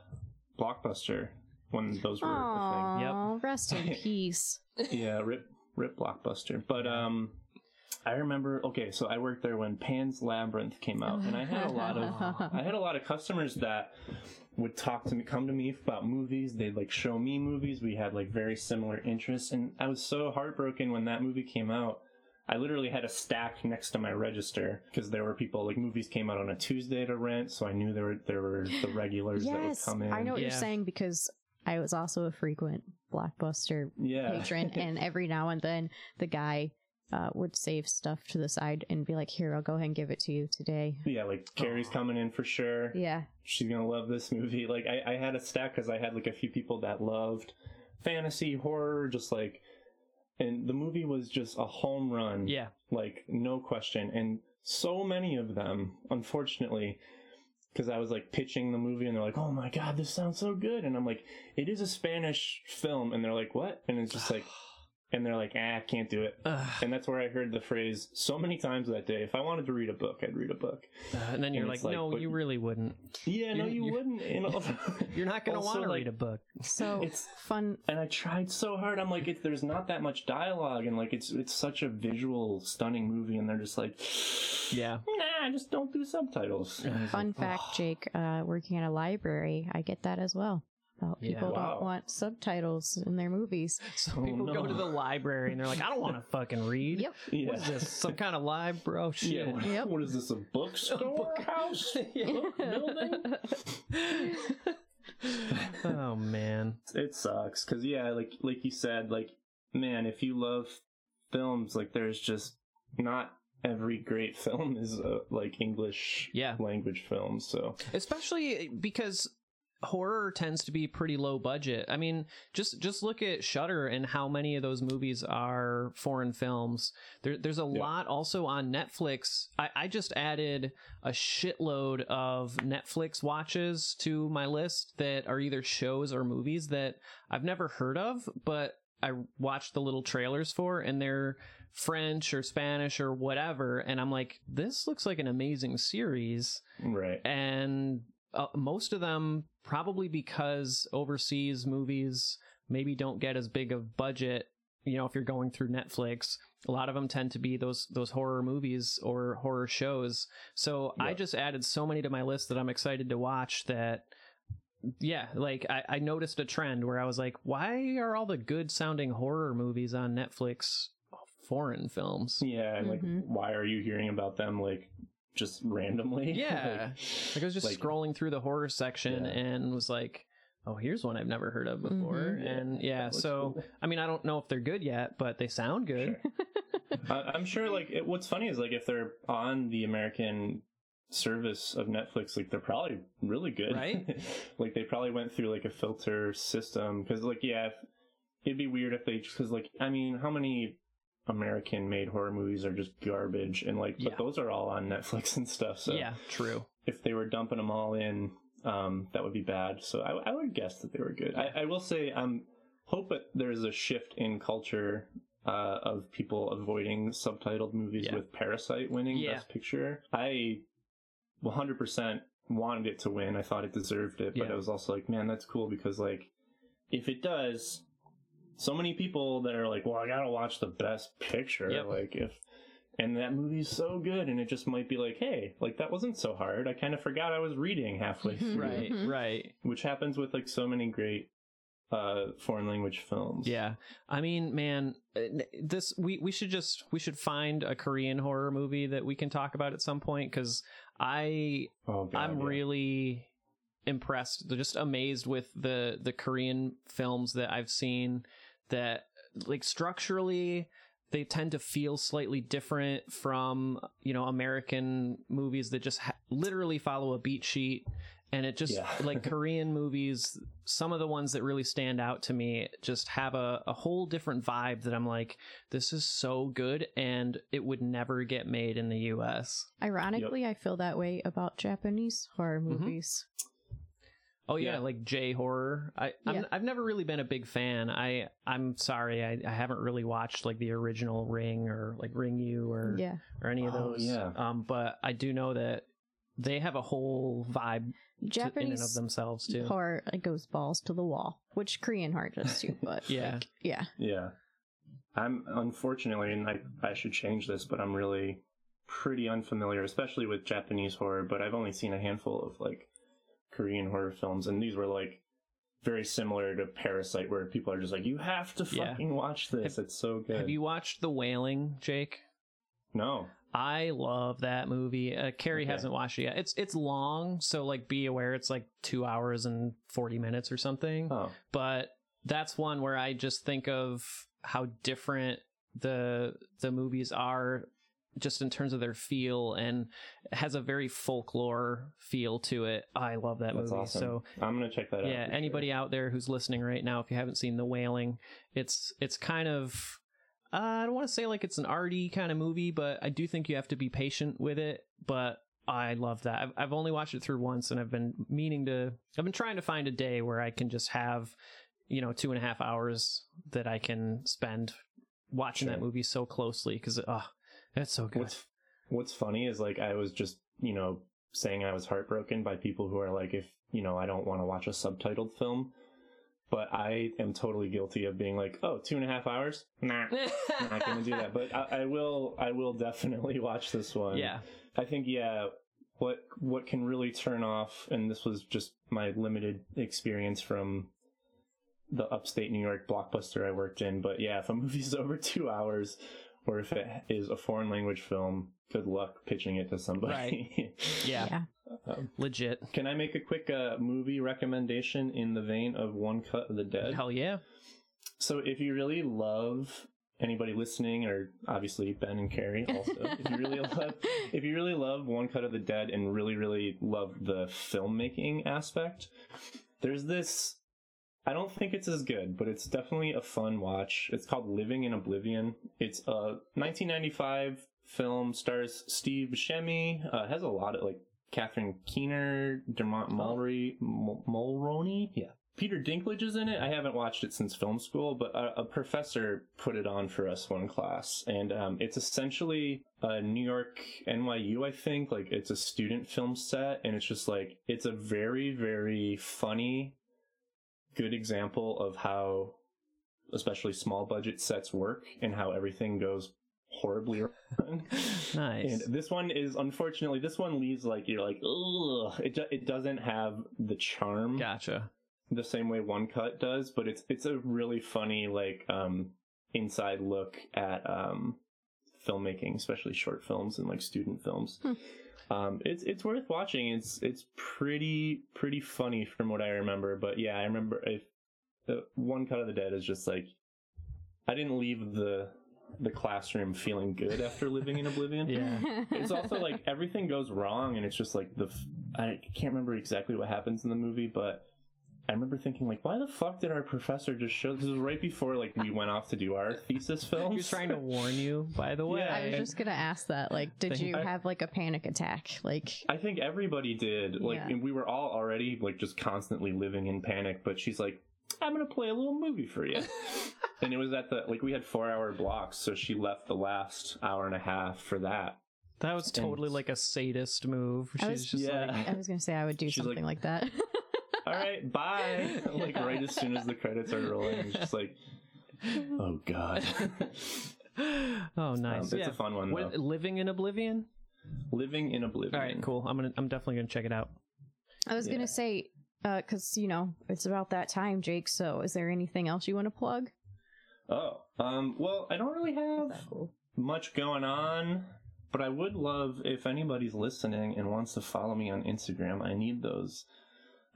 [SPEAKER 4] Blockbuster when those were a
[SPEAKER 2] Aw, rest in peace.
[SPEAKER 4] Yeah, rip, rip Blockbuster. But um, I remember, okay, so I worked there when Pan's Labyrinth came out, and I had a lot of I had a lot of customers that would talk to me, come to me about movies. They'd like show me movies. We had like very similar interests, and I was so heartbroken when that movie came out. I literally had a stack next to my register because there were people like movies came out on a Tuesday to rent, so I knew there were there were the regulars that would come in.
[SPEAKER 2] I know what you're saying because I was also a frequent Blockbuster
[SPEAKER 4] yeah.
[SPEAKER 2] patron, and every now and then the guy uh, would save stuff to the side and be like, "Here, I'll go ahead and give it to you today."
[SPEAKER 4] yeah, like Carrie's coming in for sure.
[SPEAKER 2] Yeah,
[SPEAKER 4] she's gonna love this movie. Like I, I had a stack because I had like a few people that loved fantasy horror, just like, and the movie was just a home run.
[SPEAKER 1] yeah
[SPEAKER 4] like no question. And so many of them, unfortunately, because I was like pitching the movie, and they're like, "Oh my god, this sounds so good," and I'm like, "It is a Spanish film," and they're like, "What?" And it's just like, and they're like, "Ah, I can't do it."
[SPEAKER 1] Ugh.
[SPEAKER 4] And that's where I heard the phrase so many times that day. If I wanted to read a book, I'd read a book.
[SPEAKER 1] Uh, and then you're
[SPEAKER 4] And
[SPEAKER 1] like,
[SPEAKER 4] like,
[SPEAKER 1] no
[SPEAKER 4] but-
[SPEAKER 1] you really wouldn't
[SPEAKER 4] Yeah, no,
[SPEAKER 1] You're-
[SPEAKER 4] you
[SPEAKER 1] you're-
[SPEAKER 4] wouldn't. And also-
[SPEAKER 1] you're not gonna want to
[SPEAKER 4] like,
[SPEAKER 1] read a book
[SPEAKER 2] so
[SPEAKER 4] It's-
[SPEAKER 2] fun.
[SPEAKER 4] and I tried so hard. I'm like, it, there's not that much dialogue, and like, it's it's such a visual, stunning movie, and they're just like,
[SPEAKER 1] yeah
[SPEAKER 4] nah, just don't do subtitles. And I was
[SPEAKER 2] Fun
[SPEAKER 4] like,
[SPEAKER 2] fact,
[SPEAKER 4] "Oh."
[SPEAKER 2] Jake, uh, working at a library, I get that as well. About
[SPEAKER 1] Yeah.
[SPEAKER 2] people
[SPEAKER 4] Wow.
[SPEAKER 2] don't want subtitles in their movies.
[SPEAKER 1] so
[SPEAKER 4] Oh,
[SPEAKER 1] people go to the library and they're like i don't want to fucking read
[SPEAKER 2] Yep.
[SPEAKER 4] Yeah.
[SPEAKER 1] What is this? Some kind of live bro shit?
[SPEAKER 4] Yeah,
[SPEAKER 2] Yep.
[SPEAKER 4] what is this? A bookstore
[SPEAKER 1] book-
[SPEAKER 4] house?
[SPEAKER 1] Yeah.
[SPEAKER 4] Book building?
[SPEAKER 1] oh man.
[SPEAKER 4] It sucks because yeah, like like you said, like man, if you love films, like there's just not every great film is uh, like English
[SPEAKER 1] Yeah.
[SPEAKER 4] language film. So
[SPEAKER 1] Especially because horror tends to be pretty low budget. I mean, just just look at Shudder and how many of those movies are foreign films. There, there's a
[SPEAKER 4] Yeah.
[SPEAKER 1] lot also on Netflix. I, I just added a shitload of Netflix watches to my list that are either shows or movies that I've never heard of, but I watched the little trailers for, and they're French or Spanish or whatever, and I'm like, this looks like an amazing series
[SPEAKER 4] Right.
[SPEAKER 1] and uh, most of them probably because overseas movies maybe don't get as big of budget you know if you're going through netflix a lot of them tend to be those those horror movies or horror shows. So i just added so many to my list that i'm excited to watch that yeah like I, I noticed a trend where i was like why are all the good sounding horror movies on netflix foreign films?
[SPEAKER 4] Yeah, and like,
[SPEAKER 2] Mhm.
[SPEAKER 4] why are you hearing about them like just randomly?
[SPEAKER 1] Yeah. Like I was just
[SPEAKER 4] Like-
[SPEAKER 1] scrolling through the horror section
[SPEAKER 4] Yeah.
[SPEAKER 1] and was like, "Oh, here's one I've never heard of before."
[SPEAKER 2] Mhm.
[SPEAKER 1] And yeah, so
[SPEAKER 4] cool.
[SPEAKER 1] I mean, I don't know if they're good yet, but they sound good.
[SPEAKER 4] I- I'm sure. Like, it, what's funny is like if they're on the American service of Netflix, like they're probably really good,
[SPEAKER 1] Right?
[SPEAKER 4] like they probably went through like a filter system because, like, yeah, if, it'd be weird if they just because, like, I mean, how many American-made horror movies are just garbage and like, but
[SPEAKER 1] Yeah.
[SPEAKER 4] those are all on Netflix and stuff. So
[SPEAKER 1] yeah, true.
[SPEAKER 4] if they were dumping them all in, um, that would be bad. So I, I would guess that they were good. I, I will say, um, hope that there's a shift in culture uh, of people avoiding subtitled movies
[SPEAKER 1] Yeah.
[SPEAKER 4] with Parasite winning
[SPEAKER 1] Yeah.
[SPEAKER 4] Best Picture. I 100% wanted it to win. I thought it deserved it, but
[SPEAKER 1] Yeah.
[SPEAKER 4] I was also like, man, that's cool because like, if it does, so many people that are like, well, I gotta watch the Best Picture.
[SPEAKER 1] Yep.
[SPEAKER 4] Like if and that movie's so good and it just might be like hey like that wasn't so hard i kind of forgot i was reading halfway through
[SPEAKER 1] Right, right.
[SPEAKER 4] which happens with like so many great uh foreign language films
[SPEAKER 1] Yeah. I mean, man, uh, this we we should just we should find a Korean horror movie that we can talk about at some point cuz I
[SPEAKER 4] oh god
[SPEAKER 1] I'm
[SPEAKER 4] yeah.
[SPEAKER 1] really impressed, just amazed with the the Korean films that I've seen that like structurally they tend to feel slightly different from, you know, American movies that just ha- literally follow a beat sheet and it just
[SPEAKER 4] Yeah.
[SPEAKER 1] like Korean movies some of the ones that really stand out to me just have a, a whole different vibe that I'm like this is so good and it would never get made in the US.
[SPEAKER 2] Ironically, I feel that way about Japanese horror
[SPEAKER 1] Mhm.
[SPEAKER 2] movies.
[SPEAKER 1] Oh yeah,
[SPEAKER 4] Yeah.
[SPEAKER 1] like J horror. I I'm,
[SPEAKER 2] Yeah.
[SPEAKER 1] I've never really been a big fan. I I'm sorry, I, I haven't really watched like the original Ring or like Ringu or
[SPEAKER 2] Yeah.
[SPEAKER 1] or any of
[SPEAKER 4] Oh,
[SPEAKER 1] those.
[SPEAKER 4] yeah.
[SPEAKER 1] Um, but I do know that they have a whole vibe to, in and
[SPEAKER 2] Japanese
[SPEAKER 1] of themselves too.
[SPEAKER 2] horror it goes balls to the wall, which Korean horror does too. But
[SPEAKER 1] Yeah.
[SPEAKER 2] like, yeah,
[SPEAKER 4] yeah i'm unfortunately and i i should change this but i'm really pretty unfamiliar especially with japanese horror but i've only seen a handful of like korean horror films and these were like very similar to parasite where people are just like you have to
[SPEAKER 1] Yeah.
[SPEAKER 4] fucking watch this it's so good
[SPEAKER 1] Have you watched The Wailing, Jake?
[SPEAKER 4] no
[SPEAKER 1] I love that movie. Uh, Carrie
[SPEAKER 4] Okay.
[SPEAKER 1] hasn't watched it yet. It's it's long, so like be aware it's like two hours and forty minutes or something.
[SPEAKER 4] oh
[SPEAKER 1] but that's one where I just think of how different the the movies are just in terms of their feel and has a very folklore feel to it. I love that
[SPEAKER 4] that's
[SPEAKER 1] movie.
[SPEAKER 4] awesome
[SPEAKER 1] So
[SPEAKER 4] i'm gonna check that out
[SPEAKER 1] yeah, anybody
[SPEAKER 4] sure.
[SPEAKER 1] out there who's listening right now, if you haven't seen The Wailing, it's it's kind of uh, I don't want to say like it's an arty kind of movie, but I do think you have to be patient with it. But I love that. I've, I've only watched it through once, and I've been meaning to. I've been trying to find a day where I can just have, you know, two and a half hours that I can spend watching that movie so closely because oh, it's so good.
[SPEAKER 4] What's What's funny is like I was just you know saying I was heartbroken by people who are like if you know I don't want to watch a subtitled film, but I am totally guilty of being like oh two and a half hours? Nah not gonna do that. But I, I will I will definitely watch this one.
[SPEAKER 1] Yeah,
[SPEAKER 4] I think yeah what what can really turn off and this was just my limited experience from the upstate New York blockbuster I worked in but yeah if a movie's over two hours or if it is a foreign language film good luck pitching it to somebody
[SPEAKER 1] yeah,
[SPEAKER 2] yeah.
[SPEAKER 4] Um,
[SPEAKER 1] legit.
[SPEAKER 4] can I make a quick uh, movie recommendation in the vein of One Cut of the Dead
[SPEAKER 1] Hell yeah.
[SPEAKER 4] so if you really love anybody listening, or obviously Ben and Carrie also, if you really love if you really love One Cut of the Dead and really really love the filmmaking aspect, there's this. I don't think it's as good, but it's definitely a fun watch. It's called Living in Oblivion. It's a 1995 film, stars Steve Buscemi. Uh, has a lot of like Catherine Keener, Dermot Mulroney, Mul- Mulroney, yeah. Peter Dinklage is in it. I haven't watched it since film school, but a, a professor put it on for us one class, and um, it's essentially a New York NYU, I think. Like it's a student film set, and it's just like it's a very, very funny, good example of how, especially small budget sets work, and how everything goes horribly wrong.
[SPEAKER 1] Nice.
[SPEAKER 4] And this one is unfortunately this one leaves like you're like ugh. It do- it doesn't have the charm
[SPEAKER 1] Gotcha.
[SPEAKER 4] the same way One Cut does, but it's it's a really funny like um inside look at um filmmaking, especially short films and like student films. Um, it's it's worth watching. It's it's pretty pretty funny from what I remember. But yeah, I remember if the One Cut of the Dead is just like I didn't leave the the classroom feeling good after living in Oblivion
[SPEAKER 1] Yeah.
[SPEAKER 4] it's also like everything goes wrong and it's just like the f- i can't remember exactly what happens in the movie but i remember thinking like why the fuck did our professor just show this was right before like we went off to do our thesis film.
[SPEAKER 1] He was trying to warn you, by the way.
[SPEAKER 4] Yeah,
[SPEAKER 2] I was just gonna ask that. Like, did you
[SPEAKER 4] I-
[SPEAKER 2] have like a panic attack? Like,
[SPEAKER 4] i think everybody did like
[SPEAKER 2] Yeah.
[SPEAKER 4] and we were all already like just constantly living in panic but she's like i'm gonna play a little movie for you and it was at the like we had four hour blocks so she left the last hour and a half for that
[SPEAKER 1] That was totally
[SPEAKER 4] And-
[SPEAKER 1] like a sadist move.
[SPEAKER 2] I was-
[SPEAKER 1] just
[SPEAKER 4] Yeah.
[SPEAKER 1] like,
[SPEAKER 2] I was gonna say I would do
[SPEAKER 4] She's like-
[SPEAKER 2] something like, that.
[SPEAKER 4] all right bye like right as soon as the credits are rolling it's just like oh god
[SPEAKER 1] oh, nice.
[SPEAKER 4] Um, it's
[SPEAKER 1] yeah.
[SPEAKER 4] a fun one,
[SPEAKER 1] What-
[SPEAKER 4] though.
[SPEAKER 1] living in Oblivion.
[SPEAKER 4] Living in Oblivion.
[SPEAKER 1] All right, cool. I'm gonna. I'm definitely gonna check it out.
[SPEAKER 2] I was
[SPEAKER 4] Yeah.
[SPEAKER 2] gonna say, because you know it's about that time, Jake. So, is there anything else you want to plug?
[SPEAKER 4] Oh, um, well, I don't really have much going on, but I would love if anybody's listening and wants to follow me on Instagram. I need those.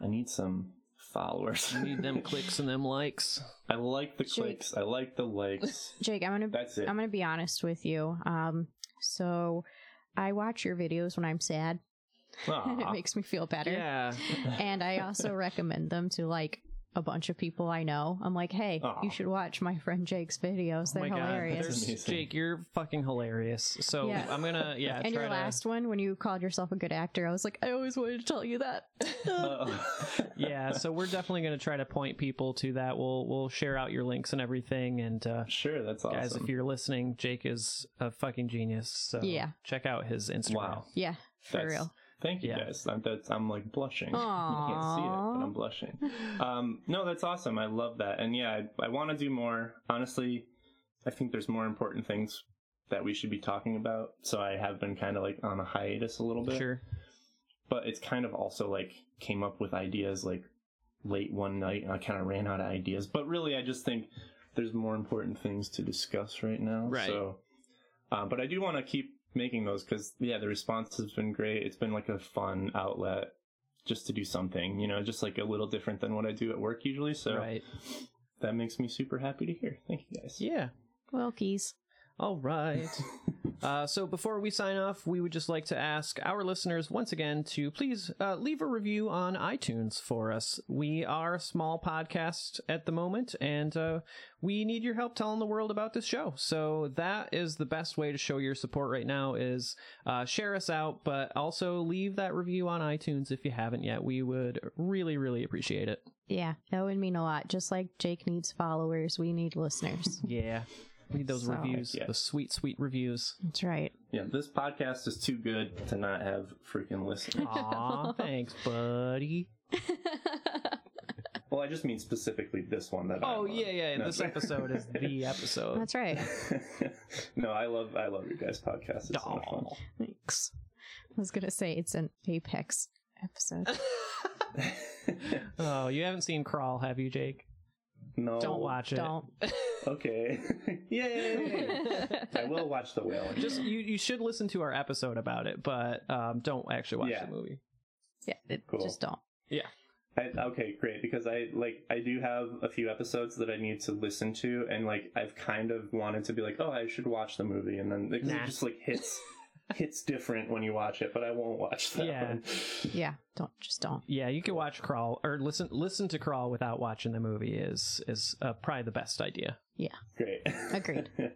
[SPEAKER 4] I need some followers.
[SPEAKER 1] You need them clicks and them likes.
[SPEAKER 4] I like the
[SPEAKER 2] Jake.
[SPEAKER 4] clicks. I like the likes.
[SPEAKER 2] Jake, I'm gonna
[SPEAKER 4] That's it.
[SPEAKER 2] I'm gonna be honest with you. Um, so I watch your videos when I'm sad, and it makes me feel better.
[SPEAKER 1] Yeah.
[SPEAKER 2] And I also recommend them to like a bunch of people I know. I'm like, hey,
[SPEAKER 4] Aw.
[SPEAKER 2] you should watch my friend Jake's videos.
[SPEAKER 1] Oh
[SPEAKER 2] They're
[SPEAKER 1] my God,
[SPEAKER 2] hilarious.
[SPEAKER 4] That's amazing.
[SPEAKER 1] Jake, you're fucking hilarious. So
[SPEAKER 2] Yeah.
[SPEAKER 1] I'm gonna yeah.
[SPEAKER 2] and
[SPEAKER 1] try
[SPEAKER 2] your
[SPEAKER 1] to,
[SPEAKER 2] last one, when you called yourself a good actor, I was like, I always wanted to tell you that.
[SPEAKER 1] Yeah. So we're definitely gonna try to point people to that. We'll we'll share out your links and everything. And uh,
[SPEAKER 4] sure, that's awesome.
[SPEAKER 1] guys, if you're listening, Jake is a fucking genius. So
[SPEAKER 2] Yeah.
[SPEAKER 1] check out his Instagram.
[SPEAKER 4] wow.
[SPEAKER 2] yeah, for
[SPEAKER 4] That's-
[SPEAKER 2] real.
[SPEAKER 4] Thank you
[SPEAKER 1] Yeah.
[SPEAKER 4] guys. I'm, that's, I'm like blushing. You can't see it, but I'm blushing. Um, no, that's awesome. I love that. And yeah, I, I want to do more. Honestly, I think there's more important things that we should be talking about. So I have been kind of like on a hiatus a little bit.
[SPEAKER 1] Sure.
[SPEAKER 4] But it's kind of also like came up with ideas like late one night and I kind of ran out of ideas. But really, I just think there's more important things to discuss right now.
[SPEAKER 1] Right.
[SPEAKER 4] So, um, but I do want to keep making those because yeah, the response has been great. It's been like a fun outlet just to do something, you know, just like a little different than what I do at work usually. So
[SPEAKER 1] Right.
[SPEAKER 4] that makes me super happy to hear. Thank you guys.
[SPEAKER 1] Yeah.
[SPEAKER 2] Well, keys.
[SPEAKER 1] All right. uh, so before we sign off, we would just like to ask our listeners once again to please uh, leave a review on iTunes for us. We are a small podcast at the moment, and uh, we need your help telling the world about this show. So that is the best way to show your support right now is uh, share us out, but also leave that review on iTunes if you haven't yet. We would really, really appreciate it.
[SPEAKER 2] Yeah, that would mean a lot. Just like Jake needs followers, we need listeners.
[SPEAKER 1] Yeah. We need those
[SPEAKER 2] So-
[SPEAKER 1] reviews,
[SPEAKER 4] Yeah.
[SPEAKER 1] the sweet, sweet reviews.
[SPEAKER 2] That's right.
[SPEAKER 4] Yeah, this podcast is too good to not have freaking listeners.
[SPEAKER 1] Aw, thanks, buddy.
[SPEAKER 4] well, I just mean specifically this one that.
[SPEAKER 1] Oh
[SPEAKER 4] I'm
[SPEAKER 1] yeah, yeah.
[SPEAKER 4] No,
[SPEAKER 1] this
[SPEAKER 4] sorry.
[SPEAKER 1] episode is the episode.
[SPEAKER 2] That's right.
[SPEAKER 4] no, I love I love your guys' podcast. It's so fun.
[SPEAKER 2] Thanks. I was gonna say it's an Apex episode.
[SPEAKER 1] oh, you haven't seen Crawl, have you, Jake?
[SPEAKER 4] No,
[SPEAKER 1] Don't watch it.
[SPEAKER 2] Don't.
[SPEAKER 4] Okay, yay! I will watch the whale.
[SPEAKER 1] Just you. You should listen to our episode about it, but um, don't actually watch
[SPEAKER 4] Yeah.
[SPEAKER 1] the movie.
[SPEAKER 2] yeah, it,
[SPEAKER 4] Cool.
[SPEAKER 2] just don't.
[SPEAKER 4] I, okay, great. Because I like I do have a few episodes that I need to listen to, and like I've kind of wanted to be like, oh, I should watch the movie, and then it,
[SPEAKER 1] Nah.
[SPEAKER 4] just like hits hits different when you watch it, but I won't watch that
[SPEAKER 1] Yeah.
[SPEAKER 4] one.
[SPEAKER 2] Yeah, don't just don't.
[SPEAKER 1] Yeah, you can watch Crawl or listen listen to Crawl without watching the movie is is uh, probably the best idea. Yeah.
[SPEAKER 4] Great.
[SPEAKER 2] Agreed.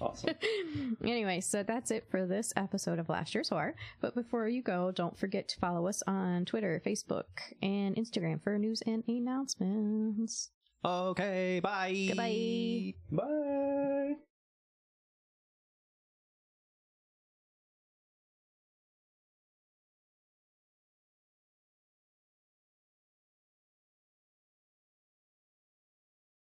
[SPEAKER 4] awesome.
[SPEAKER 2] anyway, so that's it for this episode of Last Year's Horror. But before you go, don't forget to follow us on Twitter, Facebook, and Instagram for news and announcements.
[SPEAKER 1] Okay, bye.
[SPEAKER 2] Goodbye.
[SPEAKER 4] Bye.